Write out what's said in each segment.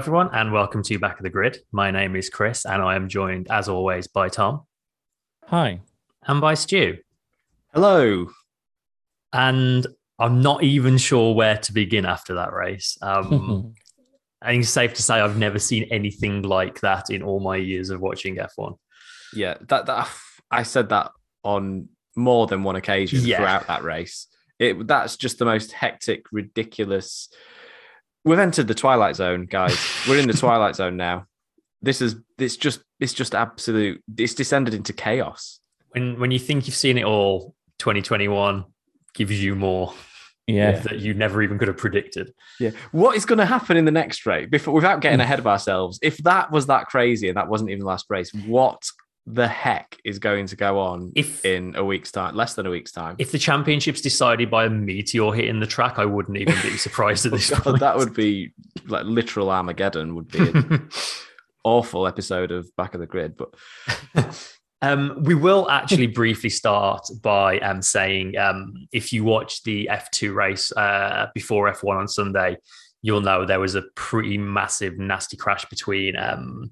Hello, everyone, and welcome to Back of the Grid. My name is Chris, and I am joined, as always, by Tom Hi. and by Stu. Hello. And I'm not even sure where to begin after that race. Um, I think it's safe to say I've never seen anything like that in all my years of watching F1. Yeah, that that I said that on more than one occasion Yeah. throughout that race. It that's just the most hectic, ridiculous. We've entered the twilight zone, guys. We're in the twilight zone now. This is it's just it's just absolute. It's descended into chaos. When when you think you've seen it all, 2021 gives you more Yeah. that you never even could have predicted. Yeah. What is going to happen in the next race? Before, without getting hmm. ahead of ourselves, if that was that crazy and that wasn't even the last race, what the heck is going to go on If in a week's time? Less than a week's time. if the championship's decided by a meteor hitting the track, I wouldn't even be surprised at Oh, this God, point. that would be like literal Armageddon. Would be an awful episode of Back of the Grid. But Um, we will actually briefly start by um, saying um, if you watch the F2 race uh, before F1 on Sunday, you'll know there was a pretty massive, nasty crash between um,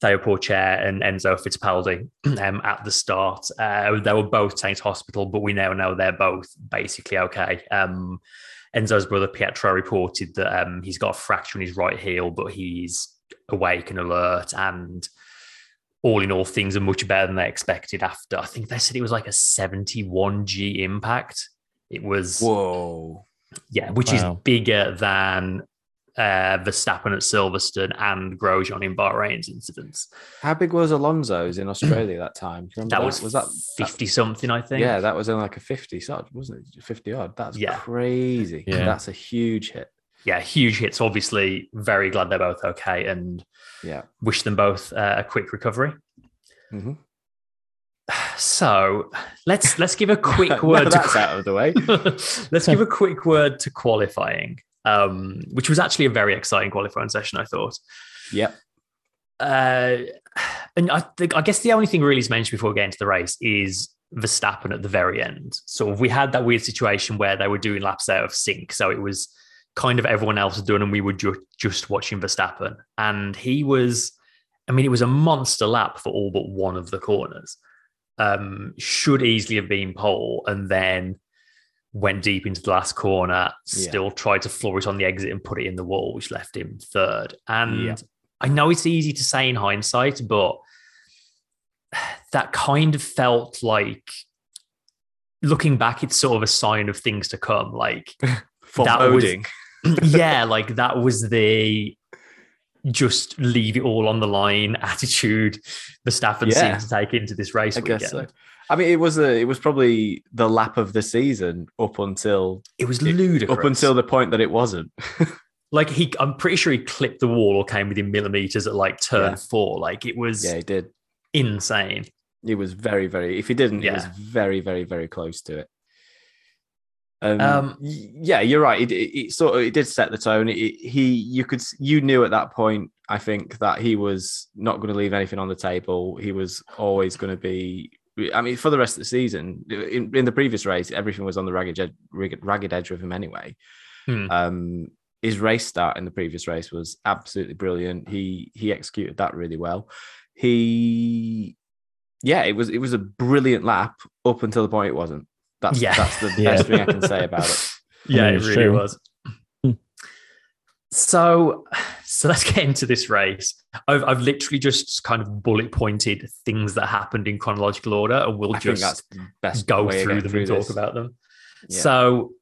Theo Pourchaire and Enzo Fittipaldi um, at the start. Uh, they were both taken to hospital, but we now know they're both basically okay. Um, Enzo's brother Pietro reported that um, he's got a fracture in his right heel, but he's awake and alert and all in all, things are much better than they expected after. I think they said it was like a 71G impact. It was, whoa, yeah, which Wow. is bigger than uh, Verstappen at Silverstone and Grosjean in Bahrain's incidents. how big was Alonso's in Australia that time? Do you remember That was, was that 50 something, I think. Yeah, that was only like a fifty odd, wasn't it? Fifty odd. That's Yeah. crazy. Yeah. That's a huge hit. Yeah, huge hits. Obviously, very glad they're both okay and Yeah. wish them both uh, a quick recovery. Mhm. So let's let's give a quick word. to that's out of the way. Let's give a quick word to qualifying, um, which was actually a very exciting qualifying session. I thought, Yep. uh, and I think I guess the only thing really to mention before we get into the race is Verstappen at the very end. So we had that weird situation where they were doing laps out of sync, so it was kind of everyone else was doing, and we were ju- just watching Verstappen, and he was. I mean, it was a monster lap for all but one of the corners. Um, should easily have been pole, and then went deep into the last corner, still tried to floor it on the exit and put it in the wall, which left him third. And Yeah. I know it's easy to say in hindsight, but that kind of felt like looking back, it's sort of a sign of things to come. Like, Foreboding. yeah, like that was the just leave it all on the line attitude Verstappen Yeah. seemed to take into this race I weekend. guess so. I mean, it was a, it was probably the lap of the season up until It was ludicrous. up until the point that it wasn't. like he, I'm pretty sure he clipped the wall or came within millimeters at like turn Yeah. four. Like it was yeah, he did. insane. It was very, very. If he didn't, it was Yeah. very, very, very close to it. Um, Um, yeah, you're right. It, it, it sort of it did set the tone. It- he, you could, you knew at that point. I think that he was not going to leave anything on the table. He was always going to be. I mean, for the rest of the season, in, in the previous race, everything was on the ragged edge, ragged, ragged edge of him anyway. Hmm. Um, his race start in the previous race was absolutely brilliant. He he executed that really well. He, yeah, it was it was a brilliant lap up until the point it wasn't. That's Yeah. that's the Yeah. best thing I can say about it. Yeah, mean, it really true. was. Hmm. So, so let's get into this race. I've, I've literally just kind of bullet pointed things that happened in chronological order, and we'll I just that's the best go through them and talk about them. Yeah. So,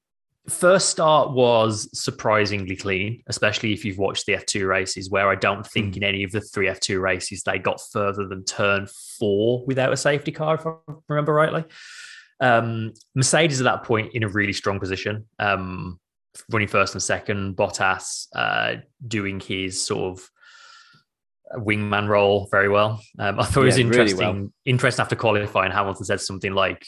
first start was surprisingly clean, especially if you've watched the F2 races, where I don't think Hmm. in any of the three F2 races they got further than turn four without a safety car, if I remember rightly. Um, Mercedes at that point in a really strong position, um, running first and second. Bottas uh, doing his sort of wingman role very well. Um, I thought it was Yeah, really interesting. well. Interesting after qualifying, Hamilton said something like,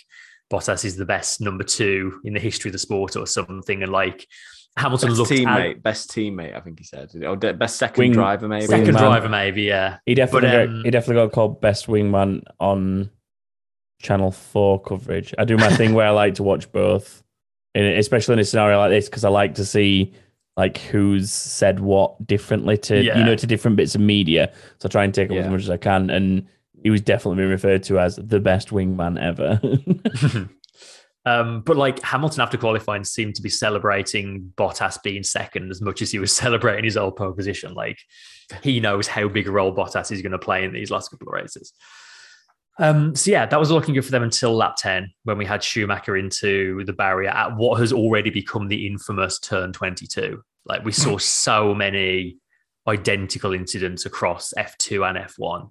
"Bottas is the best number two in the history of the sport," or something, and like Hamilton Best looked teammate, at best teammate, I think he said, or best second Wing- driver, maybe. second Wingman. driver, maybe, yeah. He definitely But, got, um, he definitely got called best wingman on Channel Four coverage. I do my thing where I like to watch both, and especially in a scenario like this because I like to see like who's said what differently to Yeah. you know to different bits of media. So I try and take up as much as I can, and he was definitely being referred to as the best wingman ever. um, but like Hamilton after qualifying seemed to be celebrating Bottas being second as much as he was celebrating his old pole position. Like he knows how big a role Bottas is going to play in these last couple of races. Um, so yeah, that was looking good for them until lap 10 when we had Schumacher into the barrier at what has already become the infamous turn 22. Like we saw so many identical incidents across F2 and F1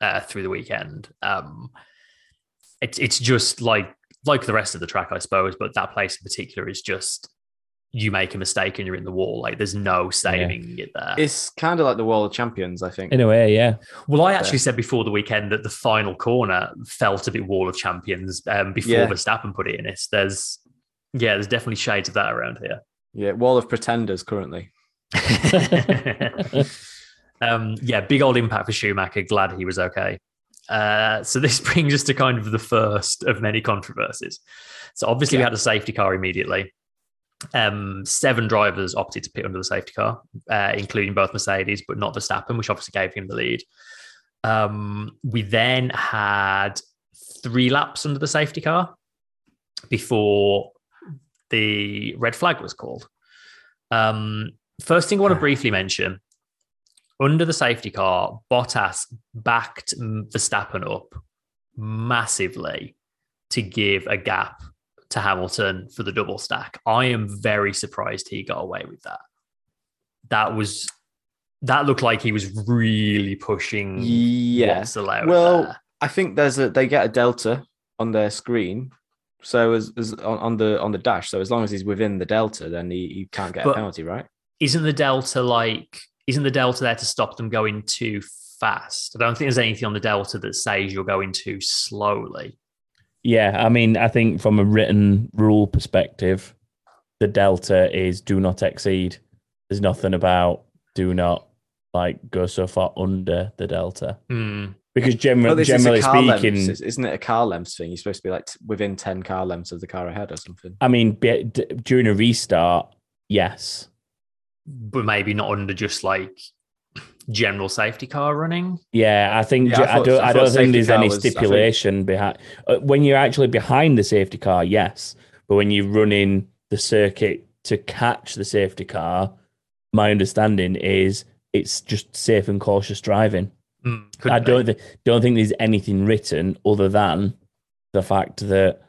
uh, through the weekend. Um, it's it's just like like the rest of the track, I suppose, but that place in particular is just you make a mistake and you're in the wall. Like there's no saving it there. It's kind of like the Wall of Champions, I think. In a way, yeah. Well, I actually said before the weekend that the final corner felt a bit wall of champions um, before Yeah. Verstappen put it in it. There's, yeah, there's definitely shades of that around here. Yeah, Wall of Pretenders currently. um, yeah, big old impact for Schumacher. Glad he was okay. Uh, so this brings us to kind of the first of many controversies. So obviously we had a safety car immediately. Um, seven drivers opted to pit under the safety car, uh, including both Mercedes, but not Verstappen, which obviously gave him the lead. Um, we then had three laps under the safety car before the red flag was called. Um, first thing I want to briefly mention under the safety car, Bottas backed Verstappen up massively to give a gap to Hamilton for the double stack. I am very surprised he got away with that. That was that looked like he was really pushing Yeah. Well, there. I think there's a they get a delta on their screen. So as, as on, on the on the dash, so as long as he's within the delta, then he, he can't get But- a penalty, right? isn't the delta like isn't the delta there to stop them going too fast? I don't think there's anything on the delta that says you're going too slowly. Yeah, I mean, I think from a written rule perspective, the delta is do not exceed. There's nothing about do not like go so far under the delta Hmm. because Well, generally, this generally speaking, lengths. isn't it a car length thing? You're supposed to be like t- within ten car lengths of the car ahead or something. I mean, be- d- during a restart, yes, But maybe not under just like general safety car running. yeah. I think Yeah, I I, don't. I I, don't think there's any was- I think- stipulation behind uh, when you're actually behind the safety car. Yes, but when you're running the circuit to catch the safety car, my understanding is it's just safe and cautious driving. Hmm, I don't th- don't think there's anything written other than the fact that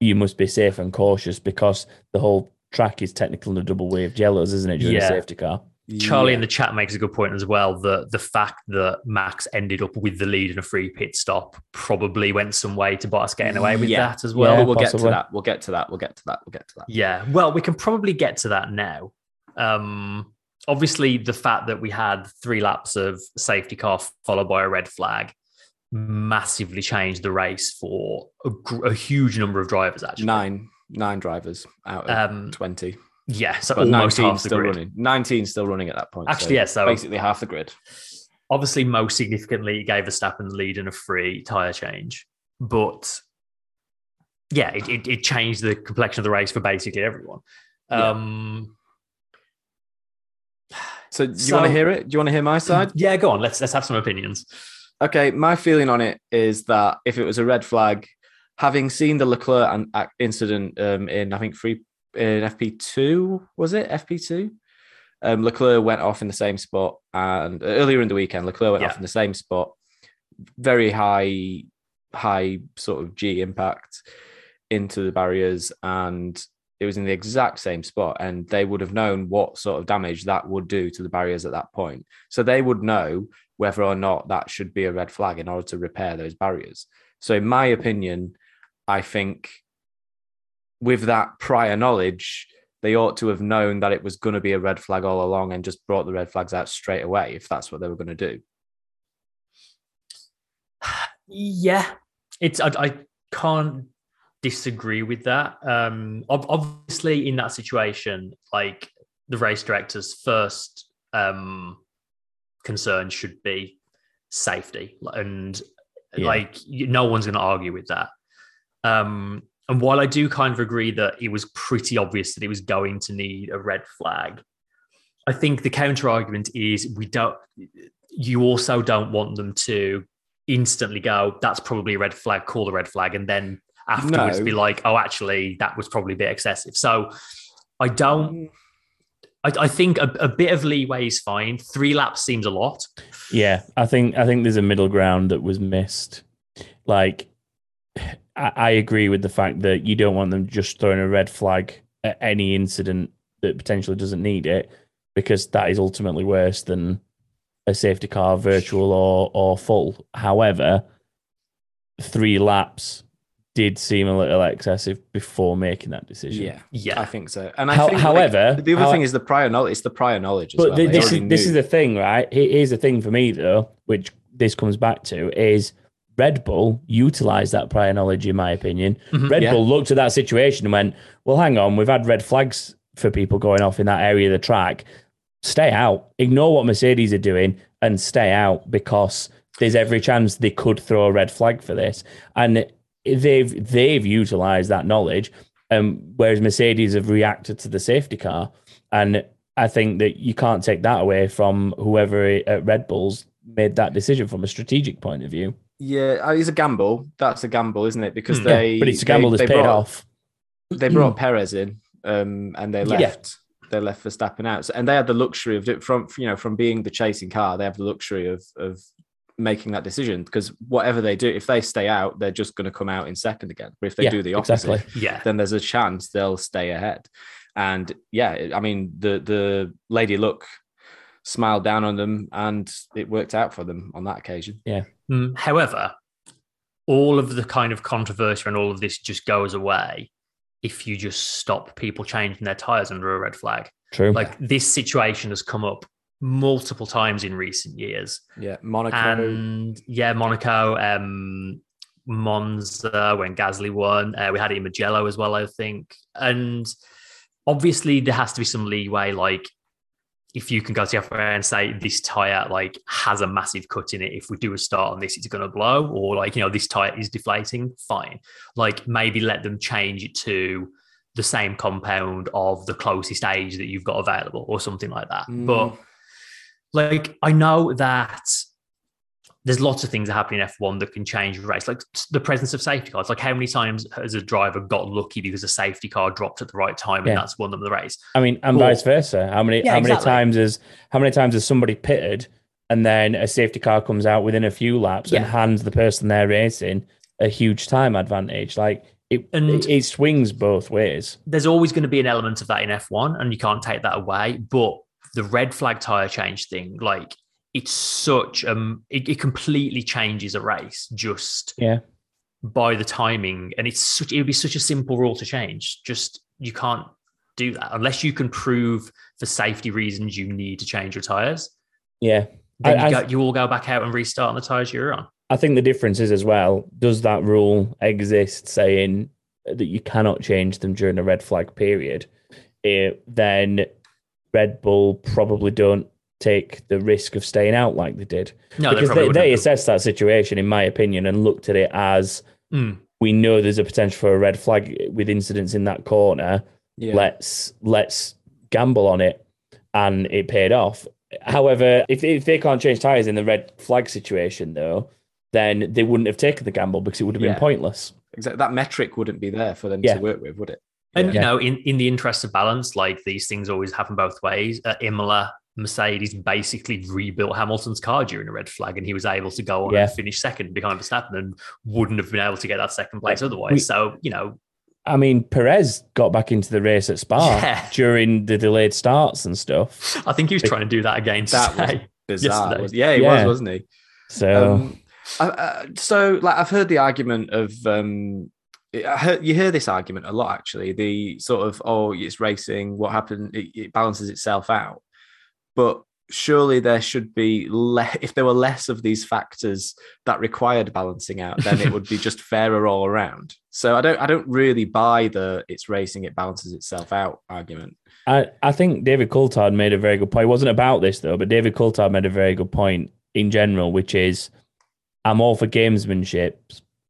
you must be safe and cautious because the whole track is technically in a double waved yellows, isn't it? During Yeah. a safety car. Charlie Yeah. in the chat makes a good point as well that the fact that Max ended up with the lead in a free pit stop probably went some way to Bottas getting away with Yeah. that as Well, well. Yeah. we'll get to that. We'll get to that. We'll get to that. We'll get to that. Yeah, well, we can probably get to that now. Um, obviously, the fact that we had three laps of safety car followed by a red flag massively changed the race for a, gr- a huge number of drivers. Actually, Nine, nine drivers out of Um, twenty, yeah, so but almost nineteen half the still grid. running. Nineteen still running at that point. Actually, yeah, so- basically half the grid. Obviously, most significantly, it gave Verstappen the lead in a free tire change, but yeah, it, it, it changed the complexion of the race for basically everyone. Yeah. Um, So, do you So- want to hear it? Do you want to hear my side? yeah, go on. Let's let's have some opinions. Okay, my feeling on it is that if it was a red flag, having seen the Leclerc incident um, in I think free in FP two was it FP two, um, Leclerc went off in the same spot, and earlier in the weekend Leclerc went Yeah. off in the same spot, very high, high sort of G impact into the barriers, and it was in the exact same spot, and they would have known what sort of damage that would do to the barriers at that point, so they would know whether or not that should be a red flag in order to repair those barriers. So, in my opinion, I think with that prior knowledge, they ought to have known that it was going to be a red flag all along and just brought the red flags out straight away if that's what they were going to do. Yeah, it's I, I can't disagree with that. Um, obviously, in that situation, like the race director's first um, concern should be safety, and Yeah. like no one's going to argue with that. Um, and while I do kind of agree that it was pretty obvious that it was going to need a red flag, I think the counter argument is we don't. You also don't want them to instantly go. That's probably a red flag. Call the red flag, and then afterwards No. be like, "Oh, actually, that was probably a bit excessive." So I don't. I, I think a, a bit of leeway is fine. Three laps seems a lot. Yeah, I think I think there's a middle ground that was missed. Like, I, I agree with the fact that you don't want them just throwing a red flag at any incident that potentially doesn't need it, because that is ultimately worse than a safety car, virtual or or full. However, three laps did seem a little excessive before making that decision. Yeah, Yeah, I think so. And I How- think, like, however- the other how- thing is the prior knowledge. It's the prior knowledge as But well. thi- this is already this is the thing, right? Here's the thing for me though, which this comes back to is Red Bull utilized that prior knowledge, in my opinion. Mhm. Red Yeah. Bull looked at that situation and went, "Well, hang on, we've had red flags for people going off in that area of the track. Stay out. Ignore what Mercedes are doing and stay out because there's every chance they could throw a red flag for this." And they've they've utilized that knowledge, um, whereas Mercedes have reacted to the safety car. And I think that you can't take that away from whoever at Red Bulls made that decision from a strategic point of view. Yeah, uh, it's a gamble. That's a gamble, isn't it? Because Hmm. they, but it's a they- gamble they that's paid brought- off. They brought Perez in, um, and they Yeah. left. They left for Verstappen out, so, and they had the luxury of it from you know from being the chasing car. They have the luxury of of making that decision because whatever they do, if they stay out, they're just going to come out in second again. But if they Yeah, do the opposite, exactly. yeah. then there's a chance they'll stay ahead. And yeah, I mean the the lady luck smiled down on them, and it worked out for them on that occasion. Mm, However, all of the kind of controversy and all of this just goes away if you just stop people changing their tires under a red flag. True. Like this situation has come up multiple times in recent years. Yeah, Monaco. And yeah, Monaco, um, Monza when Gasly won. Uh, we had it in Mugello as well, I think. And obviously, there has to be some leeway. Like, if you can go to the FIA and say this tire like has a massive cut in it, if we do a start on this, it's going to blow, or like you know this tire is deflating. Fine, like maybe let them change it to the same compound of the closest age that you've got available, or something like that. Mm. But like I know that there's lots of things that happen in F1 that can change a race, like the presence of safety cars. Like how many times has a driver got lucky because a safety car dropped at the right time Yeah. and that's won them the race? I mean, and Cool. vice versa. How many Yeah, how many exactly. times has how many times has somebody pitted and then a safety car comes out within a few laps and hands the person they're racing a huge time advantage? Like it, And- it, it swings both ways. There's always going to be an element of that in F1 and you can't take that away. But the red flag tire change thing, like it's such um it, it completely changes a race just Yeah. by the timing. And it's such it would be such a simple rule to change. Just you can't do that unless you can prove for safety reasons you need to change your tires. Yeah. then I- you, go, you all go back out and restart on the tires you're on. I think the difference is as well, does that rule exist saying that you cannot change them during a red flag period? Eh, then Red Bull probably don't take the risk of staying out like they did. No, because probably they, they assessed that situation, in my opinion, and looked at it as Mm. we know there's a potential for a red flag with incidents in that corner. Yeah. Let's let's gamble on it, and it paid off. However, if if they can't change tires in the red flag situation, though, then they wouldn't have taken the gamble because it would have Yeah. been pointless. Exactly. That metric wouldn't be there for them Yeah. to work with, would it? And Yeah. you know, in, in the interest of balance, like these things always happen both ways. At Imola, Mercedes basically rebuilt Hamilton's car during a red flag, and he was able to go on Yeah. and finish second behind Verstappen, and wouldn't have been able to get that second place otherwise. We- so you know, I mean, Perez got back into the race at Spa Yeah. during the delayed starts and stuff. I think he was trying to do that again That was. Bizarre. Was- Yeah, he Yeah. was, wasn't he? So Um, I, uh, so, like, I've heard the argument of. Um, I heard, you hear this argument a lot, actually. The sort of, oh, it's racing. What happened? It, it balances itself out. But surely there should be less. If there were less of these factors that required balancing out, then it would be just fairer all around. So I don't. I don't really buy the it's racing. It balances itself out argument. I, I think David Coulthard made a very good point. It wasn't about this though, but David Coulthard made a very good point in general, which is I'm all for gamesmanship,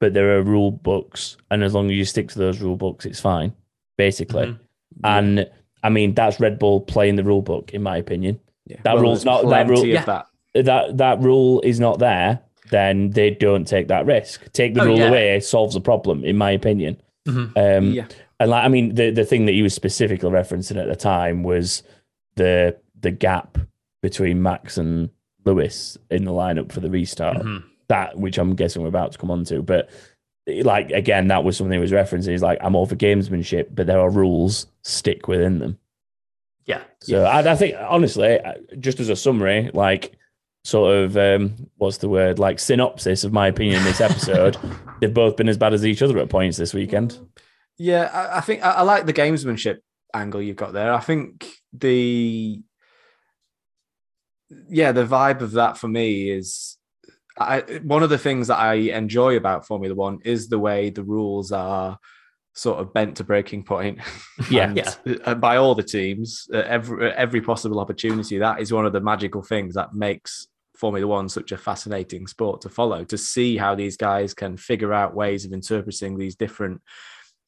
but there are rule books, and as long as you stick to those rule books, it's fine, basically. Mhm. And I mean, that's Red Bull playing the rule book, in my opinion. Yeah. That rule's not- that rule- Yeah. that. That that rule is not there, then they don't take that risk. Take the Oh, rule yeah. away solves the problem, in my opinion. Mhm. Um, yeah. And like, I mean, the the thing that he was specifically referencing at the time was the the gap between Max and Lewis in the lineup for the restart. Mhm. That, which I'm guessing we're about to come on to, but like again, that was something he was referencing. He's like, I'm all for gamesmanship, but there are rules. Stick within them. Yeah. So I, I think honestly, uh, just as a summary, like sort of um, what's the word? Like synopsis of my opinion in this episode, they've both been as bad as each other at points this weekend. Yeah, I, I think I, I like the gamesmanship angle you've got there. I think the yeah, the vibe of that for me is I one of the things that I enjoy about Formula One is the way the rules are sort of bent to breaking point. Yeah. And, Yeah. uh, by all the teams, uh, every uh, every possible opportunity. That is one of the magical things that makes Formula One such a fascinating sport to follow. To see how these guys can figure out ways of interpreting these different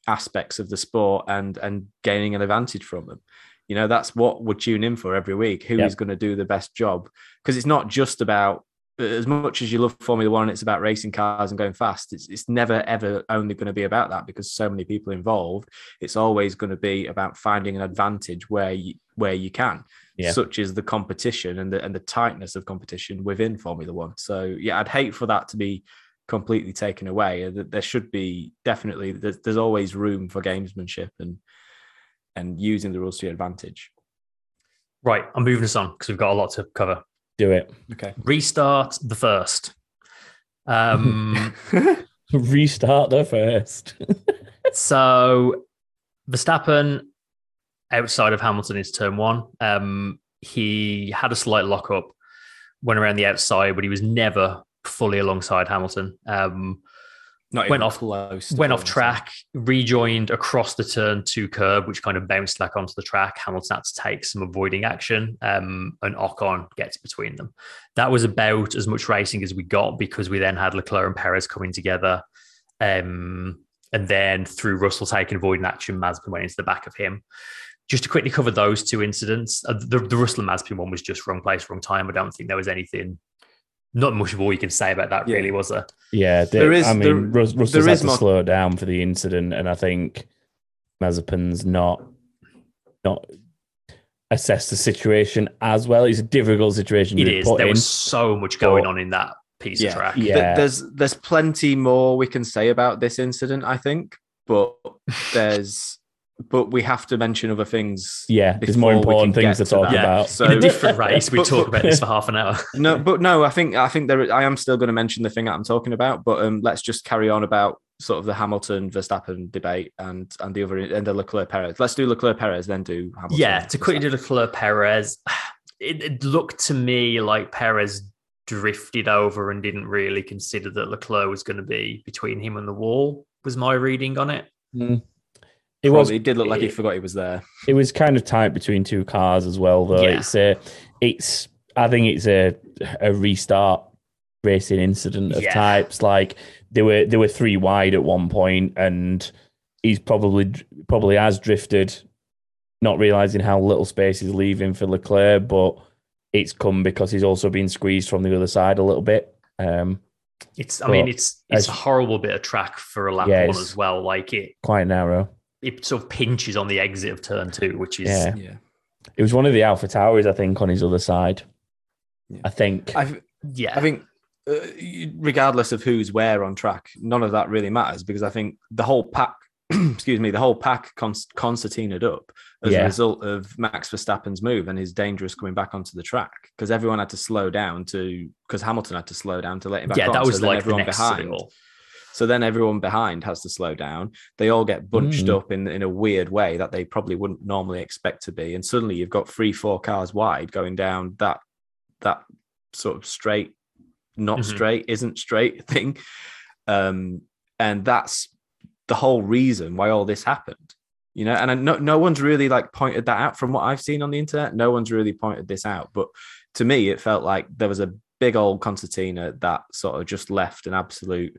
aspects of the sport and and gaining an advantage from them. You know, that's what we're tuning in for every week. Who is going to do the best job? Because it's not just about as much as you love Formula One, it's about racing cars and going fast. It's it's never ever only going to be about that because so many people involved. It's always going to be about finding an advantage where you where you can, Yeah. such as the competition and the and the tightness of competition within Formula One. So yeah, I'd hate for that to be completely taken away. Uh, There should be definitely there's, there's always room for gamesmanship and and using the rules to your advantage. Right. I'm moving us on because we've got a lot to cover. Do it. Okay. Restart the first. Um, Restart the first. so Verstappen outside of Hamilton is turn one. Um, he had a slight lock up, went around the outside, but he was never fully alongside Hamilton. Um, Not Went off- close. to went off track, rejoined across the turn two curb, which kind of bounced back onto the track. Hamilton had to take some avoiding action, um, and Ocon gets between them. That was about as much racing as we got because we then had Leclerc and Perez coming together. Um, and then through Russell taking avoiding action, Mazepin went into the back of him. Just to quickly cover those two incidents, uh, the, the Russell and Mazepin one was just wrong place, wrong time. I don't think there was anything, not much of all you can say about that, really, was there? Yeah, There is- I mean, there- Rus- Russell's there had is to more- slow down for the incident, and I think Mazepin's not not assessed the situation as well. It's a difficult situation It to is. put There in. was so much going But- on in that piece Yeah. of track. Yeah. Th- There's there's plenty more we can say about this incident, I think, but there's but we have to mention other things. Yeah, there's more important things get to talk that. about. So in a different race, we But- talk about this for half an hour. no, but no, I think I think there I am still going to mention the thing that I'm talking about, but um, let's just carry on about sort of the Hamilton Verstappen debate and and the other and the Leclerc Perez. Let's do Leclerc Perez, then do Hamilton. Yeah, to quickly do Leclerc Perez, it, it looked to me like Perez drifted over and didn't really consider that Leclerc was going to be between him and the wall. Was my reading on it? It was Probably did look like he forgot he was there. it was kind of tight between two cars as well though Yeah. it's a it's i think it's a a restart racing incident of Yeah. types like they were they were three wide at one point and he's probably probably has drifted not realizing how little space he's leaving for leclerc but it's come because he's also been squeezed from the other side a little bit um It's. I mean, it's it's as- a horrible bit of track for a lap Yeah, one as well. Like it, quite narrow it sort of pinches on the exit of turn two, which is Yeah. Yeah. it was one of the AlphaTauris i think on his other side Yeah. i think I yeah. I think, uh, regardless of who's where on track, none of that really matters because I think the whole pack, excuse me, the whole pack cons- concertinaed up as Yeah. a result of Max Verstappen's move and his dangerous coming back onto the track because everyone had to slow down to because Hamilton had to slow down to let him back yeah, on. that was then like the everyone next behind. all. So then everyone behind has to slow down. They all get bunched Mm. up in, in a weird way that they probably wouldn't normally expect to be. And suddenly you've got three, four cars wide going down that that sort of straight, not Mhm. straight, isn't straight thing. Um, and that's the whole reason why all this happened. You know, and I, no, no one's really like pointed that out from what I've seen on the internet. No one's really pointed this out. But to me, it felt like there was a big old concertina that sort of just left an absolute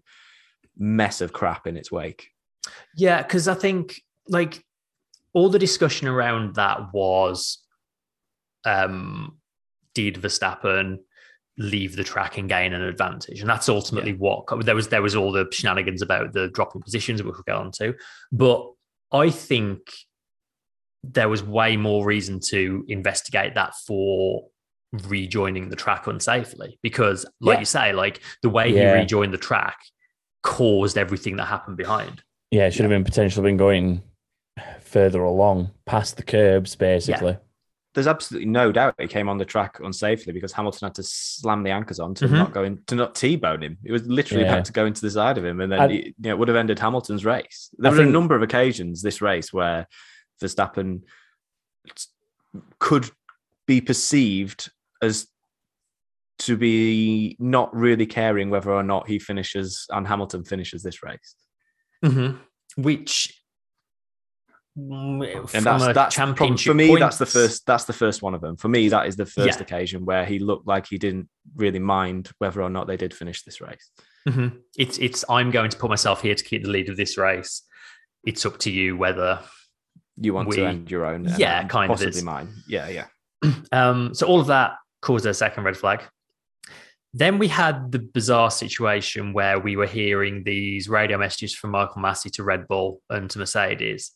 mess of crap in its wake. Yeah, because I think like all the discussion around that was um, did Verstappen leave the track and gain an advantage? And that's ultimately yeah. what there was. There was all the shenanigans about the dropping positions, which we'll get on to. But I think there was way more reason to investigate that for rejoining the track unsafely because like yeah. you say like the way yeah. he rejoined the track caused everything that happened behind. Yeah it should have been potentially been going further along past the curbs basically. Yeah. there's absolutely no doubt he came on the track unsafely because hamilton had to slam the anchors on to mm-hmm. not go in to not t-bone him. It was literally had to go into the side of him and then I, it, you know, it would have ended hamilton's race. There I were think, a number of occasions this race where verstappen could be perceived as to be not really caring whether or not he finishes and Hamilton finishes this race. Mm-hmm. Which mm, and that's that's for me points. that's the first that's the first one of them for me that is the first yeah. occasion where he looked like he didn't really mind whether or not they did finish this race mm-hmm. it's it's i'm going to put myself here to keep the lead of this race it's up to you whether you want we, to end your own yeah kind possibly of possibly mine yeah yeah um so all of that caused a second red flag. Then we had the bizarre situation where we were hearing these radio messages from Michael Masi to Red Bull and to Mercedes.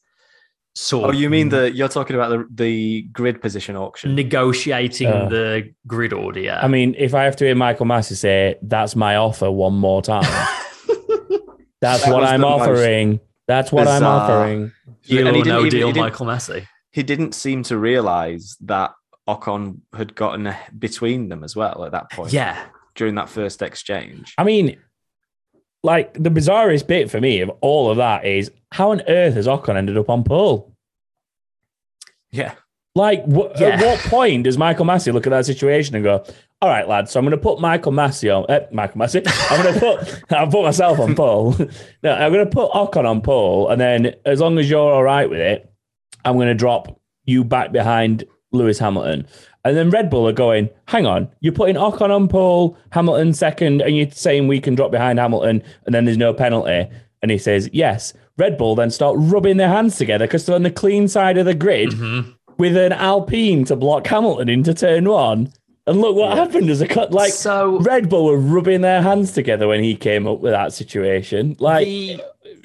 Sort oh, you mean the you're talking about the the grid position auction, negotiating uh, the grid order? Yeah. I mean, if I have to hear Michael Masi say that's my offer one more time, that's that what I'm offering. That's what bizarre. I'm offering. Deal or no deal, Michael Masi. He didn't seem to realize that Ocon had gotten between them as well at that point. Yeah. During that first exchange. I mean, like the bizarrest bit for me of all of that is how on earth has Ocon ended up on pole? Yeah. Like, yeah. at what point does Michael Masi look at that situation and go, all right, lads, so I'm going to put Michael Masi on, eh, Michael Masi, I'm going to put, I'll put myself on pole. no, I'm going to put Ocon on pole. And then as long as you're all right with it, I'm going to drop you back behind Lewis Hamilton. And then Red Bull are going, hang on, you're putting Ocon on pole, Hamilton second, and you're saying we can drop behind Hamilton and then there's no penalty. And he says, yes. Red Bull then start rubbing their hands together because they're on the clean side of the grid mm-hmm. with an Alpine to block Hamilton into turn one. And look what yeah. happened as a cut. Like so, Red Bull were rubbing their hands together when he came up with that situation. Like, the...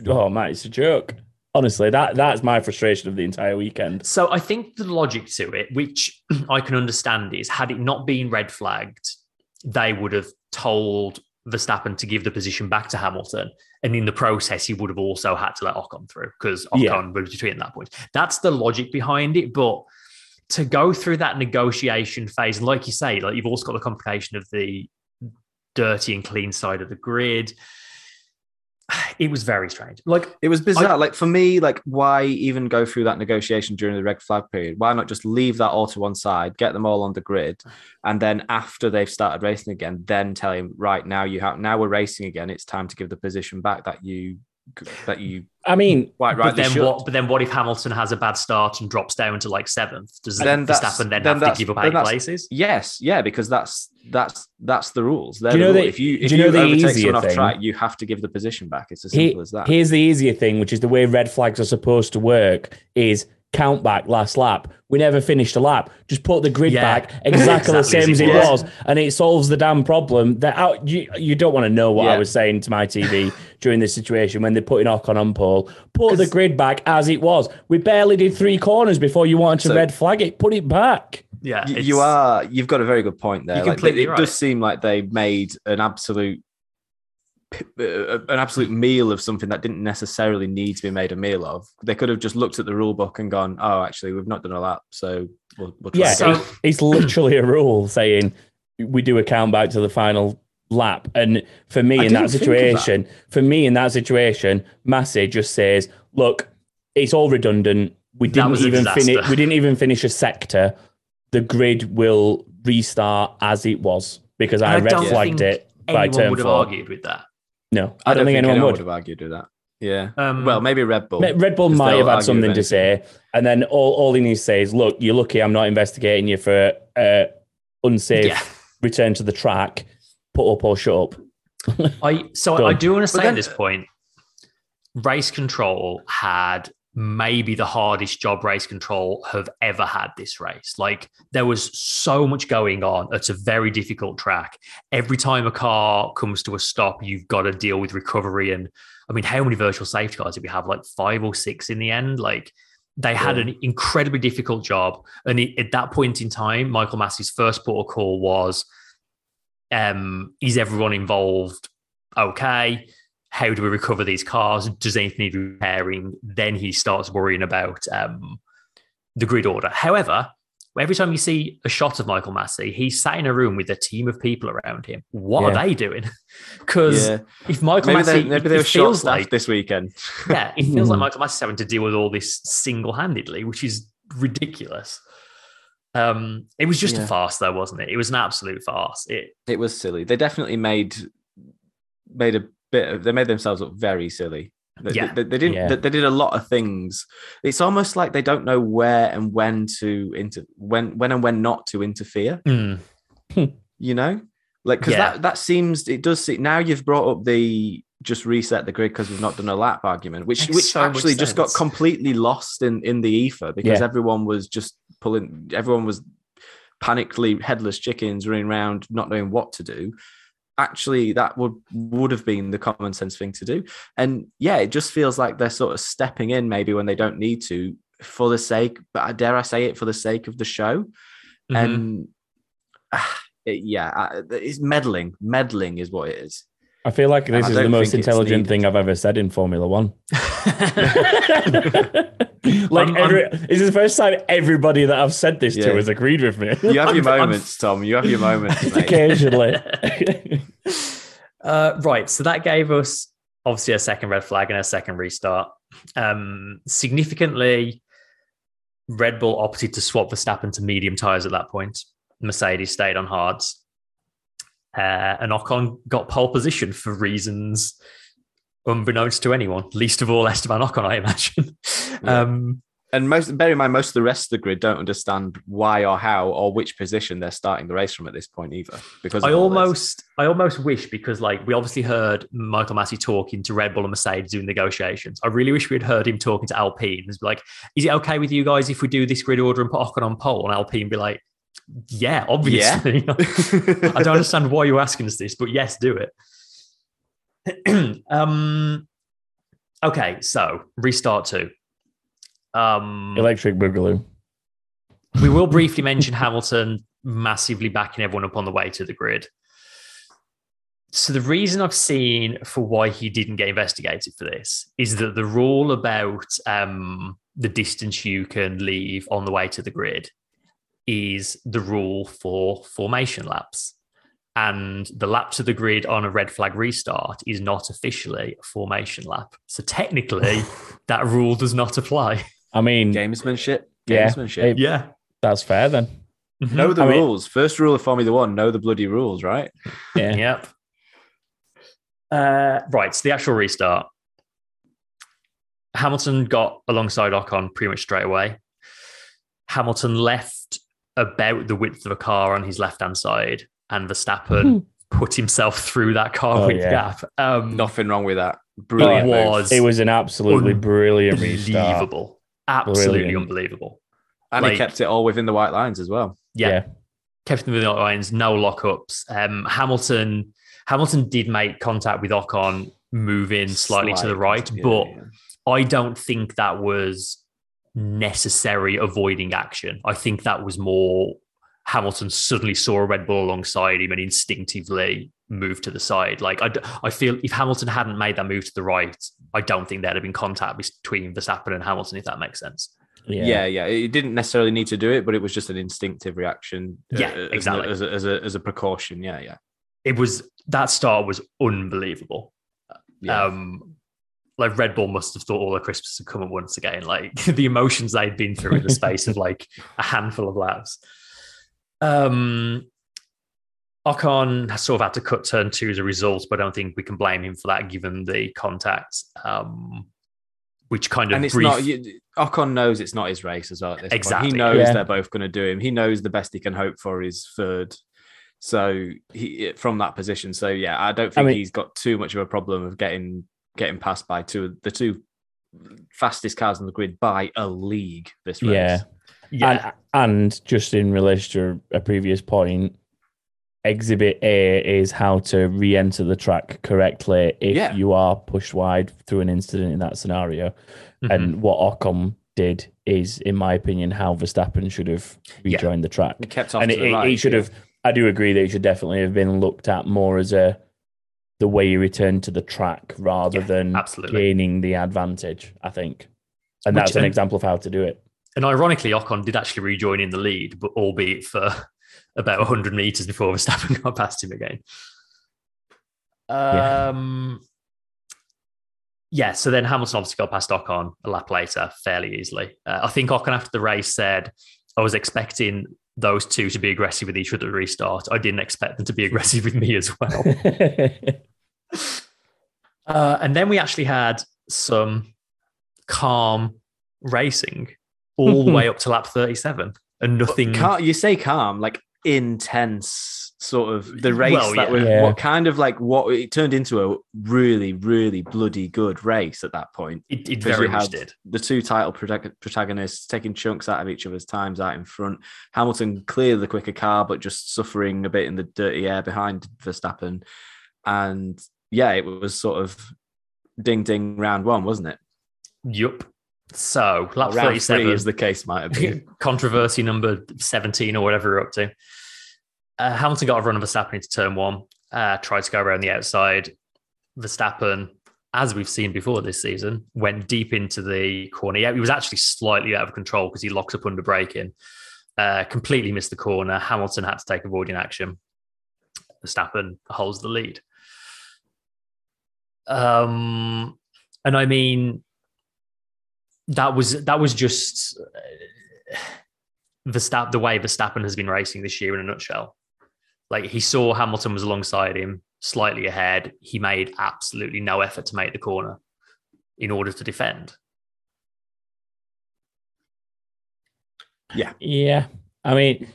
oh man, it's a joke honestly that that's my frustration of the entire weekend so i think the logic to it which i can understand is had it not been red flagged they would have told Verstappen to give the position back to Hamilton. And in the process, he would have also had to let Ocon through because Ocon yeah. was between that point. That's the logic behind it. But to go through that negotiation phase, and like you say, like you've also got the complication of the dirty and clean side of the grid it was very strange. Like it was bizarre. I, like for me, like why even go through that negotiation during the red flag period? Why not just leave that all to one side, get them all on the grid, and then after they've started racing again, then tell him right now you have now we're racing again. It's time to give the position back that you that you. I mean, quite right. But then should. what? But then what if Hamilton has a bad start and drops down to like seventh? Does then Verstappen then, then have to give up eight places? Yes, yeah, because that's that's that's the rules. do you know the, if you if you, know you overtake someone off track, you have to give the position back. It's as simple as that. Here's the easier thing, which is the way red flags are supposed to work: is count back last lap. We never finished a lap. Just put the grid yeah. back exactly, exactly, the same as it was. was, and it solves the damn problem. That out you you don't want to know what yeah. I was saying to my TV during this situation when they're putting Ocon on pole. Put the grid back as it was. We barely did three corners before you wanted to so, red flag it. Put it back. Yeah, you are. You've got a very good point there. Like, it right. does seem like they made an absolute an absolute meal of something that didn't necessarily need to be made a meal of. They could have just looked at the rule book and gone, "Oh, actually, we've not done a lap, so we'll, we'll yeah." So it's literally a rule saying we do a count back to the final lap. And for me, I in that situation, that. for me in that situation, Masi just says, "Look, it's all redundant. We didn't even finish. We didn't even finish a sector. The grid will restart as it was because I, I red flagged it." By turn would have four. argued with that. No, I, I don't, think, think, anyone, would. would have argued with that. Yeah. Um, well, maybe Red Bull. Red Bull might have had something to say, and then all, all he needs to say is, "Look, you're lucky. I'm not investigating you for uh, unsafe yeah. return to the track. Put up or shut up." I so I, I do want to say at this point, race control had maybe the hardest job race control have ever had this race. Like there was so much going on. It's a very difficult track. Every time a car comes to a stop, you've got to deal with recovery. And I mean, how many virtual safety cars did we have? Like five or six in the end? Like they had an incredibly difficult job. And at that point in time, Michael Masi's first port of call was, um, is everyone involved okay? How do we recover these cars? Does anything need repairing? Then he starts worrying about um, the grid order. However, every time you see a shot of Michael Masi, he's sat in a room with a team of people around him. What yeah. are they doing? Because yeah. if Michael maybe Masi, they, maybe they were feels like this weekend. yeah, it feels like Michael Masi's having to deal with all this single handedly, which is ridiculous. Um, it was just yeah. a farce, though, wasn't it? It was an absolute farce. It it was silly. They definitely made made a bit of, they made themselves look very silly. They, yeah. they, they didn't. Yeah. They, they, did a lot of things. It's almost like they don't know where and when to inter when when and when not to interfere. Mm. you know, like because yeah. that that seems it does see now you've brought up the just reset the grid because we've not done a lap argument, which Makes which so actually just got completely lost in in the ether because yeah. everyone was just pulling. Everyone was panically headless chickens running around, not knowing what to do actually that would would have been the common sense thing to do. And yeah it just feels like they're sort of stepping in maybe when they don't need to for the sake but I dare i say it for the sake of the show. Mm-hmm. and uh, it, yeah it's meddling. Meddling is what it is. I feel like this is the most intelligent thing I've ever said in Formula One. like I'm, every, I'm, it's the first time everybody that I've said this yeah. to has agreed with me. You have your moments, Tom. You have your moments. Occasionally. uh, right. So that gave us obviously a second red flag and a second restart. Um, significantly, Red Bull opted to swap Verstappen to medium tires at that point. Mercedes stayed on hards. Uh, and Ocon got pole position for reasons unbeknownst to anyone, least of all Esteban Ocon, I imagine. Yeah. Um, and most, bear in mind, most of the rest of the grid don't understand why or how or which position they're starting the race from at this point either. Because I almost. I almost wish because like we obviously heard Michael Masi talking to Red Bull and Mercedes doing negotiations. I really wish we had heard him talking to Alpine. It's like, is it okay with you guys if we do this grid order and put Ocon on pole? And Alpine be like, yeah, obviously. Yeah. I don't understand why you're asking us this, but yes, do it. um, okay, so restart two. Um, Electric Boogaloo. We will briefly mention Hamilton massively backing everyone up on the way to the grid. So the reason I've seen for why he didn't get investigated for this is that the rule about um, the distance you can leave on the way to the grid is the rule for formation laps. And the lap to the grid on a red flag restart is not officially a formation lap. So technically, that rule does not apply. I mean, gamesmanship. Gamesmanship. Yeah, it, yeah. That's fair then. Mm-hmm. Know the I rules. Mean, First rule of Formula One: know the bloody rules, right? Yeah. yep. Uh, right. So the actual restart. Hamilton got alongside Ocon pretty much straight away. Hamilton left about the width of a car on his left hand side, and Verstappen hmm. put himself through that car oh, width yeah. gap. Um, Nothing wrong with that. Brilliant. It was. It was an absolutely brilliant restart. Unbelievable. Absolutely brilliant. unbelievable. And like, he kept it all within the white lines as well. Yeah. yeah. Kept it within the white lines, no lockups. Um, Hamilton Hamilton did make contact with Ocon moving slightly Slight. to the right, yeah, but I don't think that was necessary avoiding action. I think that was more Hamilton suddenly saw a Red Bull alongside him and instinctively moved to the side. Like I, I feel if Hamilton hadn't made that move to the right, I don't think there'd have been contact between Verstappen and Hamilton, if that makes sense. Yeah. yeah, yeah. It didn't necessarily need to do it, but it was just an instinctive reaction. Uh, yeah, uh, exactly. As a, as a, as a precaution. Yeah, yeah. It was that start was unbelievable. Yeah. Um, like Red Bull must have thought all the Christmas had come at once again. Like the emotions they'd been through in the space of like a handful of laps. Um, Ocon has sort of had to cut turn two as a result, but I don't think we can blame him for that given the contact. Um, which kind of and it's brief... not Ocon knows it's not his race as well. exactly, point. he knows yeah. they're both going to do him. He knows the best he can hope for is third. So he from that position. So yeah, I don't think I mean, he's got too much of a problem of getting getting passed by two the two fastest cars on the grid by a league this race. Yeah. Yeah, And, and just in relation to a previous point, Exhibit A is how to re enter the track correctly if Yeah. you are pushed wide through an incident in that scenario. Mhm. And what Ocon did is, in my opinion, how Verstappen should have Yeah. rejoined the track. He kept off and it, right. it should yeah. have, I do agree that it should definitely have been looked at more as a the way you return to the track rather Yeah, than absolutely. gaining the advantage, I think. And Which- that's an example of how to do it. And ironically, Ocon did actually rejoin in the lead, but albeit for about 100 meters before Verstappen got past him again. Yeah. Um, yeah, so then Hamilton obviously got past Ocon a lap later fairly easily. Uh, I think Ocon after the race said, I was expecting those two to be aggressive with each other at the restart. I didn't expect them to be aggressive with me as well. Uh, and then we actually had some calm racing all the way up to lap 37 and nothing. Cal- you say calm, like intense sort of the race Well, that yeah. was Yeah. what kind of like what it turned into a really, really bloody good race at that point. It, it very much did. the two title protagonists taking chunks out of each other's times out in front. Hamilton clearly the quicker car, but just suffering a bit in the dirty air behind Verstappen. And yeah, it was sort of ding ding round one, wasn't it? Yup. So lap Or round 37 three, as the case might have been. controversy number 17 or whatever you're up to. Uh, Hamilton got a run of Verstappen into turn one, uh, tried to go around the outside. Verstappen, as we've seen before this season, went deep into the corner. Yeah, he was actually slightly out of control because he locked up under braking. Uh, completely missed the corner. Hamilton had to take avoiding action. Verstappen holds the lead. Um, and I mean, that was that was just uh, Verstappen, the way Verstappen has been racing this year in a nutshell. Like he saw Hamilton was alongside him, slightly ahead. He made absolutely no effort to make the corner in order to defend. Yeah, yeah. I mean,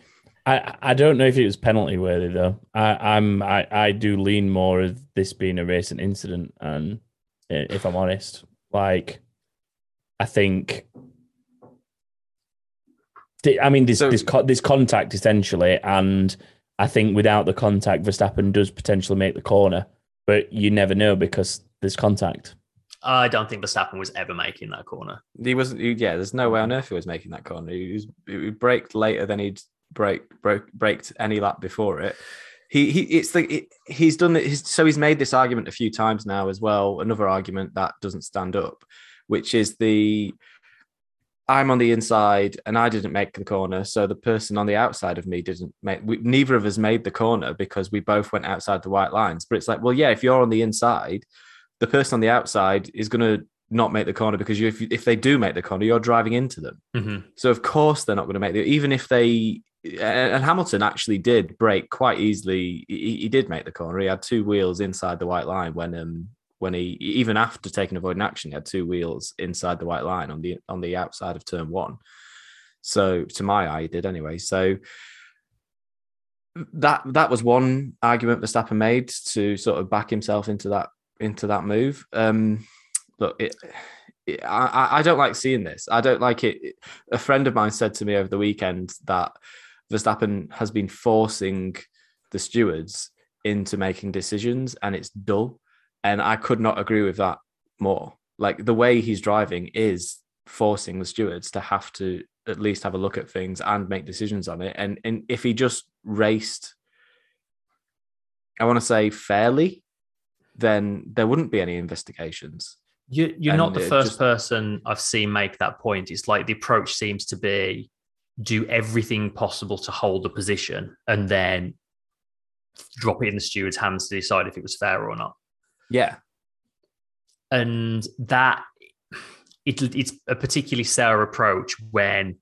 I I don't know if it was penalty worthy though. I I'm I I do lean more of this being a recent incident, and if I'm honest, like I think. the- I mean, there's So- there's, co- there's contact essentially, and I think without the contact, Verstappen does potentially make the corner, but you never know because there's contact. I don't think Verstappen was ever making that corner. He wasn't. he- yeah, there's no way on earth he was making that corner. He was he braked later than he'd break broke braked any lap before it. He he. It's the it, he's done it. He's, so he's made this argument a few times now as well. Another argument that doesn't stand up, which is the I'm on the inside and I didn't make the corner, so the person on the outside of me didn't make. We, neither of us made the corner because we both went outside the white lines. But it's like, well, yeah, if you're on the inside, the person on the outside is going to not make the corner because you, if, if they do make the corner, you're driving into them. Mhm. So of course they're not going to make the even if they and and Hamilton actually did break quite easily. He, he did make the corner. He had two wheels inside the white line when um when he even after taking avoiding action, he had two wheels inside the white line on the on the outside of turn one. So to my eye, he did anyway. So that that was one argument Verstappen made to sort of back himself into that into that move. Um, look, it, it, I I- I don't like seeing this. I don't like it. A friend of mine said to me over the weekend that Verstappen has been forcing the stewards into making decisions, and it's dull. And I could not agree with that more. Like the way he's driving is forcing the stewards to have to at least have a look at things and make decisions on it. And and if he just raced, I want to say fairly, then there wouldn't be any investigations. You, you're not the first just- person I've seen make that point. It's like the approach seems to be do everything possible to hold the position and then drop it in the steward's hands to decide if it was fair or not. Yeah. and that it, it's a particularly sour approach when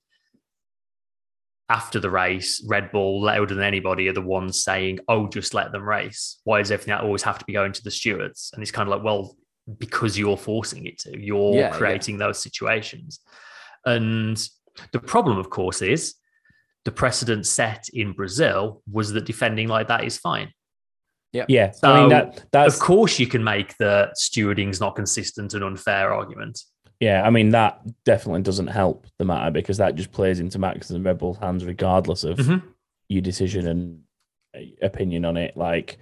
after the race red bull louder than anybody are the ones saying oh just let them race. Why does everything always have to be going to the stewards? And it's kind of like well because you're forcing it to. You're Yeah, yeah. creating those situations. And the problem of course is the precedent set in brazil was that defending like that is fine Yeah, I So, mean that that's of course you can make the stewarding's not consistent and unfair argument Yeah, I mean that definitely doesn't help the matter because that just plays into Max and Red Bull's hands regardless of Mhm. your decision and opinion on it. Like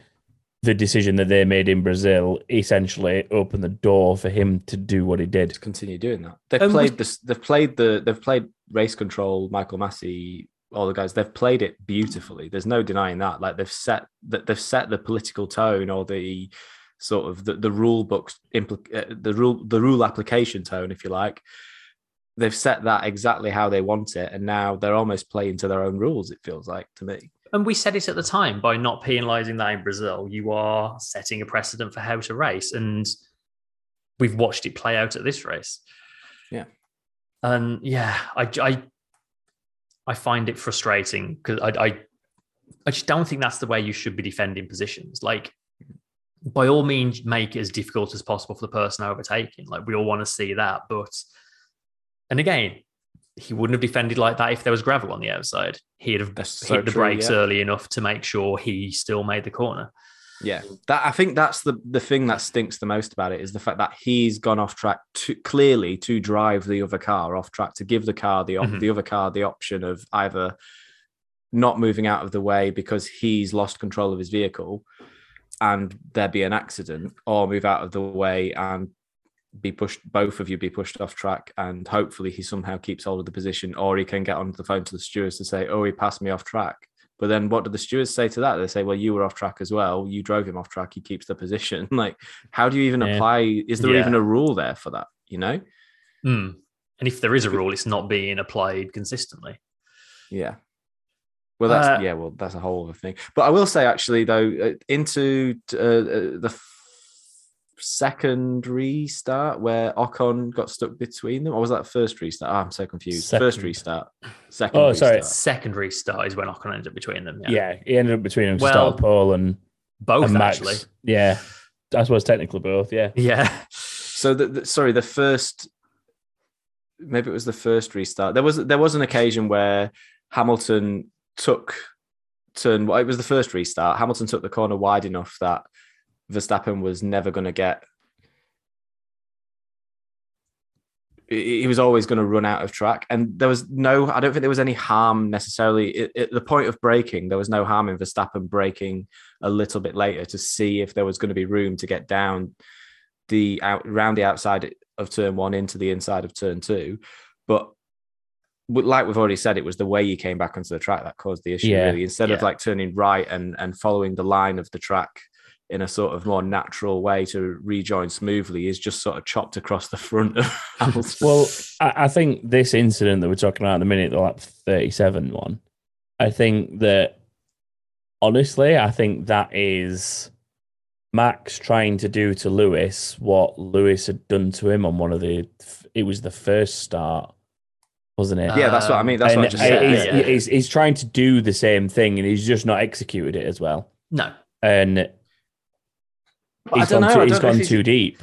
the decision that they made in Brazil essentially opened the door for him to do what he did. to continue doing that. They've Um, played this. They've played the. They've played race control. Michael Masi, all the guys. They've played it beautifully. There's no denying that. Like they've set that. They've set the political tone or the sort of the, the rule books impl- uh, the rule the rule application tone, if you like. They've set that exactly how they want it, and now they're almost playing to their own rules. It feels like to me. And we said it at the time by not penalising that in Brazil, you are setting a precedent for how to race. And we've watched it play out at this race. Yeah. And yeah, I, I, I find it frustrating because I, I, I just don't think that's the way you should be defending positions. Like, by all means, make it as difficult as possible for the person overtaking. Like, we all want to see that. But, and again, he wouldn't have defended like that if there was gravel on the outside. He'd have That's hit so the true, brakes yeah. early enough to make sure he still made the corner. Yeah, that I think that's the the thing that stinks the most about it is the fact that he's gone off track to clearly to drive the other car off track to give the car the op- Mhm. the other car the option of either not moving out of the way because he's lost control of his vehicle and there be an accident or move out of the way and be pushed both of you be pushed off track and hopefully he somehow keeps hold of the position or he can get on the phone to the stewards to say oh he passed me off track but then what do the stewards say to that? They say, well, you were off track as well. You drove him off track. He keeps the position. Like, how do you even Yeah. apply? Is there Yeah. even a rule there for that? You know? Hmm. And if there is a rule, it's not being applied consistently. Yeah. Well, that's Uh, yeah. Well, that's a whole other thing. But I will say, actually, though, uh, into uh, uh, the second restart where Ocon got stuck between them, or was that first restart? Ah, I'm so confused. First Second. restart. Second. Oh, sorry. restart. Secondary start is when Ocon ended up between them. Yeah. Yeah, he ended up between them Well, start pole and, Both, and Max. actually. Yeah, I suppose technically both. Yeah, Yeah. So the, the sorry, the first maybe it was the first restart. There was there was an occasion where Hamilton took turn it was the first restart. Hamilton took the corner wide enough that Verstappen was never going to get he he was always going to run out of track and there was no i don't think there was any harm necessarily at, the point of braking there was no harm in verstappen braking a little bit later to see if there was going to be room to get down the out round the outside of turn one into the inside of turn two. But like we've already said, it was the way you came back onto the track that caused the issue. Yeah. Really, instead of like turning right and and following the line of the track in a sort of more natural way to rejoin smoothly, is just sort of chopped across the front of Hamilton. Well, I, I think this incident that we're talking about at the minute, the lap 37 one, I think that honestly, I think that is Max trying to do to Lewis what Lewis had done to him on one of the, it was the first start, wasn't it? yeah, that's what I mean. That's and what I just said. he's, yeah. he's, he's trying to do the same thing and he's just not executed it as well. No. And But I don't know, too, I he's don't know gone he's- too deep.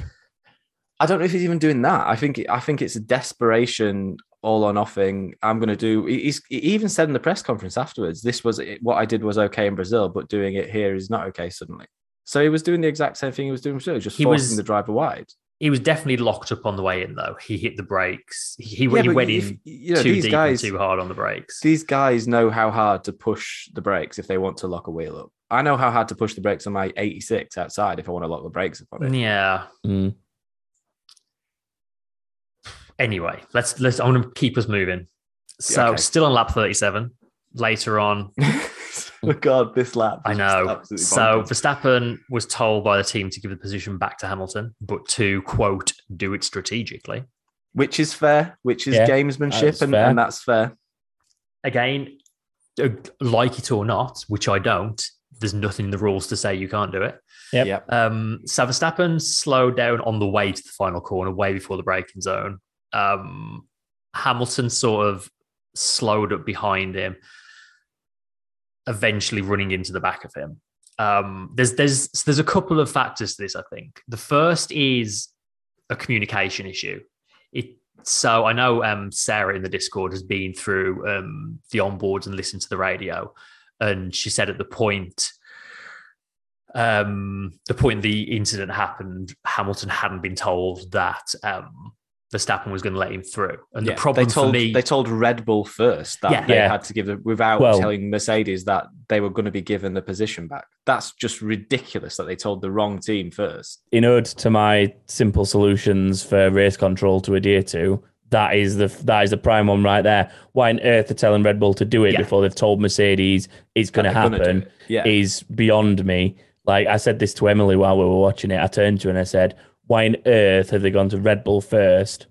I don't know if he's even doing that. I think I think it's a desperation, all or nothing. I'm going to do. He's, he even said in the press conference afterwards, "This was what I did was okay in Brazil, but doing it here is not okay." Suddenly, so he was doing the exact same thing he was doing in Brazil, just He forcing was- the driver wide. He was definitely locked up on the way in, though. He hit the brakes. He, he, Yeah, he went if- in you know, too deep guys, and too hard on the brakes. these guys know how hard to push the brakes if they want to lock a wheel up. I know how hard to push the brakes on my 86 outside if I want to lock the brakes up on it. Yeah. Mm. Anyway, let's let's. I want to keep us moving. So okay. still on lap thirty-seven. Later on, oh God, this lap. I know. absolutely So bonkers. Verstappen was told by the team to give the position back to Hamilton, but to quote, do it strategically. which is fair, which is Yeah, gamesmanship, that's and, and that's fair. Again, uh, like it or not, which I don't, there's nothing in the rules to say you can't do it. Yeah. Yep. Um, so Verstappen slowed down on the way to the final corner, way before the braking zone. Um, Hamilton sort of slowed up behind him, eventually running into the back of him. Um, there's there's there's a couple of factors to this. I think the first is a communication issue. It so I know um, Sarah in the Discord has been through um, the onboards and listened to the radio, and she said at the point um, the point the incident happened, Hamilton hadn't been told that um, Verstappen was going to let him through. And Yeah, the problem they told for me, they told Red Bull first that Yeah. they Yeah. had to give it without Well- telling Mercedes that they were going to be given the position back. That's just ridiculous that they told the wrong team first. in ode to my simple solutions for race control to adhere to, that is the that is the prime one right there. Why on earth are telling Red Bull to do it Yeah. before they've told Mercedes it's going to That they're gonna do happen? Yeah. Is beyond me. Like I said this to Emily while we were watching it. I turned to her and I said, "Why on earth have they gone to Red Bull first?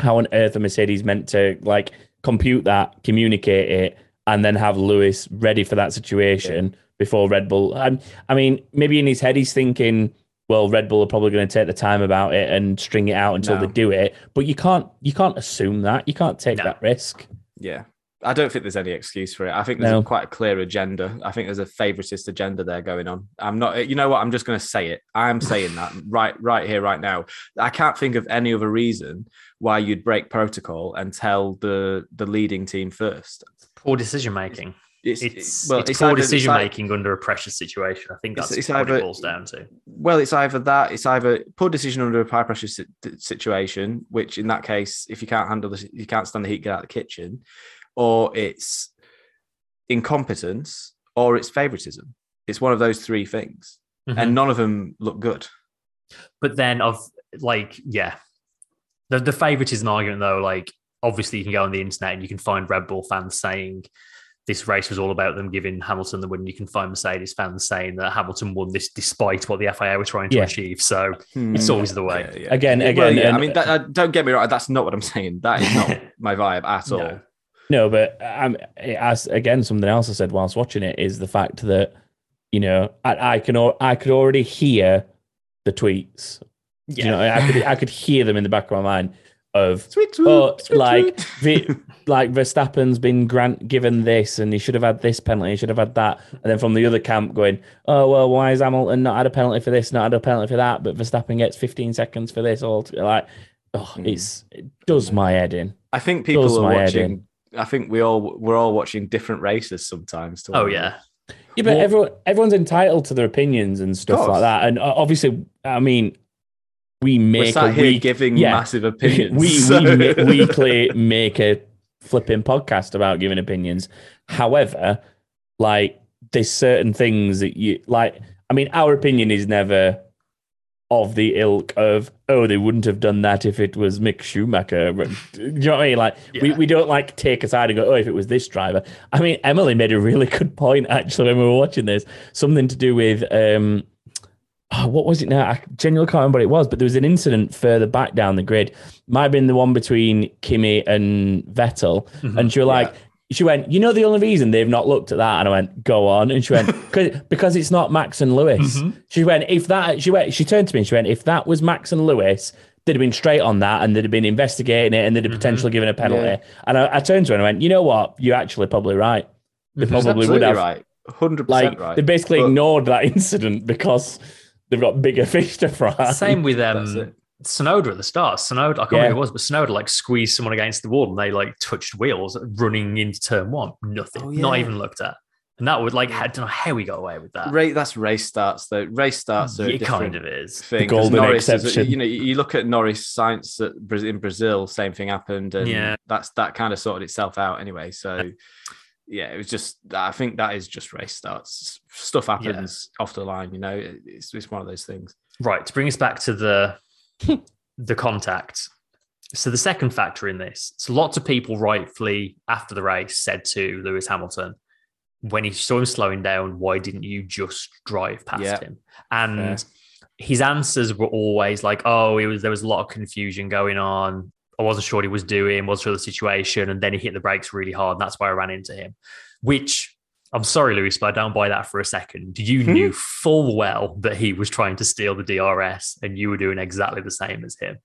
How on earth are Mercedes meant to like compute that, communicate it, and then have Lewis ready for that situation before Red Bull?" I, I mean, maybe in his head he's thinking, "Well, Red Bull are probably going to take the time about it and string it out until No. they do it." But you can't, you can't assume that. You can't take No. that risk. Yeah. I don't think there's any excuse for it. I think there's No. a, quite a clear agenda. I think there's a favoritist agenda there going on. I'm not, you know what? I'm just going to say it. I'm saying that right, right here, right now. I can't think of any other reason why you'd break protocol and tell the the leading team first. poor decision making. It's, It's, well, it's, poor it's decision like- making under a pressure situation. I think that's it's what either- it boils down to. Well, it's either that, it's either poor decision under a high pressure si- situation, which in that case, if you can't handle this, you can't stand the heat, get out of the kitchen, or it's incompetence, or it's favoritism. It's one of those three things, Mhm. and none of them look good. But then of like, yeah. The the favoritism argument though, like obviously you can go on the internet and you can find Red Bull fans saying this race was all about them giving Hamilton the win. You can find Mercedes fans saying that Hamilton won this despite what the FIA were trying to Yeah. achieve. So Hmm. it's always the way. Yeah, yeah. Again, Well, again, yeah, I mean, that, uh, don't get me wrong. That's not what I'm saying. That is not my vibe at all. No. No, but um, as again, something else I said whilst watching it is the fact that you know I, I can I could already hear the tweets. You know, I could I could hear them in the back of my mind of Tweet, tweet, oh, tweet, like tweet. the, like Verstappen's been grant given this, and he should have had this penalty, he should have had that, and then from the other camp going, oh well, why is Hamilton not had a penalty for this, not had a penalty for that, but Verstappen gets 15 seconds for this, all like, oh, Mm. it's it does my head in. I think people Does are my watching. I think we all we're all watching different races sometimes. to one Oh another. yeah. Yeah, but Well- everyone everyone's entitled to their opinions and stuff like that. And uh, obviously, I mean, we We're make a sat here week, giving yeah. massive opinions. we so- we weekly make a flipping podcast about giving opinions. However, like there's certain things that you like. I mean, our opinion is never of the ilk of oh they wouldn't have done that if it was Mick Schumacher. Do you know what I mean? Like we, Yeah. we don't like take aside and go oh if it was this driver. I mean Emily made a really good point actually when we were watching this. Something to do with um oh, what was it now? I genuinely can't remember what it was, but there was an incident further back down the grid. Might have been the one between Kimi and Vettel. Mhm. And she was like, she went, you know, the only reason they've not looked at that. And I went, go on. And she went, "'Cause- it's not Max and Lewis. Mhm. She went, if that, she went, she turned to me and she went, if that was Max and Lewis, they'd have been straight on that and they'd have been investigating it and they'd have Mhm. potentially given a penalty. Yeah. And I, I turned to her and I went, you know what? You're actually probably right. They Mhm. Probably would have. right. Hundred Like, percent right. they basically But- ignored that incident because they've got bigger fish to fry. Same with um it. Tsunoda at the start. Tsunoda, I can't Yeah. remember who it was, but Tsunoda like squeezed someone against the wall and they like touched wheels running into turn one. Nothing. Oh, Not even looked at. And that would like I don't know how we got away with that. Ra- that's race starts though. Race starts are a it different kind of is. thing. 'cause golden Norris is- exception. you know, you look at Norris Sainz at, Bra- in Brazil, same thing happened, and Yeah. that's that kind of sorted itself out anyway. So yeah, it was just. I think that is just race starts. Stuff happens off the line. You know, it's it's one of those things. Right. To bring us back to the the contact. So the second factor in this, so lots of people rightfully after the race said to Lewis Hamilton, when he saw him slowing down, why didn't you just drive past Yeah. him? And Fair. his answers were always like, "Oh, it was there was a lot of confusion going on. I wasn't sure what he was doing, wasn't sure the situation, and then he hit the brakes really hard, and that's why I ran into him." Which I'm sorry, Lewis, but I don't buy that for a second. You Hmm. knew full well that he was trying to steal the DRS, and you were doing exactly the same as him.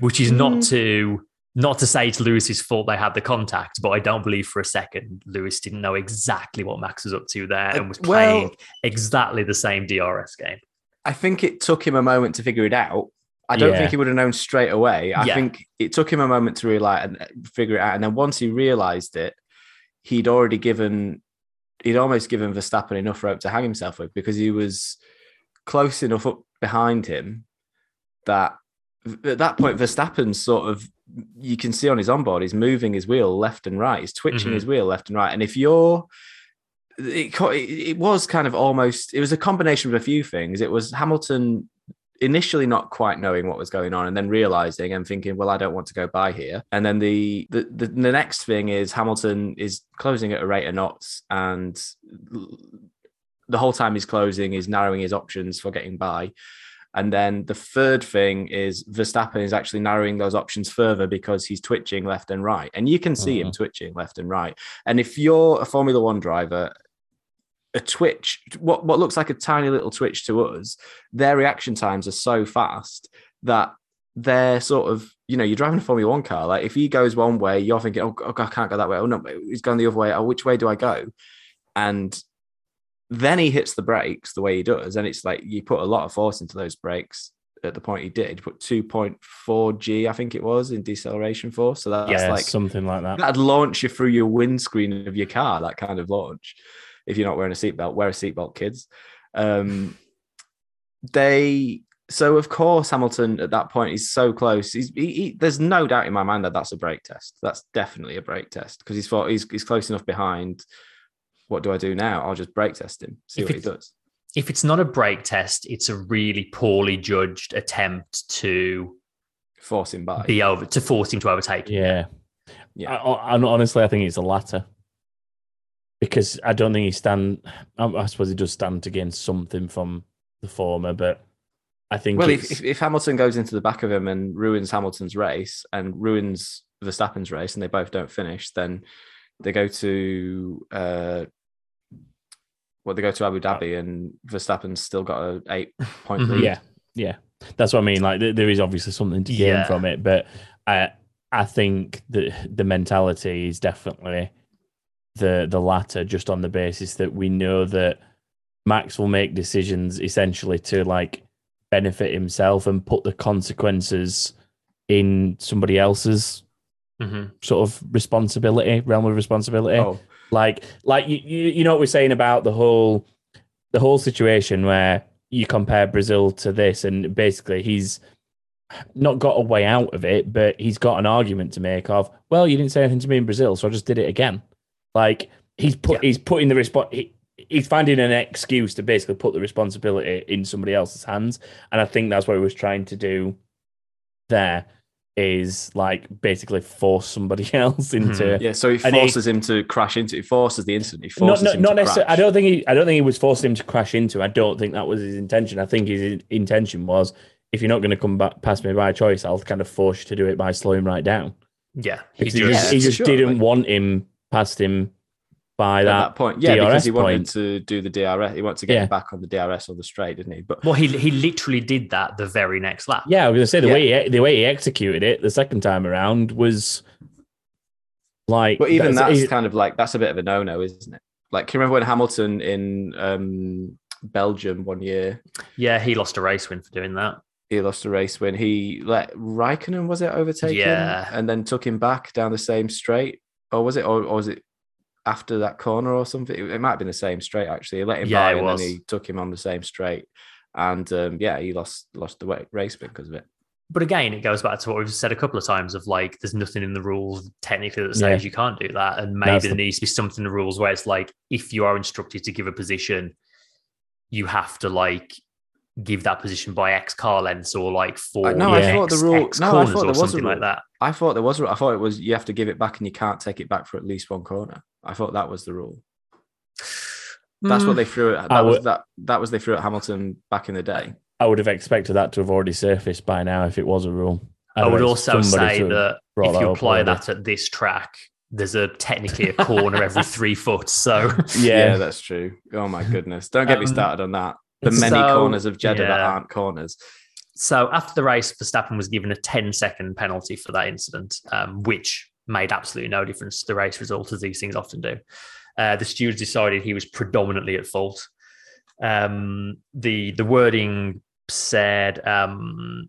Which is not Hmm. to not to say it's Lewis's fault they had the contact, but I don't believe for a second Lewis didn't know exactly what Max was up to there and was Uh, well- playing exactly the same DRS game. I think it took him a moment to figure it out. I don't Yeah. think he would have known straight away. I Yeah. think it took him a moment to realize and uh, figure it out. And then once he realized it, he'd already given, he'd almost given Verstappen enough rope to hang himself with because he was close enough up behind him that at that point, Verstappen's sort of you can see on his onboard, he's moving his wheel left and right. He's twitching Mhm. his wheel left and right. And if you're, it it was kind of almost, it was a combination of a few things. It was Hamilton initially not quite knowing what was going on and then realizing and thinking well i don't want to go by here and then the the, the, the next thing is hamilton is closing at a rate of knots and the whole time he's closing is narrowing his options for getting by and then the third thing is Verstappen is actually narrowing those options further because he's twitching left and right. And you can see him mm-hmm. twitching left and right. And if you're a Formula One driver, a twitch, what, what looks like a tiny little twitch to us, their reaction times are so fast that they're sort of, you know, you're driving a Formula One car. Like if he goes one way, you're thinking, oh, oh I can't go that way. Oh, no, he's going the other way. Oh, which way do I go? And then he hits the brakes the way he does, and it's like you put a lot of force into those brakes at the point he did. Put 2.4 G, I think it was, in deceleration force. So that's yeah, like something like that. that'd launch you through your windscreen of your car, that kind of launch. If you're not wearing a seatbelt, wear a seatbelt, kids. Um, they so of course Hamilton at that point is so close. He's he, he, there's no doubt in my mind that that's a brake test. That's definitely a brake test because he's thought he's he's close enough behind. What do I do now? I'll just brake test him, see If what he does. If it's not a brake test, it's a really poorly judged attempt to Force him by. be over to force him to overtake. Yeah. Yeah. I, I, honestly, I think it's the latter because I don't think he stand. I, I suppose he does stand to gain something from the former, but I think Well, if, if, if Hamilton goes into the back of him and ruins Hamilton's race and ruins Verstappen's race, and they both don't finish, then they go to uh, well, they go to Abu Dhabi, and Verstappen's still got a eight point Mhm. lead. Mm-hmm. yeah, yeah, that's what I mean. Like there is obviously something to gain Yeah. from it, but I I think the the mentality is definitely the the latter, just on the basis that we know that Max will make decisions essentially to like benefit himself and put the consequences in somebody else's Mhm. sort of responsibility, realm of responsibility. Oh, Like, like you, you, you know what we're saying about the whole, the whole situation where you compare Brazil to this, and basically he's not got a way out of it, but he's got an argument to make of, well, you didn't say anything to me in Brazil, so I just did it again. Like he's put, Yeah. he's putting the response. He, he's finding an excuse to basically put the responsibility in somebody else's hands, and I think that's what he was trying to do. There is like basically force somebody else into mm-hmm. yeah. So he And he- forces him to crash into. He forces the incident. He not, forces not, him not to necessarily. I don't think he. I don't think he was forcing him to crash into. I don't think that was his intention. I think his intention was, if you're not going to come back past me by choice, I'll kind of force you to do it by slowing right down. Yeah, he Because he just, just, he just sure, didn't like- want him past him by At that. that point, yeah, because DRS he wanted point. to do the DRS. He wanted to get Yeah. back on the DRS or the straight, didn't he? But well, he he literally did that the very next lap. Yeah, I was going to say the Yeah. way he, the way he executed it the second time around was like. But even that's, he- kind of like that's a bit of a no-no, isn't it? Like, can you remember when Hamilton in um, Belgium one year Yeah, he lost a race win for doing that. he lost a race when he let Raikkonen was it overtake Yeah. him and then took him back down the same straight, or was it, or, or was it after that corner or something? It, it might have been the same straight actually. He let him Yeah, by and was. then he took him on the same straight, and um, yeah, he lost lost the race because of it. But again, it goes back to what we've said a couple of times of like, there's nothing in the rules technically that Yeah. says you can't do that. And maybe That's there the- needs to be something in the rules where it's like, if you are instructed to give a position, you have to like give that position by X car lengths or like four no, I X, thought the rule- X no, I corners thought or there was a something like that. I thought there was. I thought it was. You have to give it back, and you can't take it back for at least one corner. I thought that was the rule. That's Mm. what they threw at. I That was would- that. That was they threw at Hamilton back in the day. I would have expected that to have already surfaced by now if it was a rule. I'd I would also say that if you up apply already. that at this track, there's a technically a corner every three foot. So Yeah, yeah, that's true. Oh my goodness! Don't get me Um, started on that. The many so- corners of Jeddah that aren't corners. So after the race, Verstappen was given a 10 second penalty for that incident, um, which made absolutely no difference to the race result, as these things often do. Uh, the stewards decided he was predominantly at fault. Um, the the wording said um,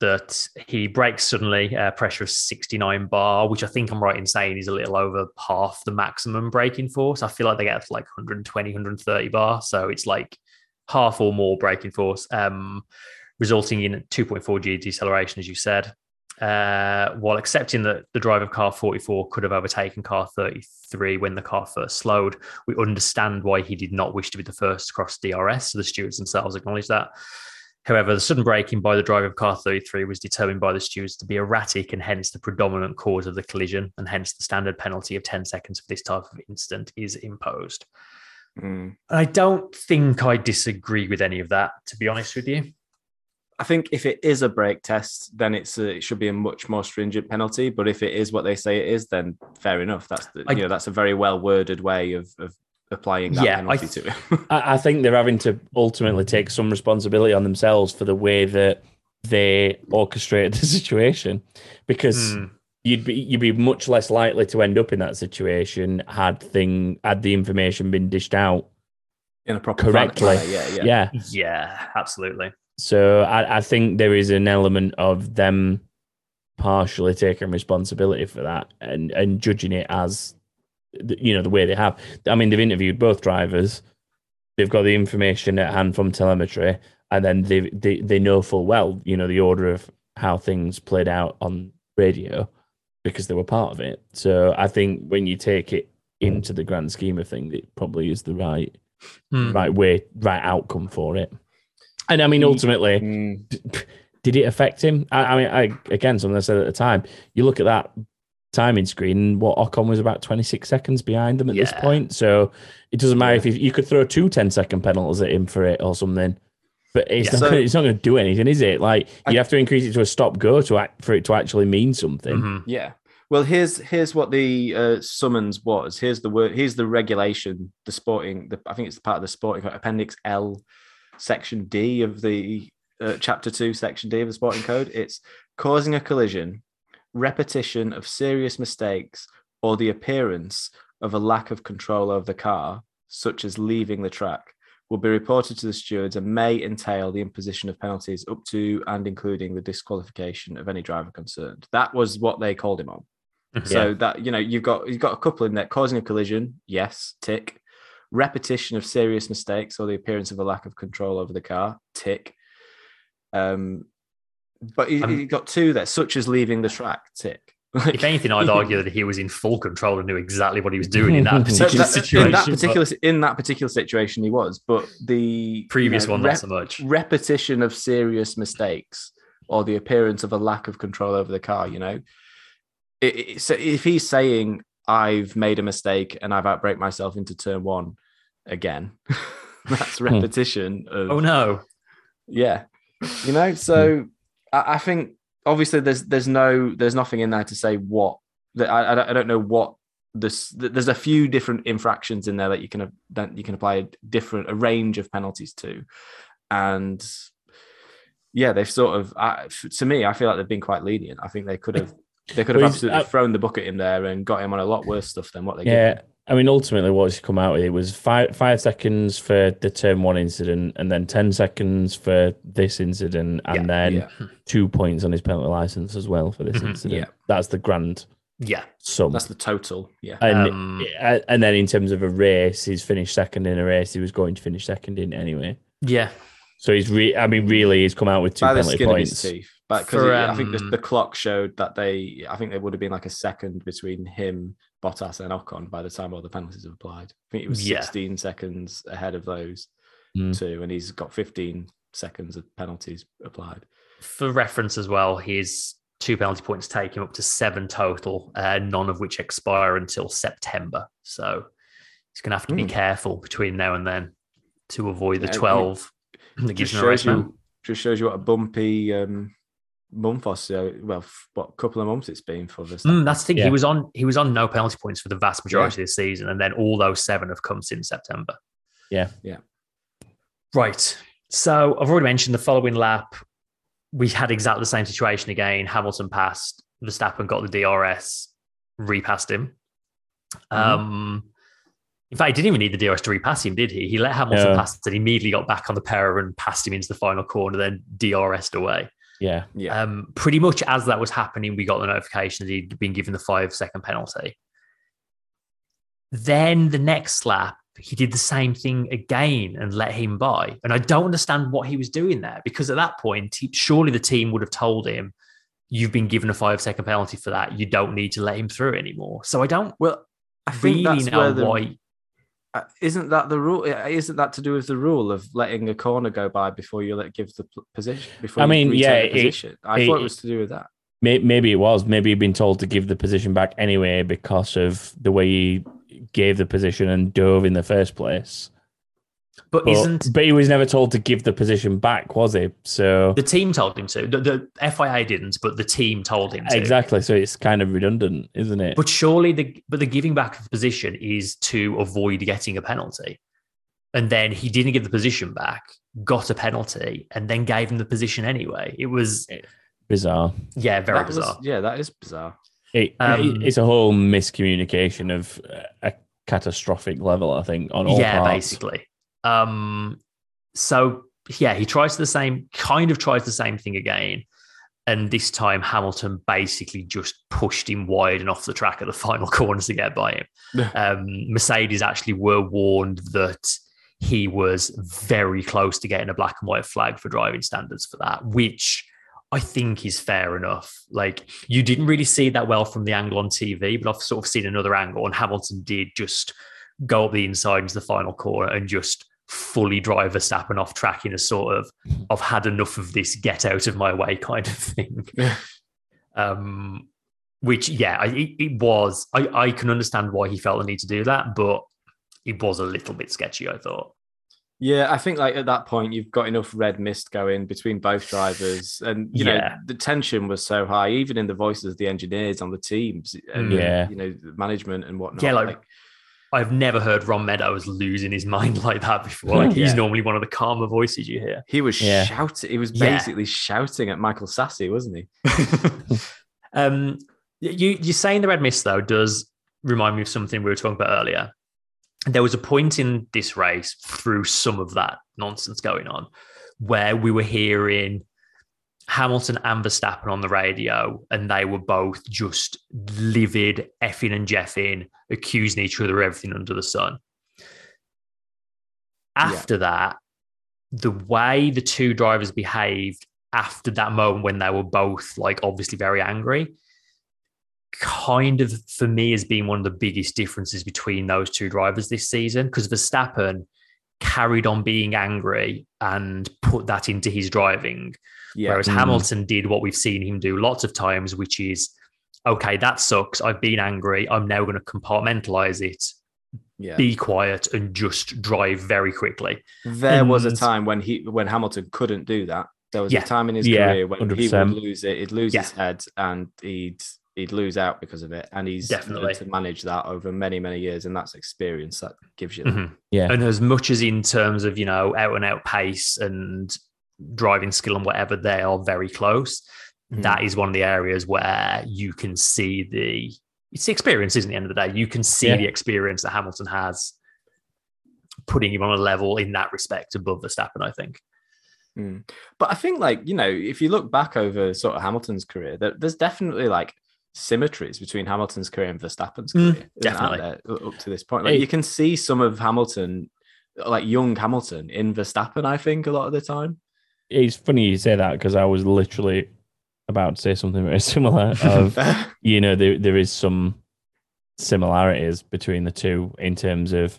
that he breaks suddenly, uh, pressure of 69 bar, which I think I'm right in saying is a little over half the maximum braking force. I feel like they get to like 120, 130 bar. So it's like half or more braking force. Um, resulting in 2.4 G deceleration, as you said. uh, while accepting that the driver of car 44 could have overtaken car 33 when the car first slowed, we understand why he did not wish to be the first to cross DRS. So the stewards themselves acknowledge that. However, the sudden braking by the driver of car 33 was determined by the stewards to be erratic and hence the predominant cause of the collision, and hence the standard penalty of 10 seconds for this type of incident is imposed. Mm. I don't think I disagree with any of that, to be honest with you. I think if it is a break test, then it's a, it should be a much more stringent penalty. But if it is what they say it is, then fair enough. That's the, I- you know that's a very well worded way of, of applying that Yeah, I penalty to it. I, I think they're having to ultimately take some responsibility on themselves for the way that they orchestrated the situation, because Hmm. You'd be you'd be much less likely to end up in that situation had thing had the information been dished out in a proper correctly. manner. Yeah, yeah. yeah. Yeah, absolutely. So I, I think there is an element of them partially taking responsibility for that and and judging it as the- you know the way they have. I mean, they've interviewed both drivers. They've got the information at hand from telemetry, and then they they they know full well, you know, the order of how things played out on radio because they were part of it. So I think when you take it into the grand scheme of things, it probably is the right Hmm. right way, right outcome for it. And I mean, ultimately, Mm. d- did it affect him? I, I mean, I again, something I said at the time. You look at that timing screen. What Ocon was about twenty six seconds behind them at this point. So it doesn't matter if you, you could throw two 10 second penalties at him for it or something. But it's Yeah. not. So- gonna, it's not going to do anything, is it? Like I- you have to increase it to a stop go to act for it to actually mean something. Mhm. Yeah. Well, here's here's what the uh, summons was. Here's the word. Here's the regulation. The sporting. The, I think it's part of the sporting code, appendix L, section D of the uh, chapter two, section D of the sporting code. It's causing a collision, repetition of serious mistakes, or the appearance of a lack of control over the car, such as leaving the track, will be reported to the stewards and may entail the imposition of penalties up to and including the disqualification of any driver concerned. That was what they called him on. So that you know you've got you've got a couple in there causing a collision, yes, tick. Repetition of serious mistakes or the appearance of a lack of control over the car, tick. Um, but you, Um, you got two there, such as leaving the track, tick. If anything, I'd argue that he was in full control and knew exactly what he was doing in that particular that- situation. in that particular in that particular situation, he was. But the previous you know, one, rep- not so much. repetition of serious mistakes or the appearance of a lack of control over the car, you know, it, it- so if he's saying I've made a mistake and I've outbraked myself into turn one again, that's hmm. repetition of Oh no. yeah, you know. So hmm. I, I think obviously there's there's no there's nothing in there to say what that I, I don't- know what this there's a few different infractions in there that you can that you can apply a different a range of penalties to, and yeah, they've sort of I, to me I feel like they've been quite lenient. I think they could have they could have Well, absolutely uh, thrown the bucket in there and got him on a lot worse stuff than what they Yeah, did. I mean, ultimately, what what's come out with it was five five seconds for the turn one incident, and then ten seconds for this incident, and Yeah, then yeah. two points on his penalty license as well for this Mhm, incident. yeah. That's the grand Yeah. sum. That's the total. Yeah. and Um, and then in terms of a race, he's finished second in a race. He was going to finish second in anyway. Yeah. So he's re- I mean, really, he's come out with two by penalty points. of his teeth. But because For, I think the, um, the clock showed that they, I think there would have been like a second between him, Bottas, and Ocon by the time all the penalties have applied. I think it was Yeah. 16 seconds ahead of those Mm. two, and he's got 15 seconds of penalties applied. For reference as well, his two penalty points take him up to seven total, uh, none of which expire until September. So he's going to have to be Hmm. careful between now and then to avoid the Yeah, I mean, 12 that gives Just him a race shows you, just shows you what a bumpy um, month or so. Well, f- what couple of months it's been for this. Mm, that's the thing. Yeah. He was on. He was on no penalty points for the vast majority of the season, and then all those seven have come since September. Yeah. Yeah. Right. So I've already mentioned the following lap. We had exactly the same situation again. Hamilton passed. Verstappen got the DRS, repassed him. Um, in fact, he didn't even need the DRS to repass him, did he? He let Hamilton No. pass and immediately got back on the power and passed him into the final corner, then DRS'd away. Yeah, yeah. Um, pretty much as that was happening, we got the notification that he'd been given the five second penalty. Then the next lap, he did the same thing again and let him by. And I don't understand what he was doing there because at that point, he, surely the team would have told him, you've been given a five second penalty for that. You don't need to let him through anymore. So I don't Well, I think really that's know where the why. Uh, isn't that the rule? uh, Isn't that to do with the rule of letting a corner go by before you let give the position? Before I you mean, yeah, it- position. I it- thought it was to do with that. Maybe it was. Maybe he'd been told to give the position back anyway because of the way he gave the position and dove in the first place. But, But, isn't but he was never told to give the position back, was he? So the team told him to? The, the FIA didn't, but the team told him to. exactly. So it's kind of redundant, isn't it? But surely the but the giving back of the position is to avoid getting a penalty. And then he didn't give the position back, got a penalty, and then gave him the position anyway. It was Bizarre. yeah, very That was- bizarre. yeah, that is bizarre. It, Um, it's a whole miscommunication of a catastrophic level, I think, on all yeah, parts. basically. Um, so yeah, he tries the same, kind of tries the same thing again, and this time Hamilton basically just pushed him wide and off the track at the final corners to get by him. Yeah. um, Mercedes actually were warned that he was very close to getting a black and white flag for driving standards for that, which. I think is fair enough. Like you didn't really see that well from the angle on TV, but I've sort of seen another angle, and Hamilton did just go up the inside into the final corner and just fully drive Verstappen off track in a sort of I've had enough of this, get out of my way kind of thing. Yeah. um, which yeah, I, it, it was. I, I can understand why he felt the need to do that, but it was a little bit sketchy. I thought. Yeah, I think like at that point you've got enough red mist going between both drivers, and you know the tension was so high, even in the voices of the engineers on the teams, and Mm. Yeah. you know management and whatnot. Yeah, like, I've never heard Ron Meadows losing his mind like that before. Like he's Yeah. normally one of the calmer voices you hear. he was Yeah. shouting. He was Yeah. basically shouting at Michael Masi, wasn't he? um, you you saying the red mist though does remind me of something we were talking about earlier. There was a point in this race through some of that nonsense going on where we were hearing Hamilton and Verstappen on the radio, and they were both just livid, effing and jeffing, accusing each other of everything under the sun. After that, the way the two drivers behaved after that moment when they were both like obviously very angry kind of for me has been one of the biggest differences between those two drivers this season because Verstappen carried on being angry and put that into his driving Yeah, whereas Mm. Hamilton did what we've seen him do lots of times which is okay that sucks I've been angry I'm now going to compartmentalize it yeah. be quiet and just drive very quickly There was a time when he when Hamilton couldn't do that. There was Yeah. a time in his Yeah, career when he would lose it. He'd lose Yeah. his head and he'd he'd lose out because of it. And he's Definitely. to manage that over many many years, and that's experience that gives you that. Mhm. Yeah. And as much as in terms of, you know, out and out pace and driving skill and whatever, they are very close. Mhm. That is one of the areas where you can see the it's the experience, isn't it, at the end of the day? You can see Yeah. the experience that Hamilton has putting him on a level in that respect above Verstappen, I think. Mm. But I think, like you know, if you look back over sort of Hamilton's career, there, there's definitely like symmetries between Hamilton's career and Verstappen's Mm, career. definitely. up to this point. Like Hey. you can see some of Hamilton, like young Hamilton, in Verstappen. I think a lot of the time. It's funny you say that because I was literally about to say something very similar. Of you know, there there is some similarities between the two in terms of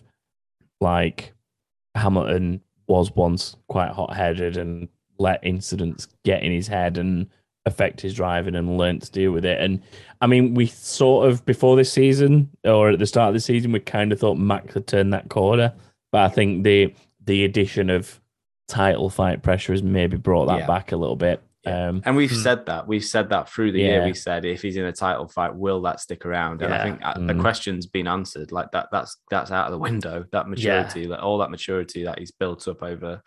like Hamilton was once quite hot headed and let incidents get in his head and affect his driving and learned to deal with it. And I mean, we sort of before this season or at the start of the season, we kind of thought Max had turned that corner. But I think the the addition of title fight pressure has maybe brought that Yeah. back a little bit. Yeah. Um, And we've Hmm. said that. We've said that through the year. We said if he's in a title fight, will that stick around? And I think uh, the Mm. question's been answered. Like that. That's that's out of the window. That maturity, like all that maturity that he's built up over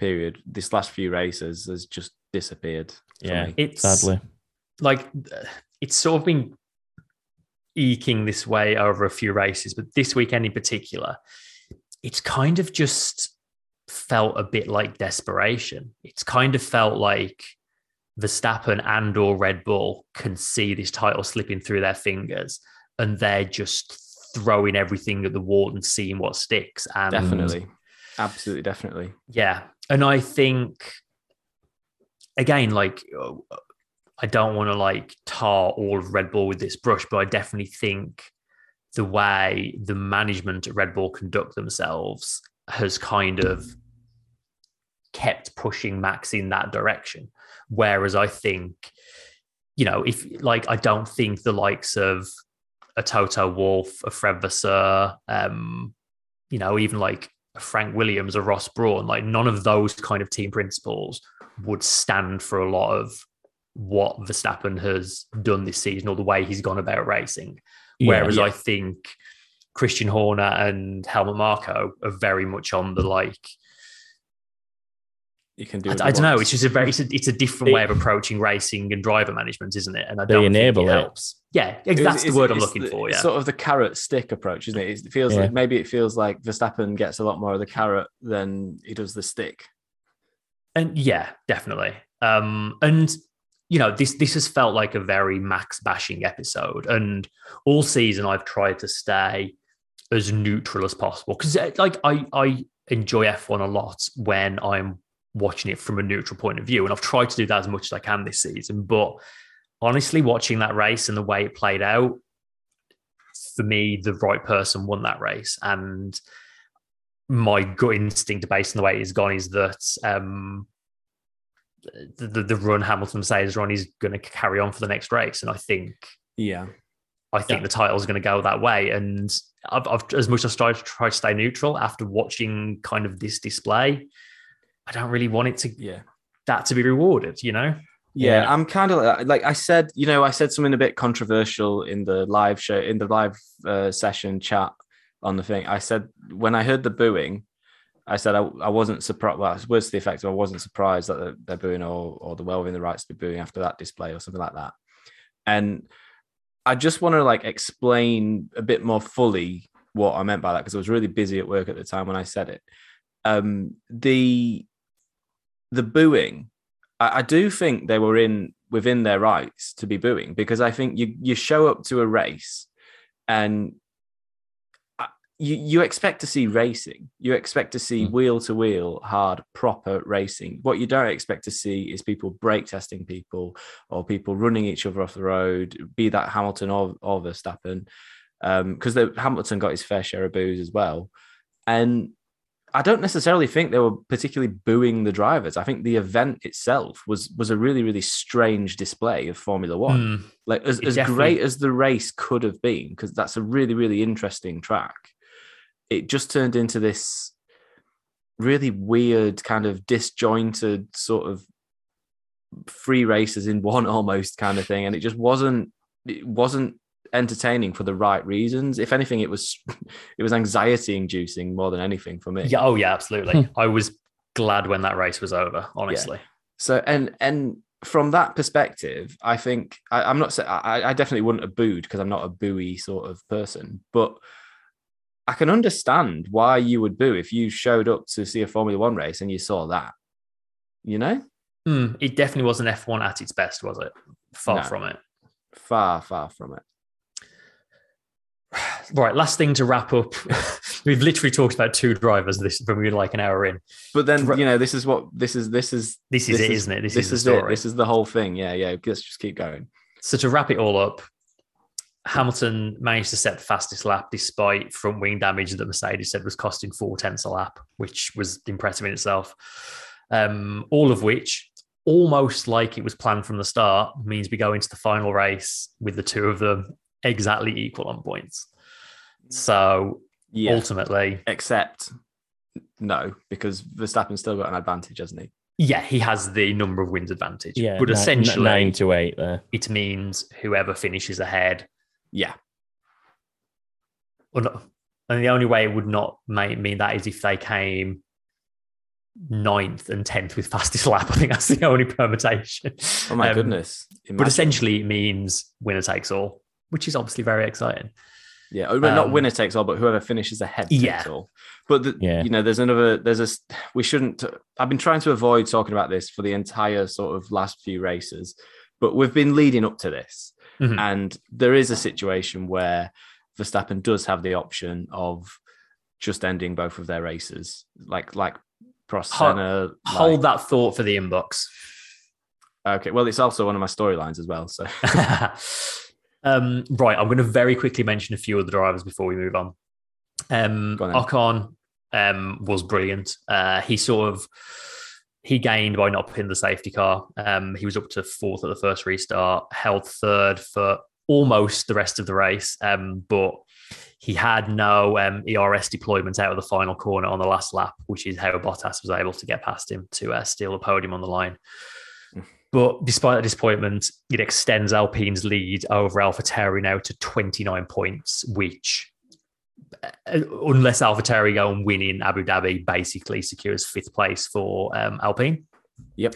period. This last few races has just disappeared. Yeah. me. It's sadly. like it's sort of been eking this way over a few races, but this weekend in particular, it's kind of just felt a bit like desperation. It's kind of felt like Verstappen and or Red Bull can see this title slipping through their fingers and they're just throwing everything at the wall and seeing what sticks. And Definitely, absolutely, definitely. yeah. And I think, again, like, I don't want to like tar all of Red Bull with this brush, but I definitely think the way the management at Red Bull conduct themselves has kind of kept pushing Max in that direction. Whereas I think, you know, if like I don't think the likes of a Toto Wolff, a Fred Vasseur, um, you know, even like Frank Williams or Ross Brawn, like none of those kind of team principals would stand for a lot of what Verstappen has done this season or the way he's gone about racing. Yeah, Whereas yeah. I think Christian Horner and Helmut Marko are very much on the like. You can do. I, I don't know. It's just a very. It's a, it's a different They- way of approaching racing and driver management, isn't it? And I They don't enable think it it. helps. Yeah, It's- that's the it's- word I'm looking the- for. Yeah, Sort of the carrot stick approach, isn't it? It feels Yeah. like maybe it feels like Verstappen gets a lot more of the carrot than he does the stick. and yeah, definitely. Um, and you know, this this has felt like a very Max bashing episode, and all season I've tried to stay as neutral as possible. Because, like, I I enjoy F1 a lot when I'm watching it from a neutral point of view, and I've tried to do that as much as I can this season. But honestly, watching that race and the way it played out, for me, the right person won that race, and my gut instinct based on the way it's gone is that um, the, the, the run Hamilton says run is going to carry on for the next race, and I think Yeah, I think Yeah. the title is going to go that way. And I've, I've as much as I tried to try to stay neutral after watching kind of this display, I don't really want it to yeah. that to be rewarded. You know? Yeah, Yeah. I'm kind of like, like I said, you know, I said something a bit controversial in the live show, in the live uh, session chat on the thing. I said when I heard the booing, I said I, I wasn't surprised. Well, words to the effect of I wasn't surprised that they're, they're booing or, or the well within the rights to be booing after that display or something like that. And I just want to like explain a bit more fully what I meant by that because I was really busy at work at the time when I said it. Um, the the booing I, I do think they were in within their rights to be booing because I think you you show up to a race and you you expect to see racing. You expect to see Mm. wheel to wheel hard proper racing. What you don't expect to see is people brake testing people or people running each other off the road, be that Hamilton or, or Verstappen, because the Hamilton got his fair share of boos as well, and I don't necessarily think they were particularly booing the drivers. I think the event itself was was a really really strange display of Formula One. Mm, Like as, as great as the race could have been, because that's a really really interesting track. It just turned into this really weird kind of disjointed sort of three races in one almost kind of thing, and it just wasn't it wasn't entertaining for the right reasons. If anything, it was it was anxiety inducing more than anything for me. yeah. Oh yeah. Absolutely. Hmm. I was glad when that race was over. Honestly. So and and from that perspective, I think I, I'm not saying I, I definitely wouldn't have booed because I'm not a booey sort of person, but I can understand why you would boo if you showed up to see a Formula One race and you saw that. You know, Hmm, it definitely wasn't F1 at its best, was it? Far No. from it. far far from it. Right. Last thing to wrap up. We've literally talked about two drivers this when we were like an hour in. But then you know, this is what this is. This is This is This it, is- isn't it? This, this is, is the it. story. This is the whole thing. Yeah, yeah. Let's just keep going. So to wrap it all up, Hamilton managed to set the fastest lap despite front wing damage that Mercedes said was costing four tenths a lap, which was impressive in itself. Um, all of which, almost like it was planned from the start, means we go into the final race with the two of them exactly equal on points. So Yeah. ultimately, Except no, because Verstappen's still got an advantage, hasn't he? yeah, he has the number of wins advantage. Yeah, but ni- essentially, nine to eight there. it means whoever finishes ahead Yeah. Well, no. And the only way it would not may, mean that is if they came ninth and tenth with fastest lap. I think that's the only permutation. Oh my Um, goodness. But essentially, it means winner takes all, which is obviously very exciting. Yeah, well, not Um, winner takes all, but whoever finishes ahead takes Yeah. all. But the, Yeah. you know, there's another. There's a. We shouldn't. I've been trying to avoid talking about this for the entire sort of last few races, but we've been leading up to this, Mhm. and there is a situation where Verstappen does have the option of just ending both of their races, like like Prost, Senna, Hold like- that thought for the inbox. Okay, well, it's also one of my storylines as well. So um, right, I'm going to very quickly mention a few of the drivers before we move on. Um, on. Ocon um, was brilliant. Uh, he sort of he gained by not putting the safety car. Um, he was up to fourth at the first restart, held third for almost the rest of the race, um, but he had no um, ERS deployment out of the final corner on the last lap, which is how Bottas was able to get past him to uh, steal the podium on the line. But despite that disappointment, it extends Alpine's lead over AlphaTauri now to 29 points, which, unless AlphaTauri go and win in Abu Dhabi, basically secures fifth place for um, Alpine. Yep.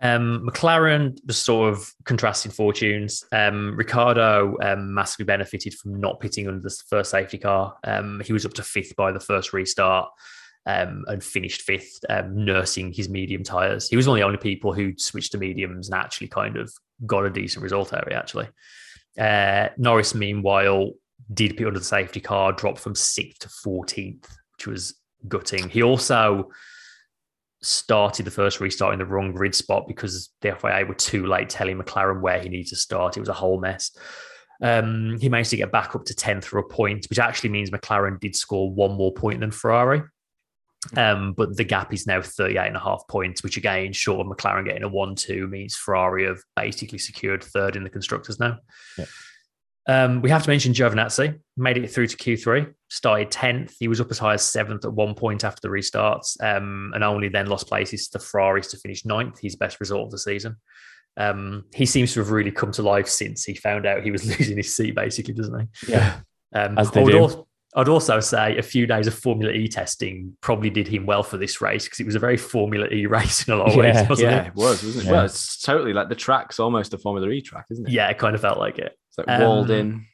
Um, McLaren, was sort of contrasting fortunes. Um, Ricciardo um, massively benefited from not pitting under the first safety car. Um, he was up to fifth by the first restart um, and finished fifth, um, nursing his medium tyres. He was one of the only people who switched to mediums and actually kind of got a decent result out of it, actually. Uh, Norris, meanwhile, did put under the safety car, dropped from sixth to 14th, which was gutting. He also started the first restart in the wrong grid spot because the FIA were too late telling McLaren where he needed to start. It was a whole mess. Um, he managed to get back up to 10th for a point, which actually means McLaren did score one more point than Ferrari. Um, but the gap is now 38 and a half points, which again, short of McLaren getting a 1 2, means Ferrari have basically secured third in the constructors now. Yeah. Um, we have to mention Giovinazzi made it through to Q3, started 10th. He was up as high as seventh at one point after the restarts, um, and only then lost places to Ferraris to finish ninth, his best result of the season. Um, he seems to have really come to life since he found out he was losing his seat, basically, doesn't he? Yeah. Um, As they do. al- I'd also say a few days of Formula E testing probably did him well for this race because it was a very Formula E race in a lot of Yeah, ways, wasn't yeah, it? it was, wasn't it? Yeah. Well, it's totally like the track's almost a Formula E track, isn't it? Yeah, it kind of felt like it. It's like Um, walled in.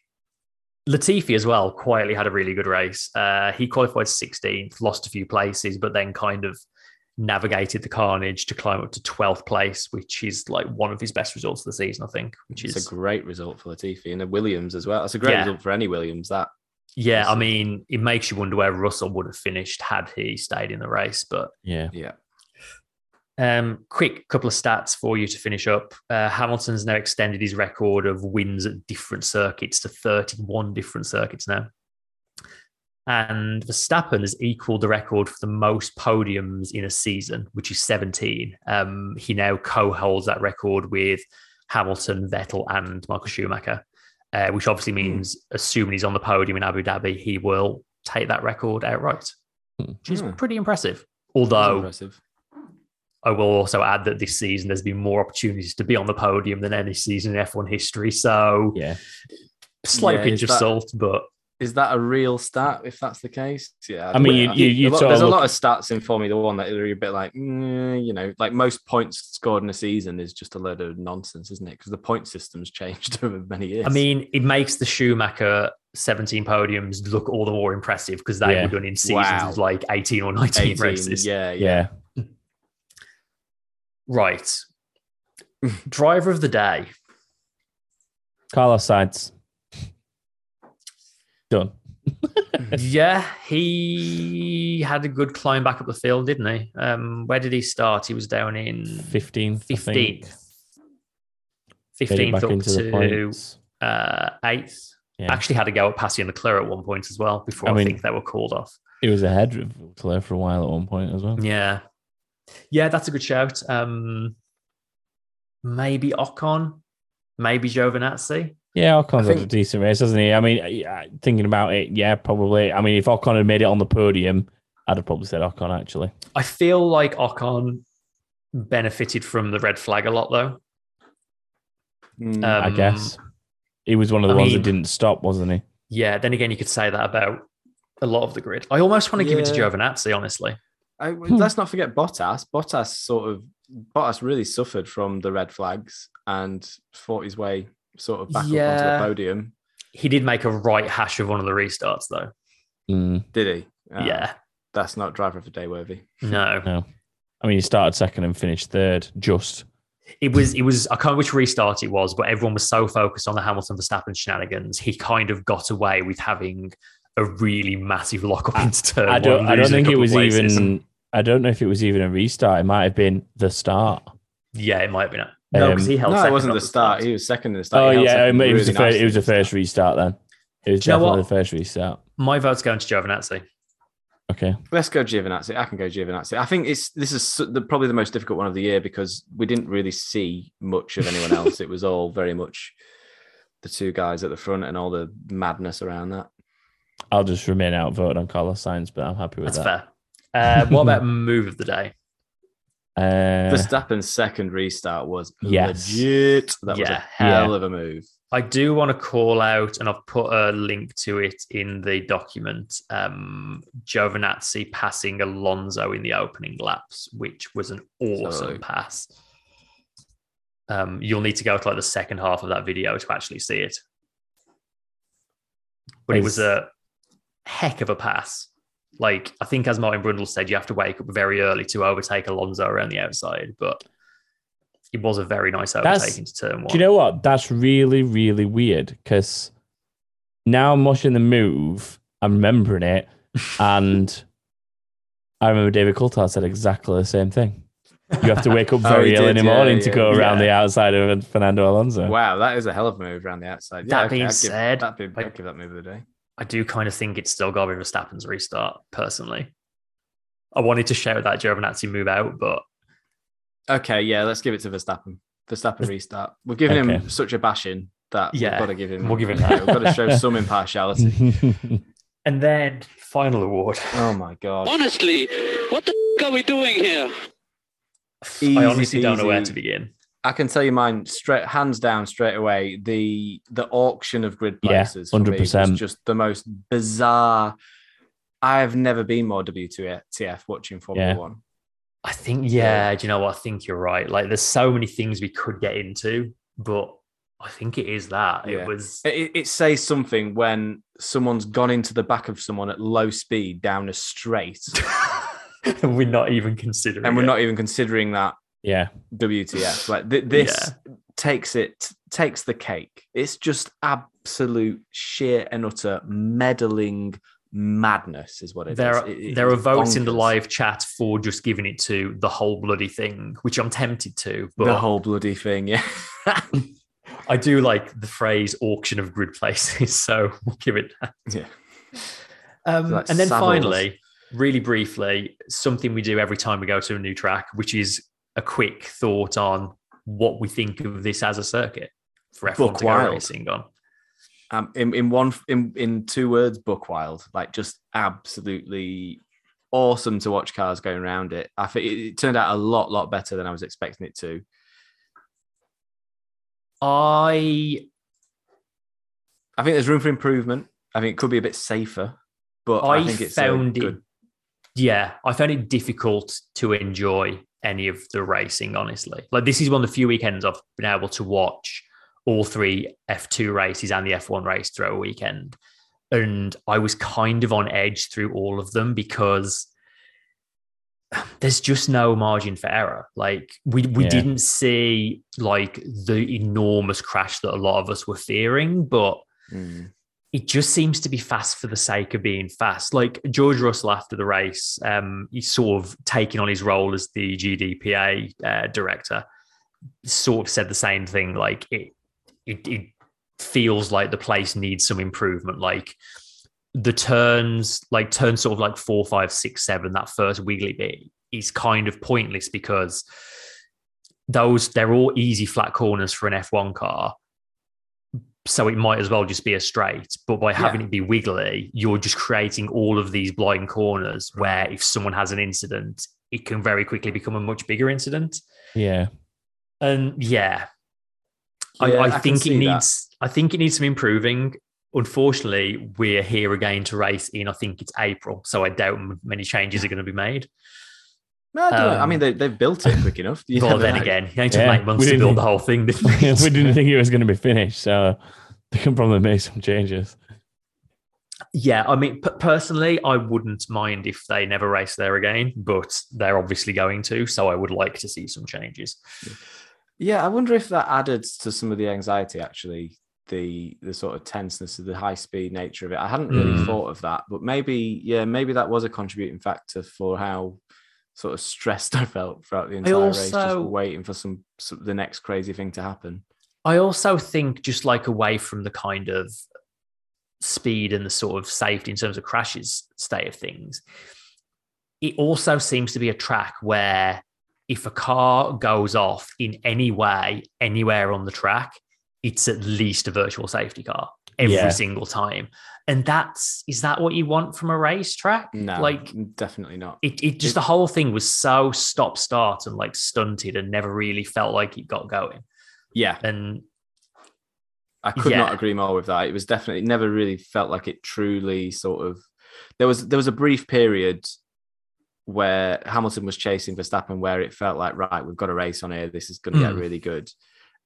Latifi as well quietly had a really good race. Uh, he qualified 16th, lost a few places, but then kind of navigated the carnage to climb up to 12th place, which is like one of his best results of the season, I think. Which It's is a great result for Latifi and the Williams as well. It's a great Yeah. result for any Williams. That yeah. I mean, it makes you wonder where Russell would have finished had he stayed in the race, but Yeah. yeah, Um, quick couple of stats for you to finish up. Uh, Hamilton's now extended his record of wins at different circuits to 31 different circuits now. And Verstappen has equaled the record for the most podiums in a season, which is 17. Um, he now co holds that record with Hamilton, Vettel, and Michael Schumacher, uh, which obviously means, assuming he's on the podium in Abu Dhabi, he will take that record outright, which is Hmm. pretty impressive. Although, impressive. I will also add that this season there's been more opportunities to be on the podium than any season in F1 history. So Yeah. slight Yeah, pinch of that- salt, but Is that a real stat? If that's the case, yeah. I mean, you- you- you a lot- sort of there's a lot of stats in Formula One that are a bit like, mm, you know, like most points scored in a season is just a load of nonsense, isn't it? Because the point system's changed over many years. I mean, it makes the Schumacher 17 podiums look all the more impressive because they Yeah. were done in seasons Wow. of like 18 or 19 18, races. yeah, yeah. Yeah. Right. Driver of the day. Carlos Sainz. Done. yeah, he had a good climb back up the field, didn't he? Um, where did he start? He was down in 15th. I think. 15th. 15th up to uh, eighth. Yeah. Actually, had a go at Gasly and Leclerc at one point as well before I I, mean- think they were called off. He was ahead of Leclerc for a while at one point as well. Yeah, yeah, that's a good shout. Um, maybe Ocon, maybe Giovinazzi. Yeah, Ocon's I had a decent race, hasn't he? I mean, thinking about it, yeah, probably. I mean, if Ocon had made it on the podium, I'd have probably said Ocon actually. I feel like Ocon benefited from the red flag a lot, though. Mm, I Um, guess he was one of the I ones mean- that didn't stop, wasn't he? Yeah, then again, you could say that about a lot of the grid. I almost want to give it to Yeah. Giovinazzi, honestly. I, Hmm. let's not forget Bottas. Bottas sort of Bottas really suffered from the red flags and fought his way sort of back up onto the podium. He did make a right hash of one of the restarts, though. Mm, Did he? Uh, yeah, That's not driver of the day worthy. no. no. I mean, he started second and finished third, just. It was, it was, I can't remember which restart it was, but everyone was so focused on the Hamilton Verstappen shenanigans. He kind of got away with having a really massive lock up into turn. I don't. one, I don't think it was places. even. I don't know if it was even a restart. It might have been the start. Yeah, it might have been. A, No, Um, because he held. No, it wasn't the start. He was second in the start. Oh yeah, second it was really the first. It was in the first restart then. It was Do you know definitely the first restart. My vote's going to Giovinazzi. Okay. Let's go Giovinazzi. I can go Giovinazzi. I think it's this is the, probably the most difficult one of the year because we didn't really see much of anyone else. it was all very much the two guys at the front and all the madness around that. I'll just remain outvoted on Carlos Sainz, but I'm happy with That's that. fair. Uh, what about move of the day? Uh, Verstappen's second restart was Yes. legit. That was a Yeah. hell Yeah. of a move. I do want to call out, and I've put a link to it in the document. Um, Giovinazzi passing Alonso in the opening laps, which was an awesome So- pass. Um, you'll need to go to like the second half of that video to actually see it. But it was a heck of a pass. Like I think, as Martin Brundle said, you have to wake up very early to overtake Alonso around the outside, but it was a very nice That's- overtaking to turn one. Do you know what? That's really, really weird because now I'm watching the move, I'm remembering it, and I remember David Coulthard said exactly the same thing. You have to wake up Oh, very he early in did, the yeah, morning to yeah, go around yeah. the outside of Fernando Alonso. Wow, that is a hell of a move around the outside. That okay, being I'd give- said, that'd be, I- I'd give that move of the day. I do kind of think it's still got to be Verstappen's restart, personally. I wanted to shout that Giovinazzi move out, but Okay, yeah, let's give it to Verstappen. Verstappen restart. We're giving him such a bashing that Yeah, we've got to give him. We'll give him that. we've got to show some impartiality. and then final award. Oh my god! Honestly, what the f- are we doing here? Easy I honestly don't know where to begin. I can tell you mine straight, hands down, straight away. The the auction of grid places, for me 100%. just the most bizarre. I have never been more WTF watching Formula Yeah. One. I think, yeah, do you know what? I think you're right. Like, there's so many things we could get into, but I think it is that. Yeah. It was, It, it says something when someone's gone into the back of someone at low speed down a straight, we're not even considering and we're it. not even considering that yeah. WTF. Like th- this takes it takes the cake. It's just absolute sheer and utter meddling madness, is what it is. there, It- it there are is votes in the live chat for just giving it to the whole bloody thing, which I'm tempted to. But the whole bloody thing. Yeah. I do like the phrase auction of grid places, so we'll give it that. yeah. Um, like and then Savills. finally, really briefly, something we do every time we go to a new track, which is a quick thought on what we think of this as a circuit for F1 Book to go racing on. Um, in, in one in in two words, book wild. Like just absolutely awesome to watch cars going around it. I think it, turned out a lot, lot better than I was expecting it to. I I think there's room for improvement. I think it could be a bit safer, but I, I, think it's found it good. Yeah, I found it difficult to enjoy any of the racing, honestly. Like this is one of the few weekends I've been able to watch all three F2 races and the F1 race through a weekend. And I was kind of on edge through all of them because there's just no margin for error. Like we we Yeah. didn't see like the enormous crash that a lot of us were fearing, but Mm. It just seems to be fast for the sake of being fast. Like George Russell after the race, um, he's sort of taking on his role as the GPDA uh, director, sort of said the same thing. Like it, it, it feels like the place needs some improvement. Like the turns, like turn sort of like four, five, six, seven, that first wiggly bit is kind of pointless because those they're all easy flat corners for an F1 car so it might as well just be a straight. But by having Yeah. it be wiggly, you're just creating all of these blind corners where if someone has an incident, it can very quickly become a much bigger incident. Yeah. And yeah, I, Yeah, I, I can think it see that. needs. I think it needs some improving. Unfortunately, we're here again to race in. I think it's April, so I doubt many changes are going to be made. No, I, don't know. I Um, mean, they, they've built it quick enough. You But never then know. again, you need to Yeah, make months we to didn't build think- the whole thing. didn't we we? didn't think it was going to be finished, so they can probably make some changes. Yeah, I mean, p- personally, I wouldn't mind if they never race there again, but they're obviously going to. So I would like to see some changes. Yeah, I wonder if that added to some of the anxiety. Actually, the the sort of tenseness of the high speed nature of it. I hadn't really Mm. thought of that, but maybe yeah, maybe that was a contributing factor for how sort of stressed I felt throughout the entire race, just waiting for some, some the next crazy thing to happen. I also think just like away from the kind of speed and the sort of safety in terms of crashes state of things, it also seems to be a track where if a car goes off in any way, anywhere on the track, it's at least a virtual safety car every Yeah. single time. And that's is that what you want from a racetrack? No, Like definitely not. it, it just It- the whole thing was so stop start and like stunted and never really felt like it got going. Yeah, And I could not agree more with that. It was definitely it never really felt like it truly sort of. There was there was a brief period where Hamilton was chasing Verstappen, where it felt like right, we've got a race on here. This is going to get Mm. really good,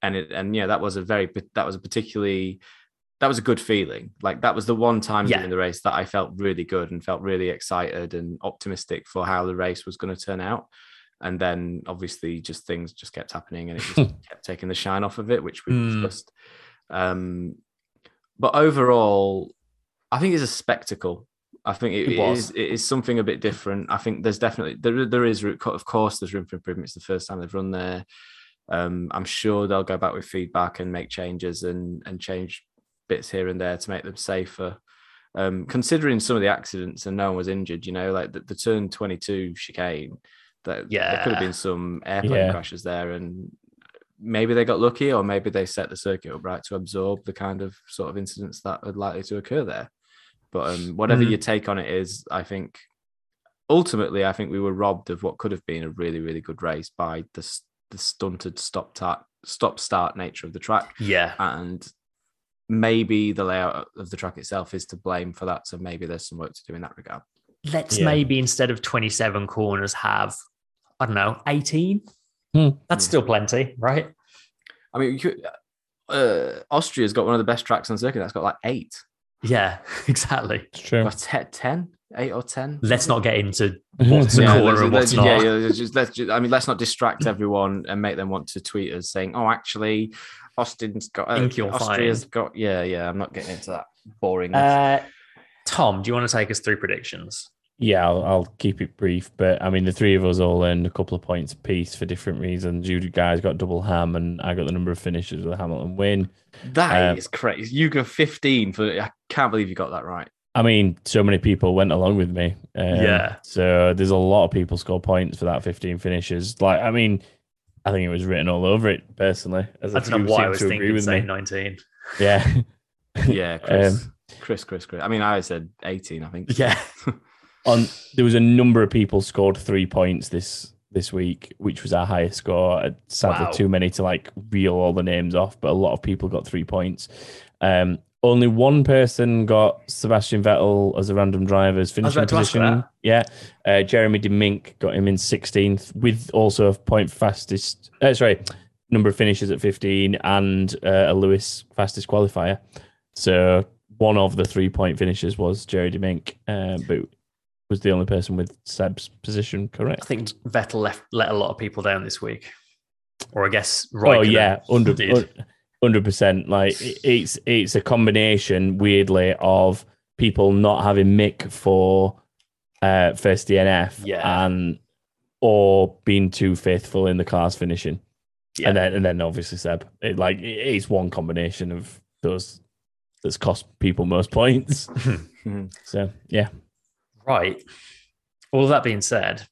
and it and yeah, that was a very that was a particularly that was a good feeling. Like that was the one time Yeah. during the race that I felt really good and felt really excited and optimistic for how the race was going to turn out. And then obviously just things just kept happening and it just kept taking the shine off of it, which we Mm. discussed. Um, but overall, I think it's a spectacle. I think it, It is it is something a bit different. I think there's definitely there there is root- of course there's room for improvement. It's the first time they've run there. Um, I'm sure they'll go back with feedback and make changes and and change bits here and there to make them safer. Um, considering some of the accidents and no one was injured, you know, like the, the turn 22 chicane, that yeah. there could have been some airplane Yeah. crashes there, and maybe they got lucky, or maybe they set the circuit up right to absorb the kind of sort of incidents that are likely to occur there. But um, whatever Mm. your take on it is, I think ultimately, I think we were robbed of what could have been a really, really good race by the the stunted stop start stop start nature of the track, yeah, and maybe the layout of the track itself is to blame for that. So maybe there's some work to do in that regard. let's Yeah. maybe instead of 27 corners have, I don't know, 18. Hmm. That's still plenty, right? I mean, you could, uh, Austria's got one of the best tracks on the circuit. That's got like eight, Yeah, exactly. It's true. or te- 10, eight or 10. Let's not get into what's a Yeah, corner let's- and let's- what's not. yeah, yeah, let's just, let's just, I mean, let's not distract everyone and make them want to tweet us saying, "Oh, actually, Austin's got, uh, Think you're Austria's fine. got." Yeah, yeah. I'm not getting into that boring. Uh, Tom, do you want to take us through predictions? Yeah, I'll, I'll keep it brief. But I mean, the three of us all earned a couple of points apiece for different reasons. You guys got double ham, and I got the number of finishes with a Hamilton win. That is um, crazy. You go 15 for. I can't believe you got that right. I mean, so many people went along with me. Um, Yeah. So there's a lot of people score points for that 15 finishes. Like, I mean, I think it was written all over it personally. As I a don't know why I was thinking with say me. 19. Yeah. Yeah, Chris, Um, Chris, Chris, Chris. I mean, I said 18. I think. Yeah. on there was a number of people scored three points this this week, which was our highest score. Sadly, Wow. too many to like reel all the names off, but a lot of people got three points. Um, only one person got Sebastian Vettel as a random driver's finishing about to ask position. Yeah, uh, Jeremy DeMink got him in 16th with also a point fastest. Uh, sorry, number of finishes at 15 and uh, a Lewis fastest qualifier. So one of the three point finishes was Jerry DeMink, uh, but was the only person with Seb's position correct. I think Vettel left let a lot of people down this week. Or I guess right. oh yeah, did. Hundred percent. Like it's it's a combination, weirdly, of people not having Mick for uh, first DNF, Yeah. and or being too faithful in the cars finishing, Yeah. and then and then obviously Seb. It, like it- it's one combination of those that's cost people most points. So yeah, Right. All that being said,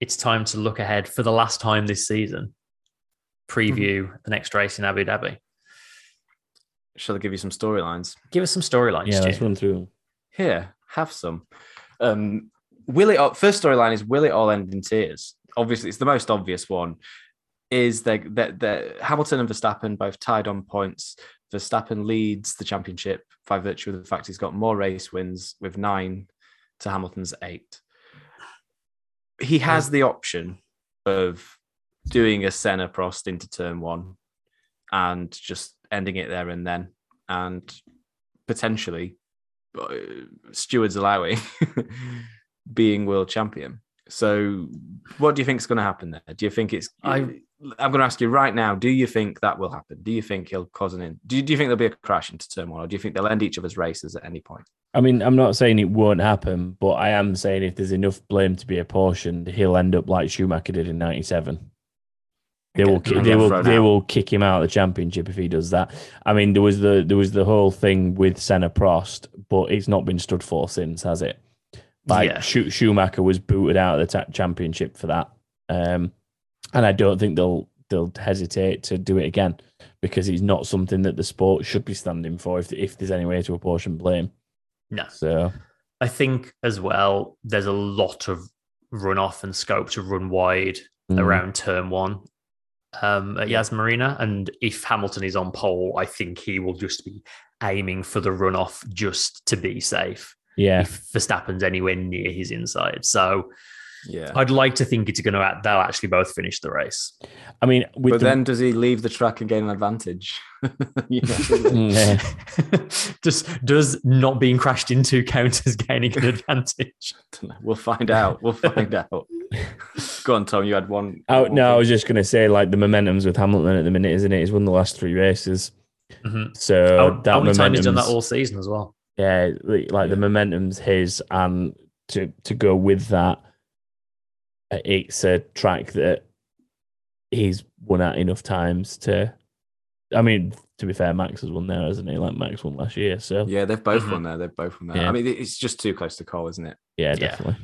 it's time to look ahead for the last time this season. Preview the next race in Abu Dhabi. Shall I give you some storylines? Give us some storylines, yeah. Let's run through. Here, have some. Um, will it? First storyline is will it all end in tears? Obviously, it's the most obvious one. Is that that that Hamilton and Verstappen both tied on points. Verstappen leads the championship by virtue of the fact he's got more race wins with nine to Hamilton's eight. He has the option of doing a Senna Prost into turn one and just ending it there and then, and potentially uh, stewards allowing being world champion. So, what do you think is going to happen there? Do you think it's I- I'm going to ask you right now: Do you think that will happen? Do you think he'll cause an in? Do you, do you think there'll be a crash into turn one, or do you think they'll end each other's races at any point? I mean, I'm not saying it won't happen, but I am saying if there's enough blame to be apportioned, he'll end up like Schumacher did in '97. They will, they will, they out. will kick him out of the championship if he does that. I mean, there was the there was the whole thing with Senna Prost, but it's not been stood for since, has it? Like Yeah. Schu- Schumacher was booted out of the championship for that, um, and I don't think they'll they'll hesitate to do it again because it's not something that the sport should be standing for. If if there's any way to apportion blame, No. so I think as well, there's a lot of runoff and scope to run wide mm. around turn one um, at Yas Marina. And if Hamilton is on pole, I think he will just be aiming for the runoff just to be safe yeah, if Verstappen's anywhere near his inside. So Yeah. I'd like to think it's going to, they'll actually both finish the race. I mean, with But the, then does he leave the track and gain an advantage? Yeah. Just does not being crashed into count as gaining an advantage? we'll find out. We'll find out. Go on, Tom. You had one. Oh one no, I was just gonna say like the momentum's with Hamilton at the minute, isn't it? He's won the last three races, Mhm. so How, that how many times he's done that all season as well? Yeah, like like the momentum's his, and to to go with that, uh, it's a track that he's won at enough times to. I mean, to be fair, Max has won there, hasn't he? Like Max won last year, so yeah, Yeah, they've both Mhm. won there. They've both won there. Yeah. I mean, it's just too close to call, isn't it? Yeah, definitely.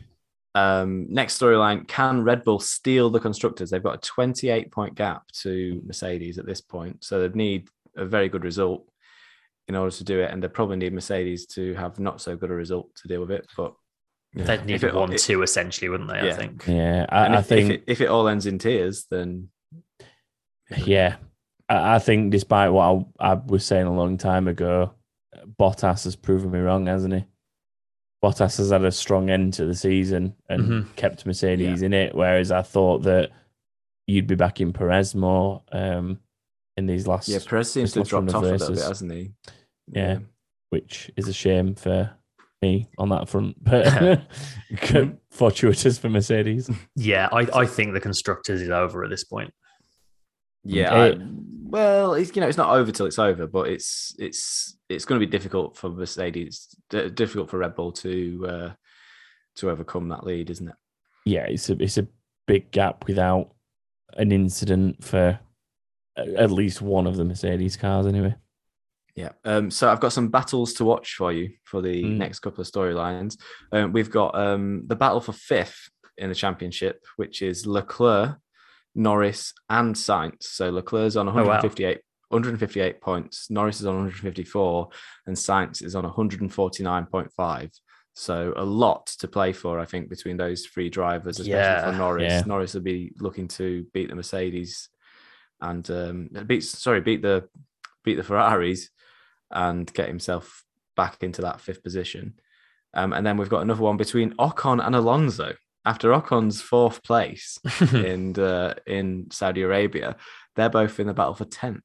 Um, next storyline: Can Red Bull steal the constructors? They've got a 28 point gap to Mercedes at this point, so they'd need a very good result in order to do it, and they probably need Mercedes to have not so good a result to deal with it. But you know, They'd need it- one, it- two essentially, wouldn't they? I think. Yeah, and I, I think if it, if it all ends in tears, then Yeah, I, I think despite what I, I was saying a long time ago, Bottas has proven me wrong, hasn't he? Bottas has had a strong end to the season and Mhm. kept Mercedes in it, whereas I thought that you'd be back in Perez more um, in these last, yeah, Perez seems to have dropped off of a little bit, hasn't he? Yeah. which is a shame for me on that front, but fortuitous for Mercedes. Yeah, I, I think the constructors is over at this point. Yeah, Eh, I, well, it's you know it's not over till it's over, but it's it's it's going to be difficult for Mercedes, d- difficult for Red Bull to uh, to overcome that lead, isn't it? yeah, it's a it's a big gap without an incident for at least one of the Mercedes cars, anyway. Yeah. Um, so I've got some battles to watch for you for the Mm. next couple of storylines. Um, we've got um, the battle for fifth in the championship, which is Leclerc, Norris, and Sainz. So Leclerc's on wow. 158, 158 points, Norris is on 154, and Sainz is on 149.5. So a lot to play for, I think, between those three drivers, especially Yeah. for Norris. Yeah. Norris will be looking to beat the Mercedes and um, beat sorry, beat the beat the Ferraris and get himself back into that fifth position. Um, and then we've got another one between Ocon and Alonso. After Ocon's fourth place in uh, in Saudi Arabia, they're both in the battle for tenth.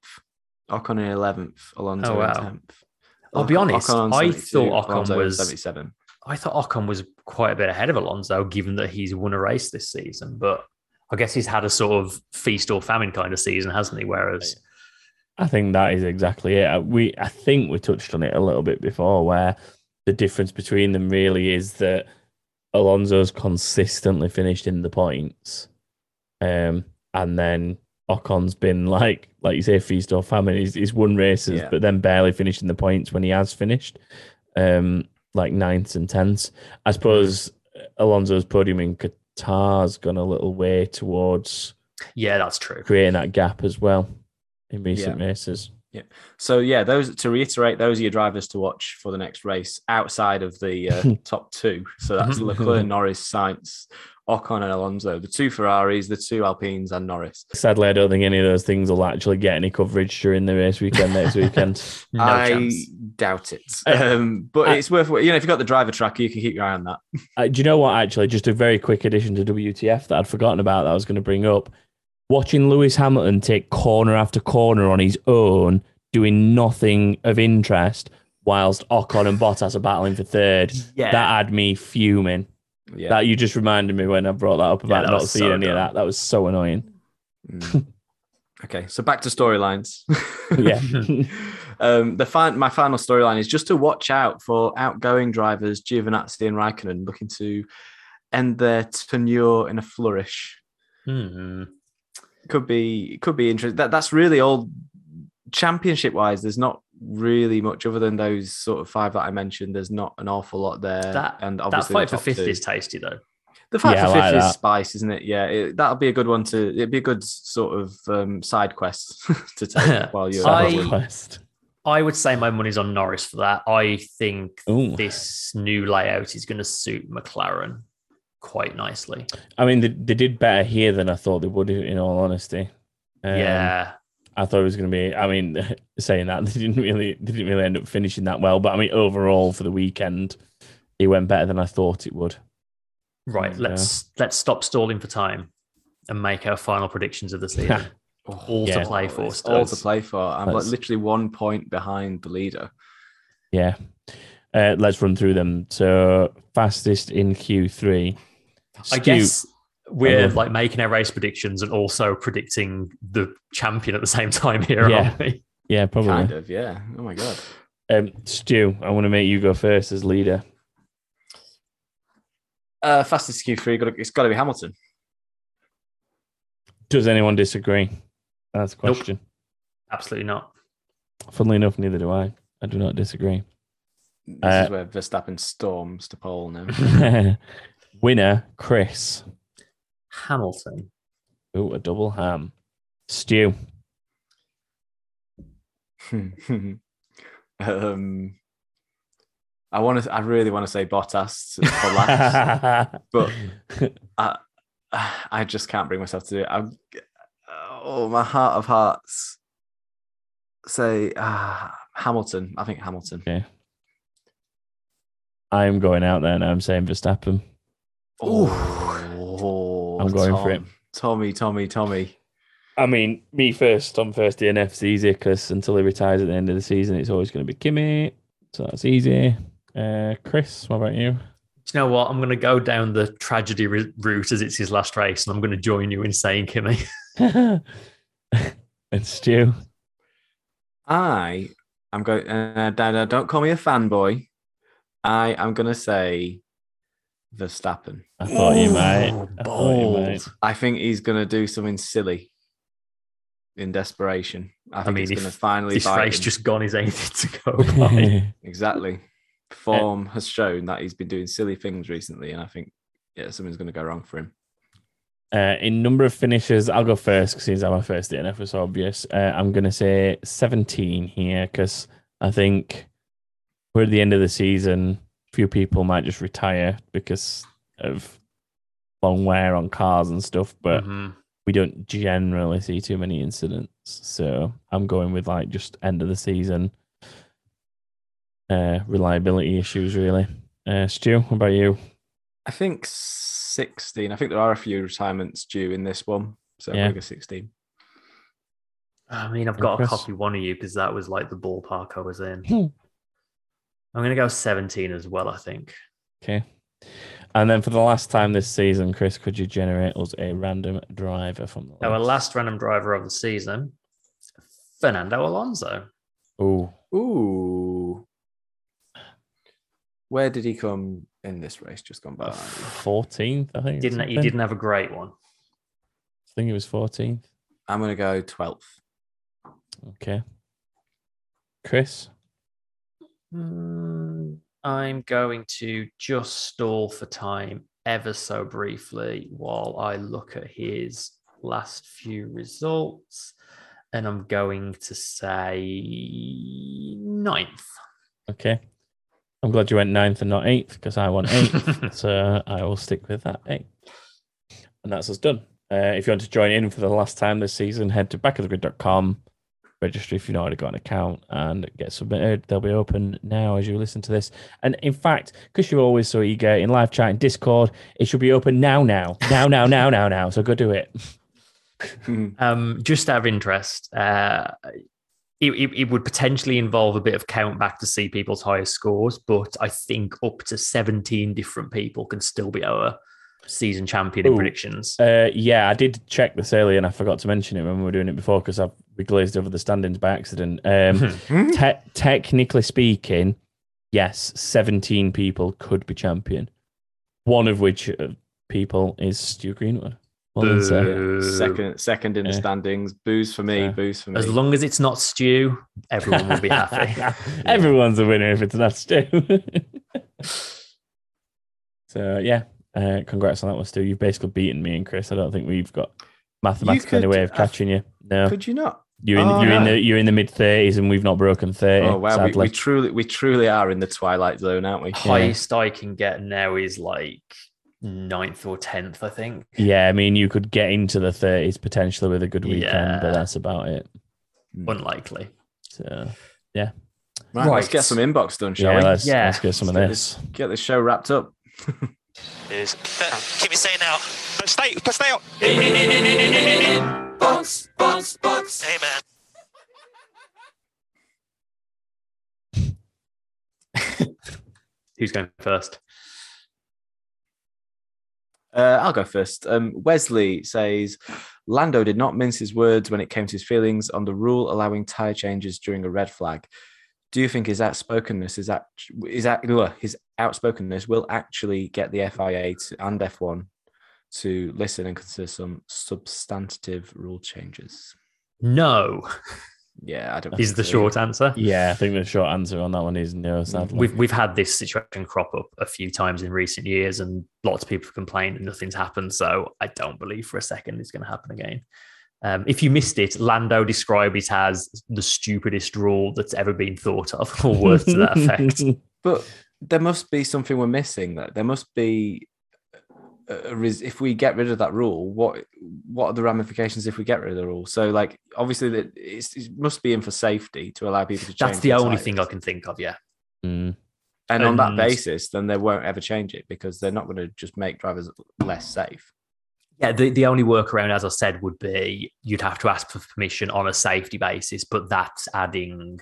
Ocon in eleventh, Alonso Oh, wow. in tenth. I'll be honest, on I thought Ocon Alonso was- seventy-seven. I thought Ocon was quite a bit ahead of Alonso, given that he's won a race this season. But I guess he's had a sort of feast or famine kind of season, hasn't he? Whereas, I think that is exactly it. Uh, We I think we touched on it a little bit before, where the difference between them really is that Alonso's consistently finished in the points, um, and then Ocon's been like like you say, feast or famine. He's, he's won races, Yeah. but then barely finished in the points when he has finished, um, like ninths and tenths. I suppose Alonso's podium in Qatar's gone a little way towards yeah, that's true. creating that gap as well in recent Yeah. races. So yeah, those to reiterate, those are your drivers to watch for the next race outside of the uh, top two. So that's Leclerc, Norris, Sainz, Ocon, and Alonso. The two Ferraris, the two Alpines, and Norris. Sadly, I don't think any of those things will actually get any coverage during the race weekend next weekend. No I chance. doubt it, um, but I- it's worth. You know, if you've got the driver tracker, you can keep your eye on that. Uh, do you know what? Actually, just a very quick addition to WTF that I'd forgotten about that I was going to bring up. Watching Lewis Hamilton take corner after corner on his own, doing nothing of interest, whilst Ocon and Bottas are battling for third. Yeah. That had me fuming. Yeah, That you just reminded me when I brought that up about that not seeing so any of that. That was so annoying. Mm. Okay, so back to storylines. Yeah. um, the fin- my final storyline is just to watch out for outgoing drivers Giovinazzi and Raikkonen looking to end their tenure in a flourish. Hmm. Could be could be interesting. That that's really all championship wise. There's not really much other than those sort of five that I mentioned. There's not an awful lot there. That and that obviously fight for fifth two. is tasty though. The fight Yeah, for fifth like is that. spice, isn't it? Yeah, it, that'll be a good one to. It'd be a good sort of um, side quest to take while you're. I- quest. I would say my money's on Norris for that. I think Ooh. this new layout is going to suit McLaren quite nicely. I mean, they, they did better here than I thought they would. In all honesty, Um, yeah, I thought it was going to be. I mean, saying that they didn't really, they didn't really end up finishing that well. But I mean, overall for the weekend, it went better than I thought it would. right. Yeah. Let's let's stop stalling for time and make our final predictions of the season. all Yeah. to play for. It's all to play for. I'm like Let's- literally one point behind the leader. Yeah. Uh, let's run through them. So fastest in Q3. I guess we're Um, like making our race predictions and also predicting the champion at the same time here, Yeah. aren't we? Yeah, probably. Kind of, yeah. Oh my god. Um, Stu, I want to make you go first as leader. Uh, fastest Q3, it's got to be Hamilton. Does anyone disagree? That's the Nope. question. Absolutely not. Funnily enough, neither do I. I do not disagree. This Uh, is where Verstappen storms to pole now. Winner, Chris. Hamilton. Oh, a double ham. Stu. um, I want to. I really want to say Bottas for last, but I, I just can't bring myself to do it. I'm, oh, my heart of hearts. Say uh, Hamilton. I think Hamilton. okay. I'm going out there and I'm saying Verstappen. Oh, I'm going for it. Tommy, Tommy, Tommy. I mean, me first on first DNF's easy because until he retires at the end of the season, it's always going to be Kimi. So that's easy. Uh, Chris, what about you? Do you know what? I'm going to go down the tragedy route as it's his last race, and I'm going to join you in saying Kimi. and Stu. I am going. Uh, Dada, don't call me a fanboy. I am going to say Verstappen. I thought you might. I thought you bold. might. I think he's going to do something silly in desperation. I think mean, he's going to finally This bite race him. just gone is anything to go by. exactly. Form has shown that he's been doing silly things recently, and I think yeah, something's going to go wrong for him. Uh, in number of finishes, I'll go first because he's our first DNF was obvious. Uh, I'm going to say 17 here because I think we're at the end of the season. Few people might just retire because of long wear on cars and stuff, but Mhm. we don't generally see too many incidents. So I'm going with like just end of the season uh, reliability issues, really. Uh, Stu, what about you? I think 16. I think there are a few retirements due in this one, so Yeah. I'm going to 16. I mean, I've got Chris? to copy one of you because that was like the ballpark I was in. I'm going to go 17 as well, I think. Okay. And then for the last time this season, Chris, could you generate us a random driver from the Our list? last random driver of the season, Fernando Alonso. Oh, Ooh. Where did he come in this race just gone by? 14th, I think. Didn't he didn't have a great one. I think it was 14th. I'm going to go 12th. Okay. Chris? Hmm, I'm going to just stall for time ever so briefly while I look at his last few results. And I'm going to say ninth. Okay. I'm glad you went ninth and not eighth because I want eighth. so I will stick with that eight. And that's us done. Uh, if you want to join in for the last time this season, head to backofthegrid.com, register if you've not already got an account, and get submitted. They'll be open now as you listen to this. And in fact, because you're always so eager in live chat and Discord, it should be open now, now, now, now, now, now, now. So go do it. Um, just out of interest, uh, it, it, it would potentially involve a bit of count back to see people's highest scores, but I think up to 17 different people can still be our season champion in Ooh. predictions. Uh, yeah, I did check this earlier and I forgot to mention it when we were doing it before because I've we glazed over the standings by accident. Um, te- technically speaking, yes, 17 people could be champion. One of which uh, people is Stu Greenwood. Well done, Second, second in the standings. Booze for me. Yeah. Booze for me. As long as it's not Stu, everyone will be happy. Everyone's a winner if it's not Stu. so yeah, uh, congrats on that one, Stu. You've basically beaten me and Chris. I don't think we've got mathematically any could- way of catching you. No, Could you not? you're in Oh, you're in the you're in the mid thirties, and we've not broken thirty. Oh wow, we, sadly. we truly, we truly are in the twilight zone, aren't we? Highest I can get now is like ninth or tenth, I think. yeah, I mean, you could get into the thirties potentially with a good weekend, Yeah. but that's about it. Unlikely. So yeah. Right, let's get some inbox done, shall yeah, we? let's Yeah. let's get some of Let's this. Get this show wrapped up. is keep it saying now. But stay, but stay out. Box, box, box. Hey man. Who's going first? Uh, I'll go first. Um, Wesley says Lando did not mince his words when it came to his feelings on the rule allowing tire changes during a red flag. Do you think his outspokenness is act- is act- ugh, his outspokenness will actually get the FIA to, and F1 to listen and consider some substantive rule changes? No, Yeah, I don't. Know. Is the so. short answer. Yeah, I think the short answer on that one is no. Sadly, We've we've had this situation crop up a few times in recent years, and lots of people have complained and nothing's happened. So I don't believe for a second it's going to happen again. Um, if you missed it, Lando described it as the stupidest rule that's ever been thought of, or words to that effect. But there must be something we're missing. Though there must be. A, a res- if we get rid of that rule, what what are the ramifications if we get rid of the rule? So, like, obviously, that it's, it must be in for safety to allow people to change. That's the only tyres. thing I can think of. Yeah, Mm. And on that basis, then they won't ever change it because they're not going to just make drivers less safe. Yeah. The the only workaround, as I said, would be you'd have to ask for permission on a safety basis, but that's adding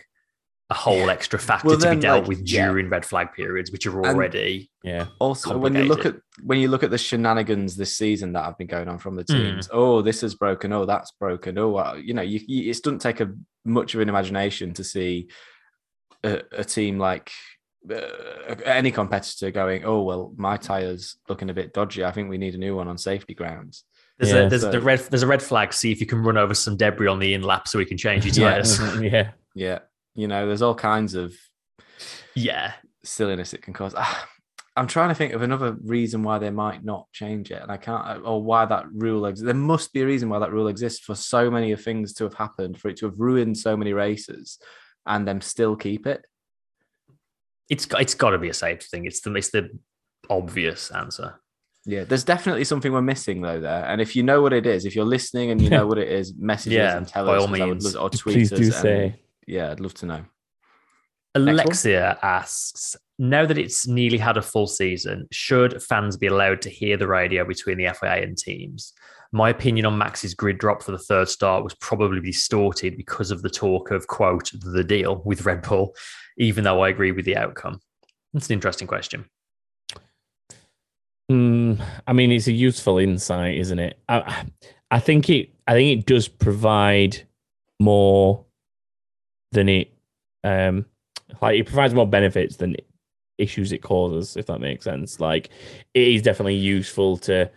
a whole extra factor Well, to be dealt like, with yeah. during red flag periods, which are And- already Yeah, Also, when you look at when you look at the shenanigans this season that have been going on from the Hmm. teams, oh, this is broken, oh, that's broken, oh, you know, you, you, it doesn't take a much of an imagination to see a, a team like uh, any competitor going, oh, well, my tires looking a bit dodgy. I think we need a new one on safety grounds. There's Yeah. a there's So- the red there's a red flag. See if you can run over some debris on the in lap so we can change your Yeah. tires. yeah. Yeah, you know, there's all kinds of yeah, silliness it can cause. Ah, I'm trying to think of another reason why they might not change it, and I can't, or why that rule exists. There must be a reason why that rule exists for so many of things to have happened, for it to have ruined so many races, and them still keep it. It's got- it's got to be a safety thing. It's the it's the obvious answer. Yeah, there's definitely something we're missing though there, and if you know what it is, if you're listening and you know what it is, message us Yeah, and tell by us. all 'cause means. love- or tweet Please us. do and- say. yeah, I'd love to know. Alexia asks, now that it's nearly had a full season, should fans be allowed to hear the radio between the FIA and teams? My opinion on Max's grid drop for the third start was probably distorted because of the talk of, quote, the deal with Red Bull, even though I agree with the outcome. That's an interesting question. Mm, I mean, it's a useful insight, isn't it? I, I think it. I think it does provide more than it. Um, like it provides more benefits than issues it causes, if that makes sense. Like it is definitely useful to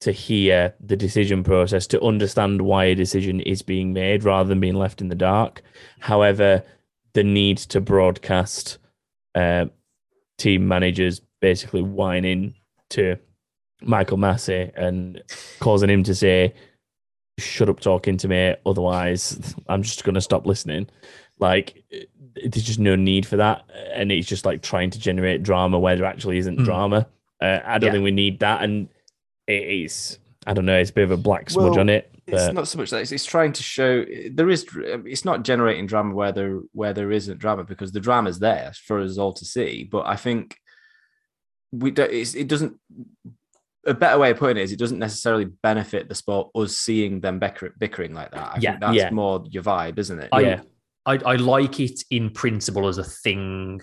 to hear the decision process, to understand why a decision is being made, rather than being left in the dark. However, the need to broadcast uh, team managers basically whining to Michael Masi and causing him to say, "Shut up, talking to me. Otherwise, I'm just going to stop listening." Like, there's just no need for that, and it's just like trying to generate drama where there actually isn't Hmm. drama. Uh, I don't Yeah. think we need that, and it is. I don't know. It's a bit of a black smudge Well, on it. It's not so much that it's, it's trying to show there is. It's not generating drama where there where there isn't drama because the drama's there for us all to see. But I think we don't. It's, it doesn't. A better way of putting it is, it doesn't necessarily benefit the sport us seeing them bicker, bickering like that. I Yeah, think that's yeah. more your vibe, isn't it? Yeah. I, I like it in principle as a thing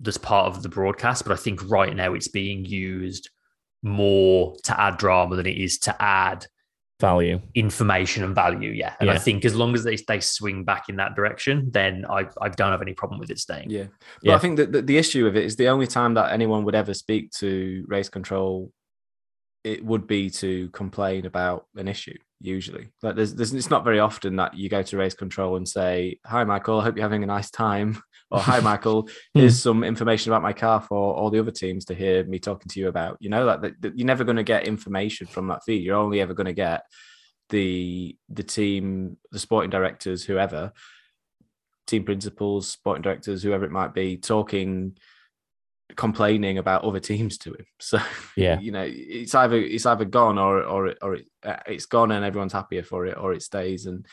that's part of the broadcast, but I think right now it's being used more to add drama than it is to add Value. information and value. Yeah. And I think as long as they, they swing back in that direction, then I, I don't have any problem with it staying. Yeah. But Yeah. I think that the, the issue of it is the only time that anyone would ever speak to race control, it would be to complain about an issue. Usually, like there's, there's it's not very often that you go to race control and say, "Hi, Michael. I hope you're having a nice time," or "Hi, Michael. Hmm. Here's some information about my car for all the other teams to hear me talking to you about." You know, like that, that you're never going to get information from that feed. You're only ever going to get the the team, the sporting directors, whoever, team principals, sporting directors, whoever it might be, talking, complaining about other teams to him. So Yeah. you know, it's either it's either gone or or or it, uh, it's gone and everyone's happier for it, or it stays and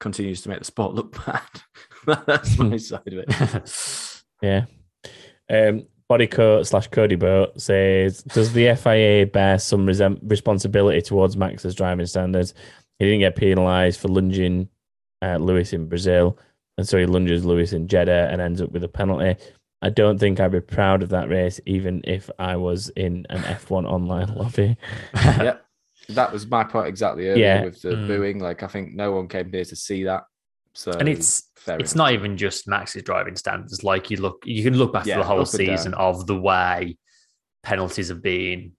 continues to make the sport look bad. That's my side of it. Yeah. Um, Bodycoat slash Cody Boat says, Does the FIA bear some resem- responsibility towards Max's driving standards? He didn't get penalised for lunging uh, Lewis in Brazil, and so he lunges Lewis in Jeddah and ends up with a penalty. I don't think I'd be proud of that race, even if I was in an F1 online lobby. yeah, that was my point exactly earlier Yeah. with the Mm. booing. Like I think no one came here to see that. So and it's fair it's enough. not even just Max's driving standards. Like you look, you can look back Yeah, to the whole up down. season of the way penalties have been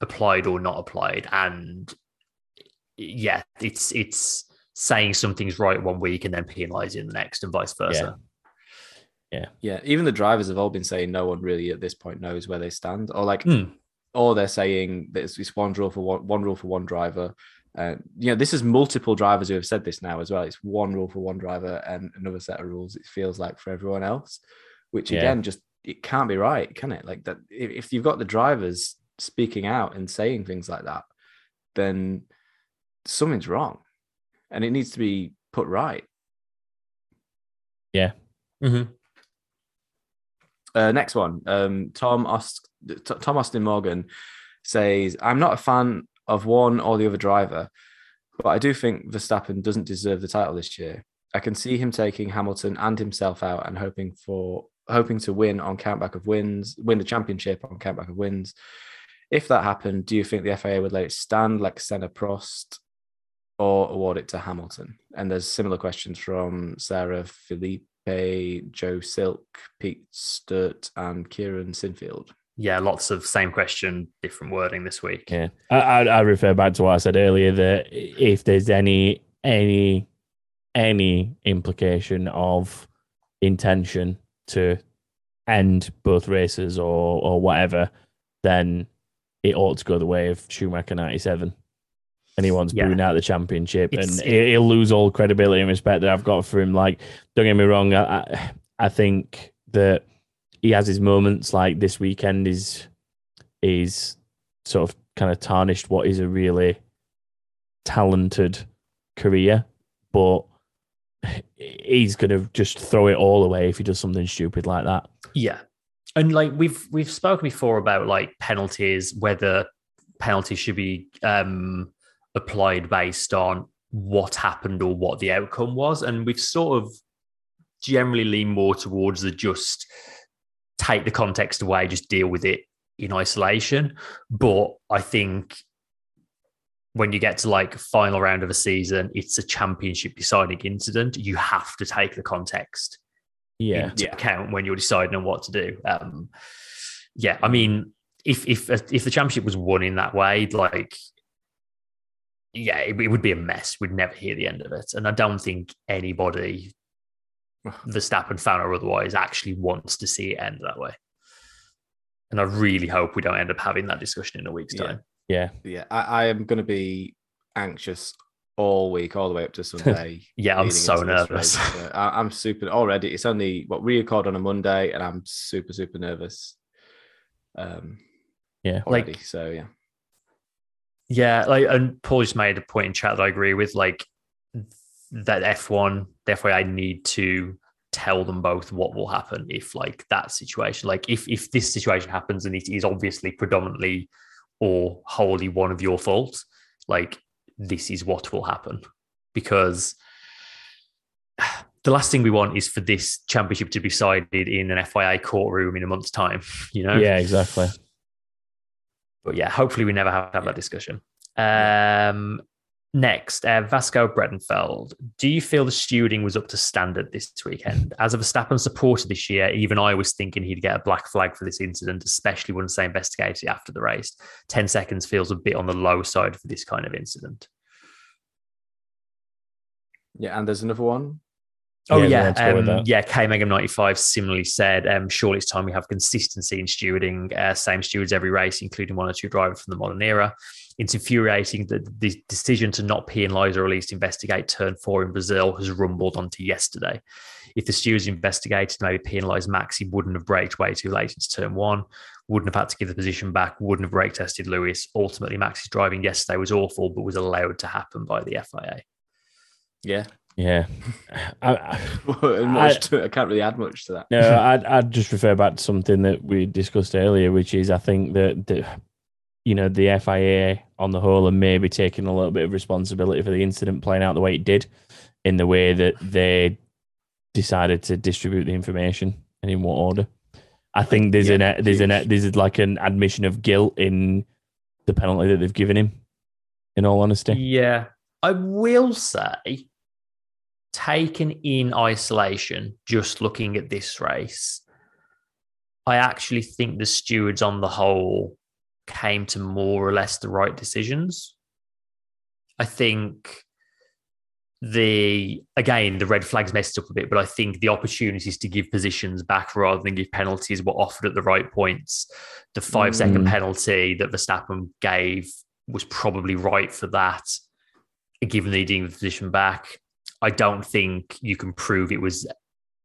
applied or not applied, and yeah, it's it's saying something's right one week and then penalising the next, and vice versa. Yeah, even the drivers have all been saying no one really at this point knows where they stand, or like, Hmm. or they're saying that it's, it's one rule for one, one rule for one driver. Uh, you know, this is multiple drivers who have said this now as well. It's one rule for one driver and another set of rules. It feels like for everyone else, which Yeah. again, just it can't be right, can it? Like that, if, if you've got the drivers speaking out and saying things like that, then something's wrong, and it needs to be put right. Yeah. Mhm. Uh, next one. Um, Tom Tom Austin Morgan says, "I'm not a fan of one or the other driver, but I do think Verstappen doesn't deserve the title this year. I can see him taking Hamilton and himself out and hoping for hoping to win on countback of wins, win the championship on countback of wins. If that happened, do you think the FIA would let it stand like Senna Prost?" Or award it to Hamilton. And there's similar questions from Sarah Felipe, Joe Silk, Pete Sturt, and Kieran Sinfield. Yeah, lots of same question, different wording this week. Yeah, I, I, I refer back to what I said earlier that if there's any any any implication of intention to end both races or or whatever, then it ought to go the way of Schumacher '97. Anyone's Yeah. booing out the championship, It's- and he- he'll lose all credibility and respect that I've got for him. Like, don't get me wrong, I I, I think that he has his moments. Like this weekend is is sort of kind of tarnished what is a really talented career, but he's going to just throw it all away if he does something stupid like that. Yeah. And like we've we've spoken before about like penalties, whether penalties should be um applied based on what happened or what the outcome was. And we've sort of generally leaned more towards the just take the context away, just deal with it in isolation. But I think when you get to like final round of a season, it's a championship deciding incident. You have to take the context Yeah. into Yeah. account when you're deciding on what to do. Um, yeah, I mean, if if if the championship was won in that way, like, yeah, it, it would be a mess. We'd never hear the end of it, and I don't think anybody, Verstappen fan or otherwise, actually wants to see it end that way. And I really hope we don't end up having that discussion in a week's Yeah. time. Yeah. Yeah, I, I am going to be anxious all week, all the way up to Sunday. Yeah, I'm so nervous. race. I, I'm super already. It's only what we record on a Monday, and I'm super, super nervous. Um, Yeah. already. Like- so yeah, Yeah, like and Paul just made a point in chat that I agree with. Like that F1, the I need to tell them both what will happen if like that situation, like if if this situation happens and it is obviously predominantly or wholly one of your fault, like this is what will happen. Because the last thing we want is for this championship to be decided in an FIA courtroom in a month's time, you know? Yeah, exactly. But yeah, hopefully we never have to have that discussion. Um, next, uh, Vasco Bredenfeld. Do you feel the stewarding was up to standard this weekend? As a Verstappen supporter this year, even I was thinking he'd get a black flag for this incident, especially once they investigated it after the race. 10 seconds feels a bit on the low side for this kind of incident. Yeah, and there's another one. Oh Yeah, yeah, let's go with um, yeah. K Megam ninety five similarly said, um, "Surely it's time we have consistency in stewarding. Uh, same stewards every race, including one or two drivers from the modern era. It's infuriating that the decision to not penalise or at least investigate turn four in Brazil has rumbled onto yesterday. If the stewards investigated, maybe penalised Max, he wouldn't have braked way too late into turn one. Wouldn't have had to give the position back. Wouldn't have brake tested Lewis. Ultimately, Max's driving yesterday was awful, but was allowed to happen by the FIA. Yeah. Yeah. I, I, much to, I can't really add much to that. no, I'd, I'd just refer back to something that we discussed earlier, which is I think that, the, you know, the FIA on the whole are maybe taking a little bit of responsibility for the incident playing out the way it did in the way that they decided to distribute the information and in what order. I think there's Yeah, an there's an huge. there's like an admission of guilt in the penalty that they've given him. In all honesty, Yeah, I will say, taken in isolation, just looking at this race, I actually think the stewards on the whole came to more or less the right decisions. I think the again the red flags messed up a bit, but I think the opportunities to give positions back rather than give penalties were offered at the right points. The five second Mm. penalty that Verstappen gave was probably right for that, given the needing the position back. I don't think you can prove it was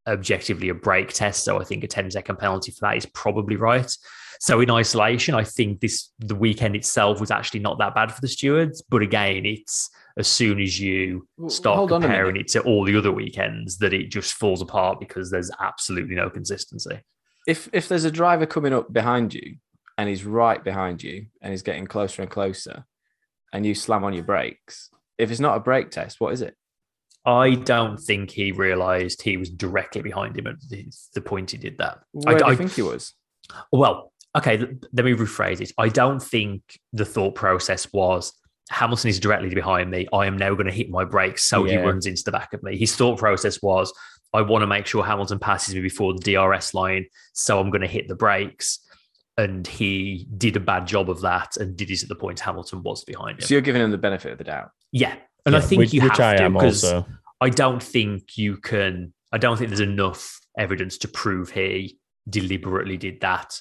objectively a brake test. So I think a 10 second penalty for that is probably right. So in isolation, I think this the weekend itself was actually not that bad for the stewards. But again, it's as soon as you start hold comparing it to all the other weekends that it just falls apart because there's absolutely no consistency. If if there's a driver coming up behind you and he's right behind you and he's getting closer and closer, and you slam on your brakes, if it's not a brake test, what is it? I don't think he realised he was directly behind him at the, the point he did that. Where do I- think he was? Well, okay, let me rephrase it. I don't think the thought process was Hamilton is directly behind me. I am now going to hit my brakes so he runs into the back of me. His thought process was I want to make sure Hamilton passes me before the DRS line, so I'm going to hit the brakes. And he did a bad job of that and did it at the point Hamilton was behind him. So you're giving him the benefit of the doubt. yeah. And I think which, you which have I to because. I don't think you can. I don't think there's enough evidence to prove he deliberately did that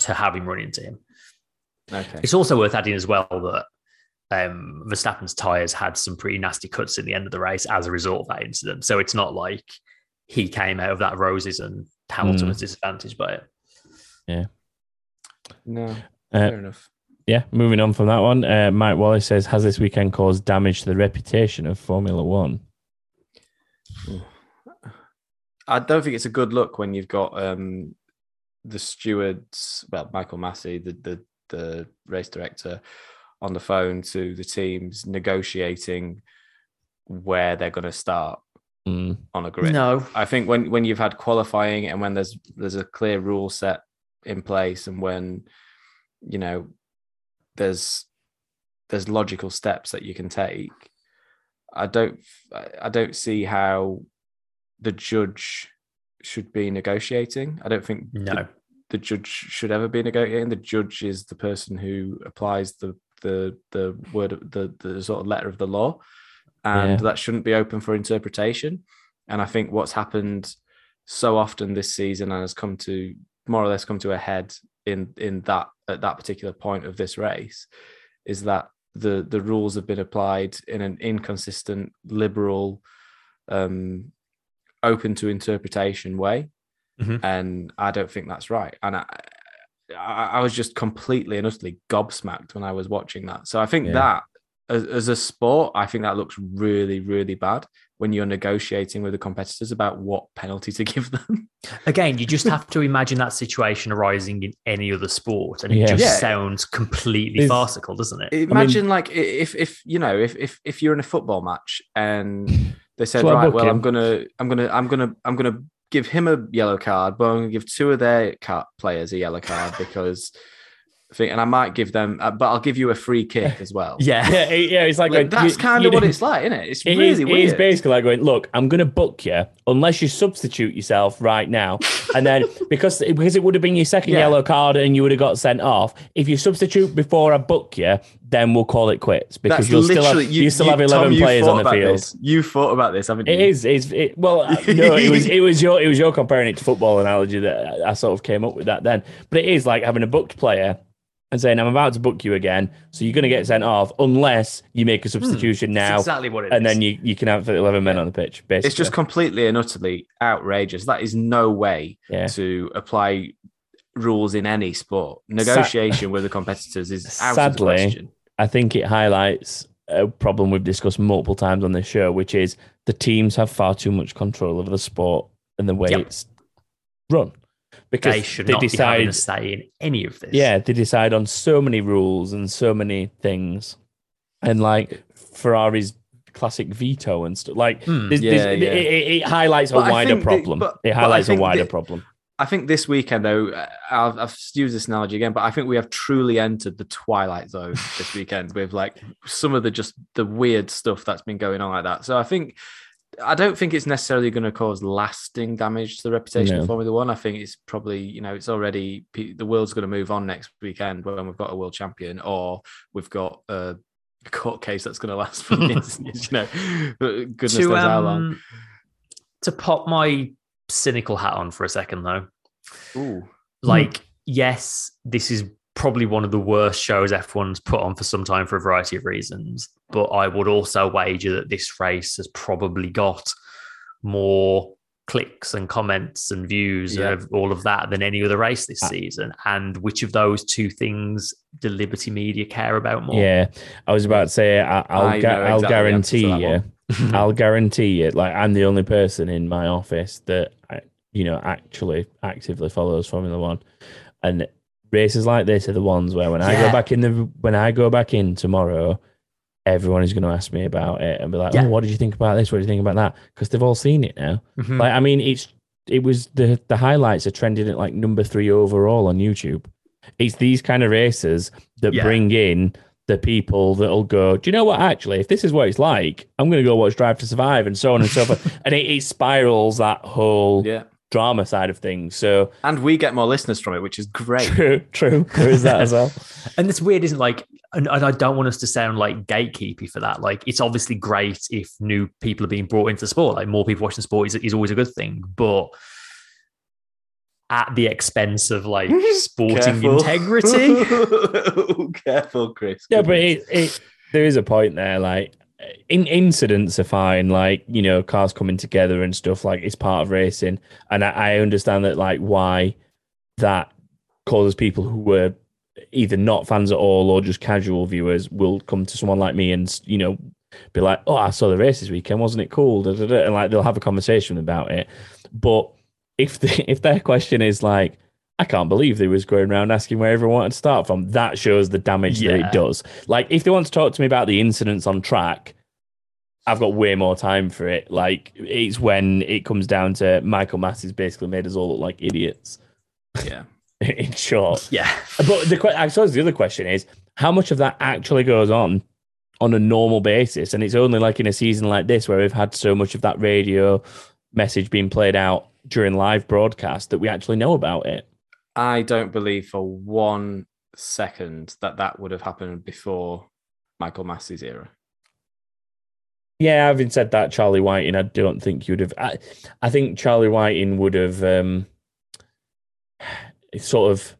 to have him run into him. Okay. It's also worth adding as well that um, Verstappen's tyres had some pretty nasty cuts in the end of the race as a result of that incident. So it's not like he came out of that roses and Hamilton Mm. was disadvantaged by it. Yeah. No, Uh, fair enough. Yeah, moving on from that one. Uh, Mike Wallace says, "Has this weekend caused damage to the reputation of Formula One?" I don't think it's a good look when you've got um, the stewards, well, Michael Masi, the, the the race director, on the phone to the teams negotiating where they're going to start Mm. on a grid. No, I think when when you've had qualifying and when there's there's a clear rule set in place and when you know there's there's logical steps that you can take. I don't I- don't see how the judge should be negotiating. I don't think no. the, the judge should ever be negotiating. The judge is the person who applies the the the word the the sort of letter of the law. And Yeah. that shouldn't be open for interpretation. And i think what's happened so often this season and has come to more or less come to a head in in that at that particular point of this race is that the the rules have been applied in an inconsistent liberal um open to interpretation way Mhm. and i don't think that's right and i I, I was just completely and utterly gobsmacked when I was watching that. So I think Yeah. that as, as a sport, I think that looks really, really bad when you're negotiating with the competitors about what penalty to give them. Again, you just have to imagine that situation arising in any other sport, and it Yeah. just Yeah. sounds completely It's- farcical, doesn't it? Imagine like if if you know if if if you're in a football match and they said Shall I right, book well I'm gonna I'm gonna I'm gonna I'm gonna give him a yellow card, but I'm gonna give two of their car players a yellow card because thing, and I might give them, uh, but I'll give you a free kick as well. Yeah. Yeah, it- yeah, it's like, Like, going, that's kind of what it's like, isn't it? It's It really is, weird. is basically like going, look, I'm going to book you unless you substitute yourself right now. And then because because it would have been your second Yeah. yellow card and you would have got sent off. If you substitute before I book you, then we'll call it quits because That's you'll still have literally you, still have 11 you players on the field. this. You thought about this, haven't you? It is. It's it, well, uh, no. It was. It was your. It was your comparing it to football analogy that I sort of came up with that then. But it is like having a booked player and saying, "I'm about to book you again, so you're going to get sent off unless you make a hmm. substitution That's now, exactly what it is. and then you, you can have 11 men on the pitch." Basically, It's just completely and utterly outrageous. That is no way yeah. to apply rules in any sport. Negotiation with the competitors is out of the Sadly, question. I think it highlights a problem we've discussed multiple times on this show, which is the teams have far too much control over the sport and the way Yep. it's run. Because they should not be having a say in any of this. Yeah, they decide on so many rules and so many things, and like Ferrari's classic veto and stuff. Like, Hmm. there's- Yeah, there's- yeah. It, it- it highlights a But I wider think the- problem. but- it highlights a wider the- problem. I think this weekend, though, uh, I've, I've used this analogy again, but I think we have truly entered the twilight zone this weekend with like some of the just the weird stuff that's been going on like that. So I think I don't think it's necessarily going to cause lasting damage to the reputation No. of Formula One. I think it's probably you know it's already the world's going to move on next weekend when we've got a world champion or we've got a court case that's going to last for years, you know, goodness to, knows how long. um, to pop my cynical hat on for a second, though. Ooh. Like, yes, this is probably one of the worst shows F1's put on for some time for a variety of reasons. But I would also wager that this race has probably got more clicks and comments and views Yeah. and all of that than any other race this Uh, season. And which of those two things do Liberty Media care about more? Yeah, I was about to say I, I'll I gu- know I'll exactly the answer to guarantee you. I'll guarantee it. Like I'm the only person in my office that you know actually actively follows Formula One, and races like this are the ones where when I go back in the when I go back in tomorrow, everyone is going to ask me about it and be like, Yeah. "Oh, what did you think about this? What did you think about that?" Because they've all seen it now. Mhm. Like I mean, it's it was the the highlights are trending at like number three overall on YouTube. It's these kind of races that Yeah. bring in the people that'll go, do you know what? Actually, if this is what it's like, I'm going to go watch Drive to Survive and so on and so forth. And it, it spirals that whole Yeah. Drama side of things. So And we get more listeners from it, which is great. true, true. There is that as well. And it's weird, isn't like, and, and I don't want us to sound like gatekeepy for that. Like, it's obviously great if new people are being brought into the sport. Like, more people watching sport is, is always a good thing, but at the expense of like sporting integrity. Careful, Chris. Yeah, but it, it there is a point there. Like in incidents are fine, like you know, cars coming together and stuff. Like it's part of racing, and I, I understand that like why that causes people who were either not fans at all or just casual viewers will come to someone like me and you know be like, "Oh, I saw the race this weekend, wasn't it cool?" And like they'll have a conversation about it. But if the, if their question is like, "I can't believe they was going around asking where everyone wanted to start from," that shows the damage that it does. Like if they want to talk to me about the incidents on track. I've got way more time for it. Like it's when it comes down to Michael Masi's basically made us all look like idiots. Yeah. In short, yeah. but the I suppose the other question is how much of that actually goes on on a normal basis, and it's only like in a season like this where we've had so much of that radio message being played out during live broadcast that we actually know about it. I don't believe for one second that that would have happened before Michael Masi's era. Yeah, having said that, Charlie Whiting, I don't think you would have. I, I think Charlie Whiting would have um, sort of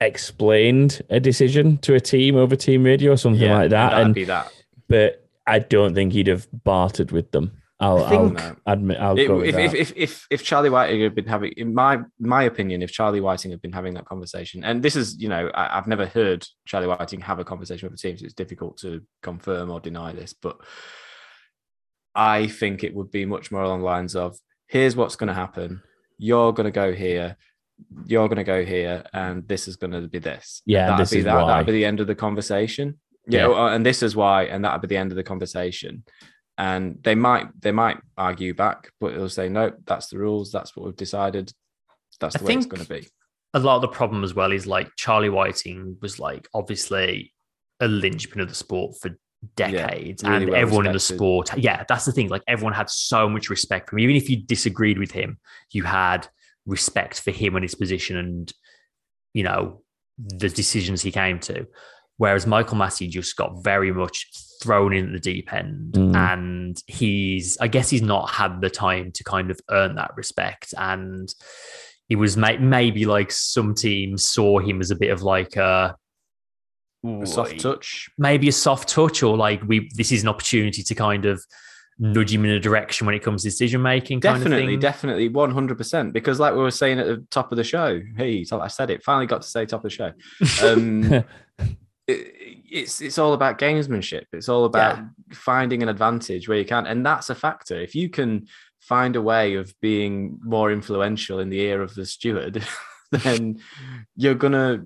explained a decision to a team over team radio or something like that, that'd and be that. but I don't think he'd have bartered with them. I'll, I think- I'll admit, I'll It- if, if, if, if, if Charlie Whiting had been having, in my my opinion, if Charlie Whiting had been having that conversation, and this is, you know, I, I've never heard Charlie Whiting have a conversation with a team, so it's difficult to confirm or deny this, but I think it would be much more along the lines of, here's what's going to happen. You're going to go here. You're going to go here, and this is going to be this. Yeah, that'd this be is that. why. That'd be the end of the conversation. Yeah, Yeah. and this is why, and that'd be the end of the conversation and they might they might argue back, but they'll say no, that's the rules, that's what we've decided, that's I the way it's going to be. a lot of the problem as well is like Charlie Whiting was like obviously a linchpin of the sport for decades, really and well everyone in the sport, yeah, that's the thing. Like everyone had so much respect for him, even if you disagreed with him, you had respect for him and his position, and you know the decisions he came to. Whereas Michael Masi just got very much thrown in at the deep end, Mm. and he's, I guess, he's not had the time to kind of earn that respect, and he was may- maybe like some teams saw him as a bit of like a, A soft touch. maybe a soft touch, or like we this is an opportunity to kind of nudge him in a direction when it comes to decision making. Kind Definitely, of definitely, one hundred percent. Because, like we were saying at the top of the show, hey, I said it. Finally, got to say top of the show. Um, it- it's it's all about gamesmanship. It's all about finding an advantage where you can, and that's a factor. If you can find a way of being more influential in the ear of the steward, then you're gonna.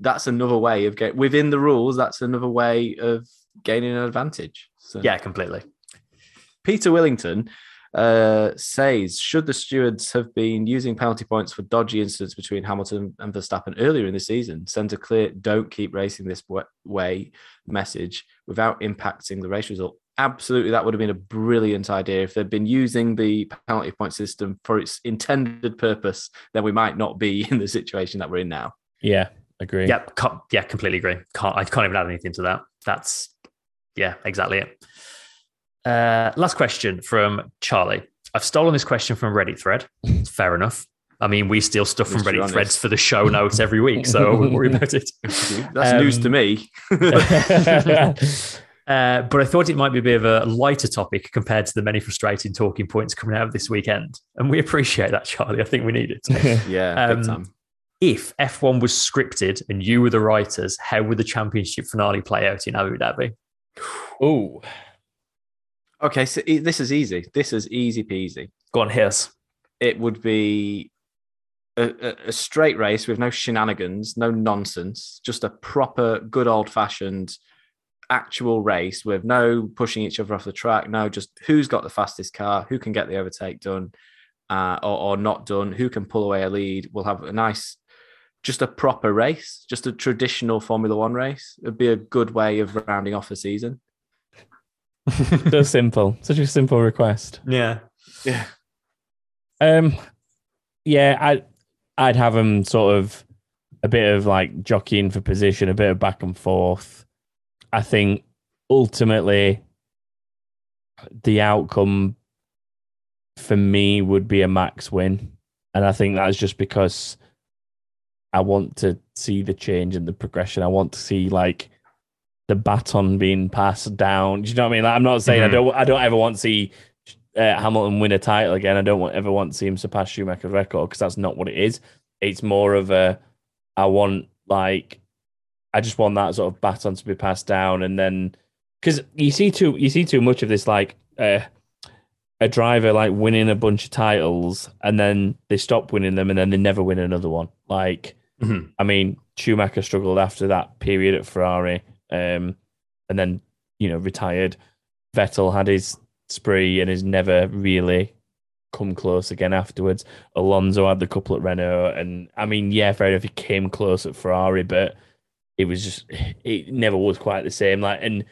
That's another way of get within the rules. That's another way of gaining an advantage. So. yeah, completely. Peter Willington uh, says, should the stewards have been using penalty points for dodgy incidents between Hamilton and Verstappen earlier in the season, send a clear "don't keep racing this way" message without impacting the race result? Absolutely, that would have been a brilliant idea if they'd been using the penalty point system for its intended purpose. Then we might not be in the situation that we're in now. yeah, agree. Yep. Yeah, completely agree. Can't I can't even add anything to that. That's yeah, exactly it. Uh, last question from Charlie. I've stolen this question from a Reddit thread. It's fair enough. I mean, we steal stuff from At Reddit threads for the show notes every week, so I wouldn't worry about it. That's news to Um, me. Uh, but I thought it might be a bit of a lighter topic compared to the many frustrating talking points coming out of this weekend. And we appreciate that, Charlie. I think we need it. yeah, Um, if F1 was scripted and you were the writers, how would the championship finale play out in Abu Dhabi? oh, Okay, so e- this is easy. This is easy peasy. Go on, here's. it would be a, a, a straight race with no shenanigans, no nonsense, just a proper, good old fashioned actual race with no pushing each other off the track. No, just who's got the fastest car, who can get the overtake done uh, or, or not done, who can pull away a lead. We'll have a nice, just a proper race, just a traditional Formula One race. It'd be a good way of rounding off the season. so simple. Such a simple request. Yeah. Yeah. Um, yeah, I, I'd have them sort of a bit of like jockeying for position, a bit of back and forth. I think ultimately the outcome for me would be a max win, and I think that's just because I want to see the change and the progression. I want to see like the baton being passed down. Do you know what I mean? Like, I'm not saying I Mhm. don't. I don't ever want to see uh, Hamilton win a title again. I don't want, ever want to see him surpass Schumacher's record because that's not what it is. It's more of a, I want like, I just want that sort of baton to be passed down, and then because you see too, you see too much of this like uh, a driver like winning a bunch of titles and then they stop winning them and then they never win another one. Like, Mhm. I mean, Schumacher struggled after that period at Ferrari, um, and then you know retired. Vettel had his spree and has never really come close again afterwards. Alonso had the couple at Renault, and I mean, yeah, fair enough, he came close at Ferrari, but it was just it never was quite the same. Like, and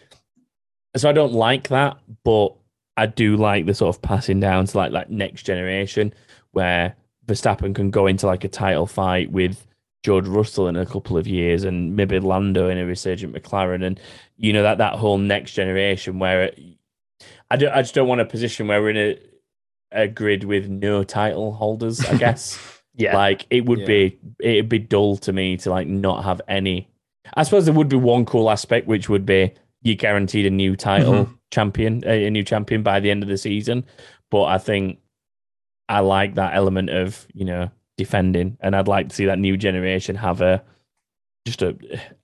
so I don't like that, but I do like the sort of passing down to like like next generation where Verstappen can go into like a title fight with George Russell in a couple of years and maybe Lando in a resurgent McLaren and you know that that whole next generation where it, I don't I just don't want a position where we're in a a grid with no title holders, I guess. Yeah. Like it would Yeah. be it'd be dull to me to like not have any. I suppose there would be one cool aspect which would be you guaranteed a new title mm-hmm. champion, a, a new champion by the end of the season. But I think I like that element of you know defending, and I'd like to see that new generation have a just a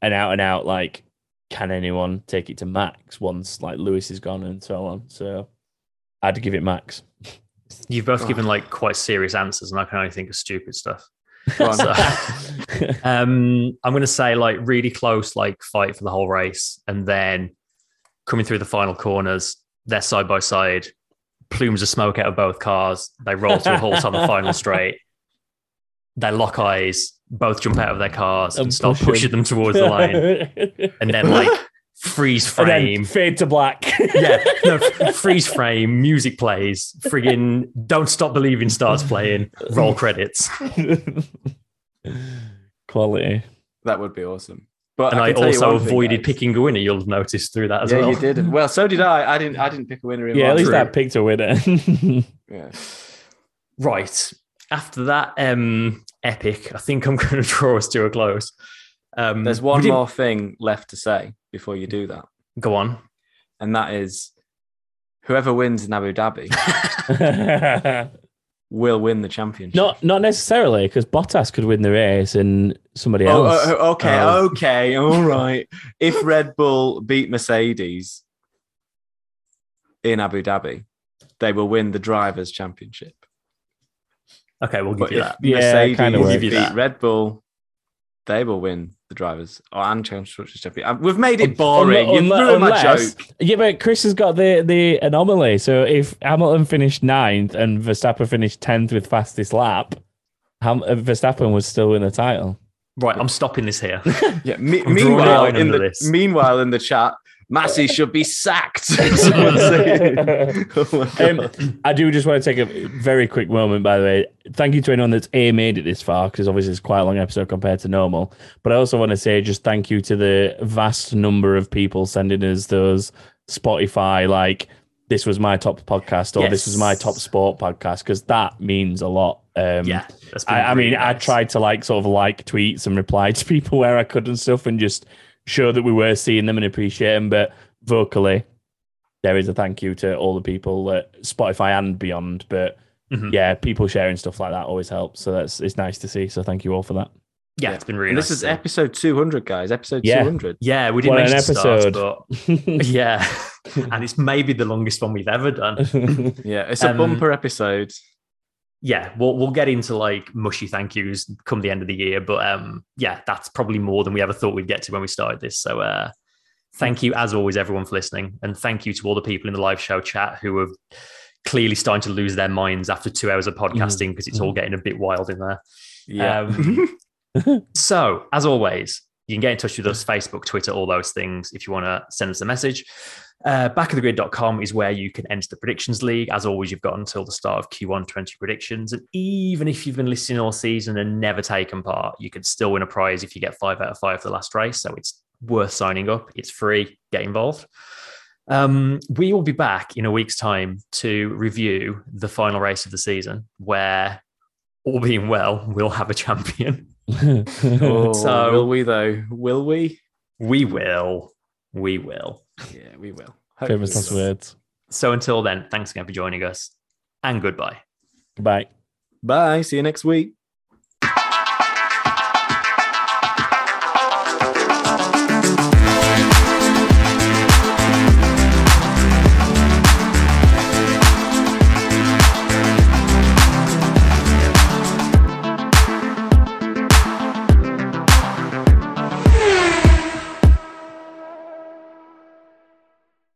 an out and out like can anyone take it to max once like Lewis is gone and so on. So I'd give it max. You've both Oh. given like quite serious answers, and I can only think of stupid stuff. So- Um, I'm going to say like really close, like fight for the whole race, and then coming through the final corners, they're side by side, plumes of smoke out of both cars. They roll to a halt on the final straight. They lock eyes. both jump out of their cars and, And start push pushing them towards the line, and then like freeze And then frame. fade to black. yeah, no, freeze frame. Music plays. Friggin' "Don't Stop Believing" starts playing. Roll credits. Quality. That would be awesome. But And I, can tell you also one thing, avoided picking a winner. You'll have noticed through that as well. yeah, you did. Well, so did I. I didn't. I didn't pick a winner in Yeah, at least True. I picked a winner. Yeah. Right. After that um, epic, I think I'm going to draw us to a close. Um, There's one didn't- more thing left to say before you do that, Go on. and that is whoever wins in Abu Dhabi will win the championship. not not necessarily because Bottas could win the race and somebody Oh, else. oh, oh, okay, Oh. okay, all right. If Red Bull beat Mercedes in Abu Dhabi, they will win the drivers' championship. Okay, we'll give But you if that. Yeah, Mercedes kinda beat Give you that. Red Bull, they will win the drivers or and constructors championship. Uh, We've made it boring. Unle- you unle- ruined my unless- joke. Yeah, but Chris has got the the anomaly. So if Hamilton finished ninth and Verstappen finished tenth with fastest lap, Ham- uh, Verstappen would still win the title. Right, I'm stopping this here. Yeah. Me- I'm drawing a meanwhile, in the this. meanwhile in the chat, Masi should be sacked. Oh. Um, I do just want to take a very quick moment, by the way. Thank you to anyone that's A made it this far, because obviously it's quite a long episode compared to normal. But I also want to say just thank you to the vast number of people sending us those Spotify, like, this was my top podcast or this was my top sport podcast, because that means a lot. Um, yeah, I, I mean, really I tried to like sort of like tweets and reply to people where I could and stuff and just show that we were seeing them and appreciating them. But vocally, there is a thank you to all the people at Spotify and beyond. But Mhm. yeah, people sharing stuff like that always helps. So that's it's nice to see. So thank you all for that. Yeah, it's been really And nice. this is to episode 200, guys. Episode Yeah. 200. yeah, we didn't What an mention start, but yeah, and it's maybe the longest one we've ever done. Yeah, it's a Um, bumper episode. Yeah, we'll we'll get into like mushy thank yous come the end of the year, but um, yeah, that's probably more than we ever thought we'd get to when we started this. So, uh, thank you as always, everyone for listening, and thank you to all the people in the live show chat who are clearly starting to lose their minds after two hours of podcasting because it's all getting a bit wild in there. Yeah. Um, so, as always, you can get in touch with us Facebook, Twitter, all those things if you want to send us a message. Uh, backofthegrid.com is where you can enter the predictions league. As always, you've got until the start of Q1 20 predictions. And even if you've been listening all season and never taken part, you could still win a prize if you get five out of five for the last race. So it's worth signing up. It's free. Get involved. Um, we will be back in a week's time to review the final race of the season, where all being well, we'll have a champion. Oh, So- will we though? Will we? We will. We will. Yeah, we will. Hopefully Famous we last will. words. So until then, thanks again for joining us and goodbye. Goodbye. Bye. See you next week.